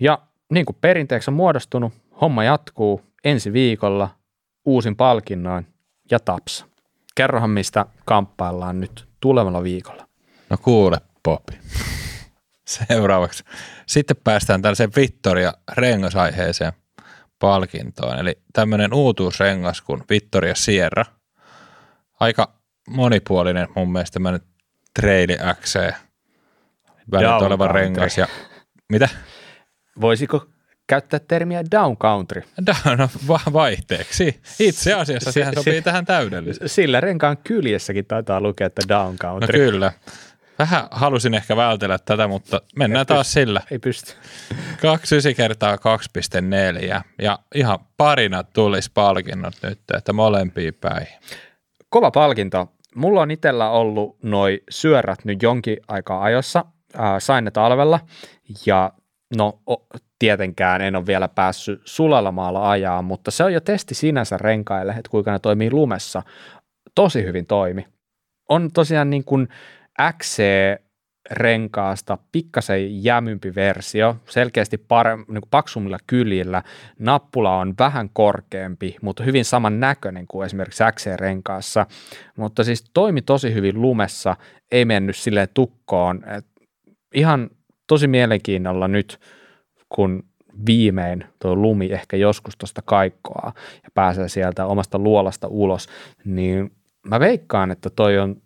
Ja niin kuin perinteeksi on muodostunut, homma jatkuu ensi viikolla uusin palkinnoin ja Tapsa. Kerrohan, mistä kamppaillaan nyt tulevalla viikolla. No kuule, Popi. *laughs* Seuraavaksi. Sitten päästään tällaiseen Vittoria rengasaiheeseen palkintoon. Eli tämmöinen uutuusrengas kuin Vittoria Sierra. Aika monipuolinen mun mielestä tämmöinen Traili XC välit oleva rengas. Ja, mitä? Voisiko käyttää termiä down country. Down, no, vaihteeksi. Itse asiassa sehän sopii tähän täydellisesti. Sillä renkaan kyljessäkin taitaa lukea, että down country. No kyllä. Vähän halusin ehkä vältellä tätä, mutta mennään taas pysty. sillä. Ei pysty. 29 kertaa 2,4 ja ihan parina tulisi palkinnot nyt, että molempiin päin. Kova palkinto. Mulla on itsellä ollut noi syörät nyt jonkin aikaa ajossa. Äh, sain ne talvella ja no tietenkään en ole vielä päässyt sulalla maalla ajaa, mutta se on jo testi sinänsä renkaille, että kuinka ne toimii lumessa. Tosi hyvin toimi. On tosiaan niin kuin XC renkaasta pikkasen jämympi versio, selkeästi parem, niin kuin paksummilla kyljillä. Nappula on vähän korkeampi, mutta hyvin saman näköinen kuin esimerkiksi XC-renkaassa. Mutta siis toimi tosi hyvin lumessa, ei mennyt sille tukkoon. Et ihan tosi mielenkiinnolla nyt – kun viimein tuo lumi ehkä joskus tuosta kaikkoa ja pääsee sieltä omasta luolasta ulos, niin mä veikkaan, että toi on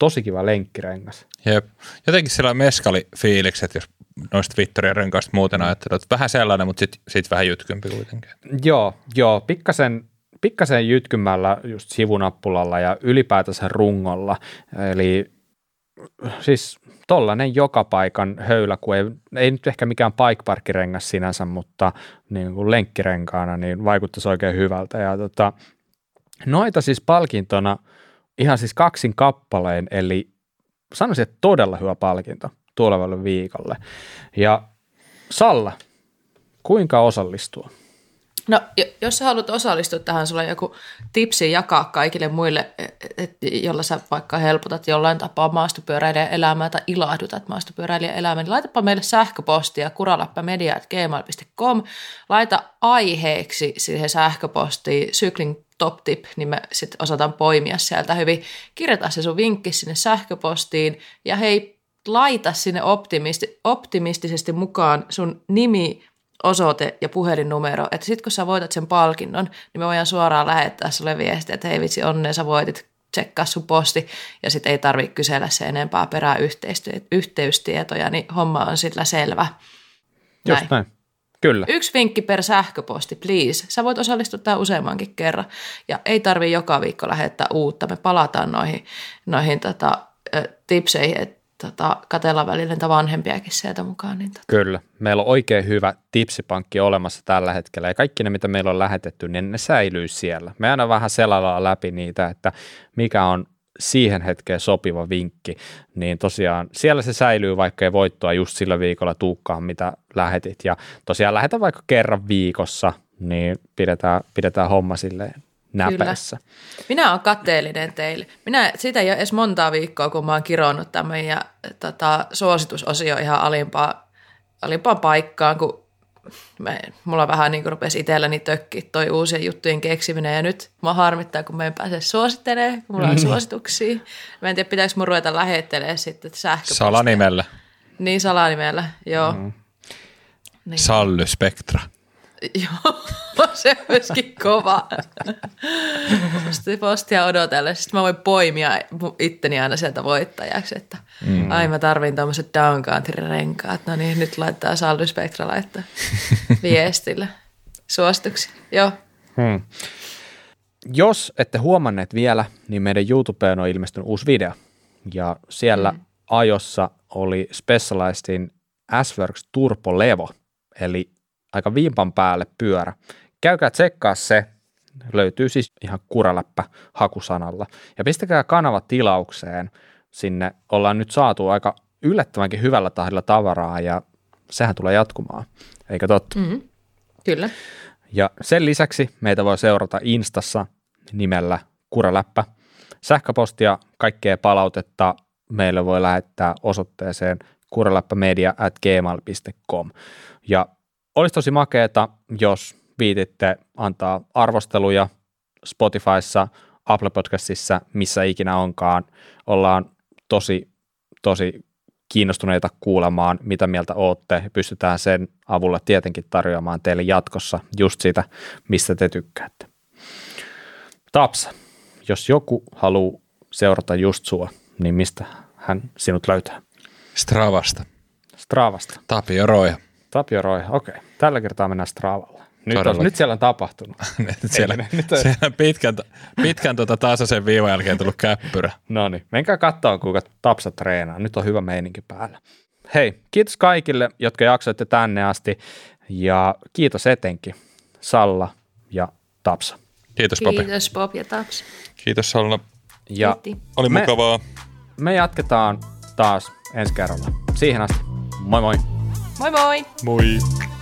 tosi kiva lenkkirengas. Jep. Jotenkin sillä meskali fiilikset, jos noista Victoria renkaista muuten ajattelut. Vähän sellainen, mutta sitten sit vähän jytkympi kuitenkin. Joo, joo pikkasen, pikkasen jytkymällä just sivunappulalla ja ylipäätänsä rungolla. Eli siis tollainen joka paikan höylä, kun ei, ei nyt ehkä mikään paikparkkirengas sinänsä, mutta niin kuin lenkkirenkaana, niin vaikuttaisi oikein hyvältä. Ja tota, noita siis palkintona ihan siis kaksin kappaleen, eli sanoisin, että todella hyvä palkinto tulevalle viikolle. Ja Salla, kuinka osallistua? No, jos sä haluat osallistua tähän, sulla on joku tipsi jakaa kaikille muille, et, jolla sä vaikka helpotat jollain tapaa maastopyöräilijän elämää tai ilahdutat maastopyöräilijän elämää, niin laitapa meille sähköpostia kuralappamedia.gmail.com, laita aiheeksi siihen sähköpostiin sykling top tip, niin me sitten osataan poimia sieltä hyvin. Kirjoita se sun vinkki sinne sähköpostiin ja hei, laita sinne optimisti, optimistisesti mukaan sun nimi, osoite ja puhelinnumero, että sitten kun sä voitat sen palkinnon, niin me voidaan suoraan lähettää sulle viestiä, että hei vitsi, onnea sä voitit, tsekkaa sun posti, ja sitten ei tarvitse kysellä se enempää perää yhteystietoja, niin homma on sillä selvä. Näin. Just näin. Kyllä. Yksi vinkki per sähköposti, please. Sä voit osallistua tähän useammankin kerran. Ja ei tarvi joka viikko lähettää uutta. Me palataan noihin, noihin tota, tipseihin, että tota, katella välillä niitä vanhempiakin sieltä mukaan. Niin tota. Kyllä. Meillä on oikein hyvä tipsipankki olemassa tällä hetkellä ja kaikki ne, mitä meillä on lähetetty, niin ne säilyy siellä. Me aina vähän selalla läpi niitä, että mikä on siihen hetkeen sopiva vinkki, niin tosiaan siellä se säilyy, vaikka ei voittoa just sillä viikolla tuukkaan, mitä lähetit. Ja tosiaan lähetä vaikka kerran viikossa, niin pidetään, pidetään homma silleen näpässä. Minä olen katteellinen teille. Minä, siitä ei ole edes montaa viikkoa, kun mä oon kironnut tämän ja tota, suositusosio ihan alimpaa, alimpaan paikkaan, kun me, mulla vähän niin kuin rupesi itselläni tökki toi uusien juttujen keksiminen ja nyt mä harmittaa, kun mä en pääse suosittelemaan, kun mulla on mm. suosituksia. Mä en tiedä, pitääkö mun ruveta lähettelemään sitten sähköpostia. Salanimellä. Niin, salanimellä, joo. Mm. Niin. Sally Spektra. *laughs* Joo, se on myöskin kova. Postia odotella. Sitten mä voin poimia itteni aina sieltä voittajaksi, että mm. ai mä tarvin tämmöiset down renkaat. No niin, nyt laittaa Saldu Spectra laittaa *laughs* viestillä. Suosituksia, joo. Hmm. Jos ette huomanneet vielä, niin meidän YouTubeen on ilmestynyt uusi video. Ja siellä mm. ajossa oli Specializedin S-Works Turbo Levo, eli aika viimpan päälle pyörä. Käykää tsekkaa se, löytyy siis ihan kuraläppä hakusanalla. Ja pistäkää kanava tilaukseen, sinne ollaan nyt saatu aika yllättävänkin hyvällä tahdilla tavaraa ja sehän tulee jatkumaan, eikö totta? Mm-hmm. Kyllä. Ja sen lisäksi meitä voi seurata Instassa nimellä Kuraläppä. Sähköpostia, kaikkea palautetta meille voi lähettää osoitteeseen kuraläppämedia at gmail.com. Ja olisi tosi makeeta, jos viititte antaa arvosteluja Spotifyssa, Apple Podcastissa, missä ikinä onkaan. Ollaan tosi, tosi kiinnostuneita kuulemaan, mitä mieltä ootte. Pystytään sen avulla tietenkin tarjoamaan teille jatkossa just sitä, mistä te tykkäätte. Tapsa, jos joku haluaa seurata just sua, niin mistä hän sinut löytää? Stravasta. Stravasta. Tapio Roja. Tapio Roy, okei. Okay. Tällä kertaa mennään Stravalle. Nyt, on, nyt siellä on tapahtunut. *laughs* siellä, nyt on... siellä pitkän, pitkän tuota tasaisen viivan jälkeen tullut käppyrä. no niin, menkää katsoa, kuinka Tapsa treenaa. Nyt on hyvä meininki päällä. Hei, kiitos kaikille, jotka jaksoitte tänne asti. Ja kiitos etenkin Salla ja Tapsa. Kiitos Bobi. Kiitos Bob ja Tapsa. Kiitos Salla. Ja Oli me, mukavaa. Me jatketaan taas ensi kerralla. Siihen asti. Moi moi. Moi moi! Moi!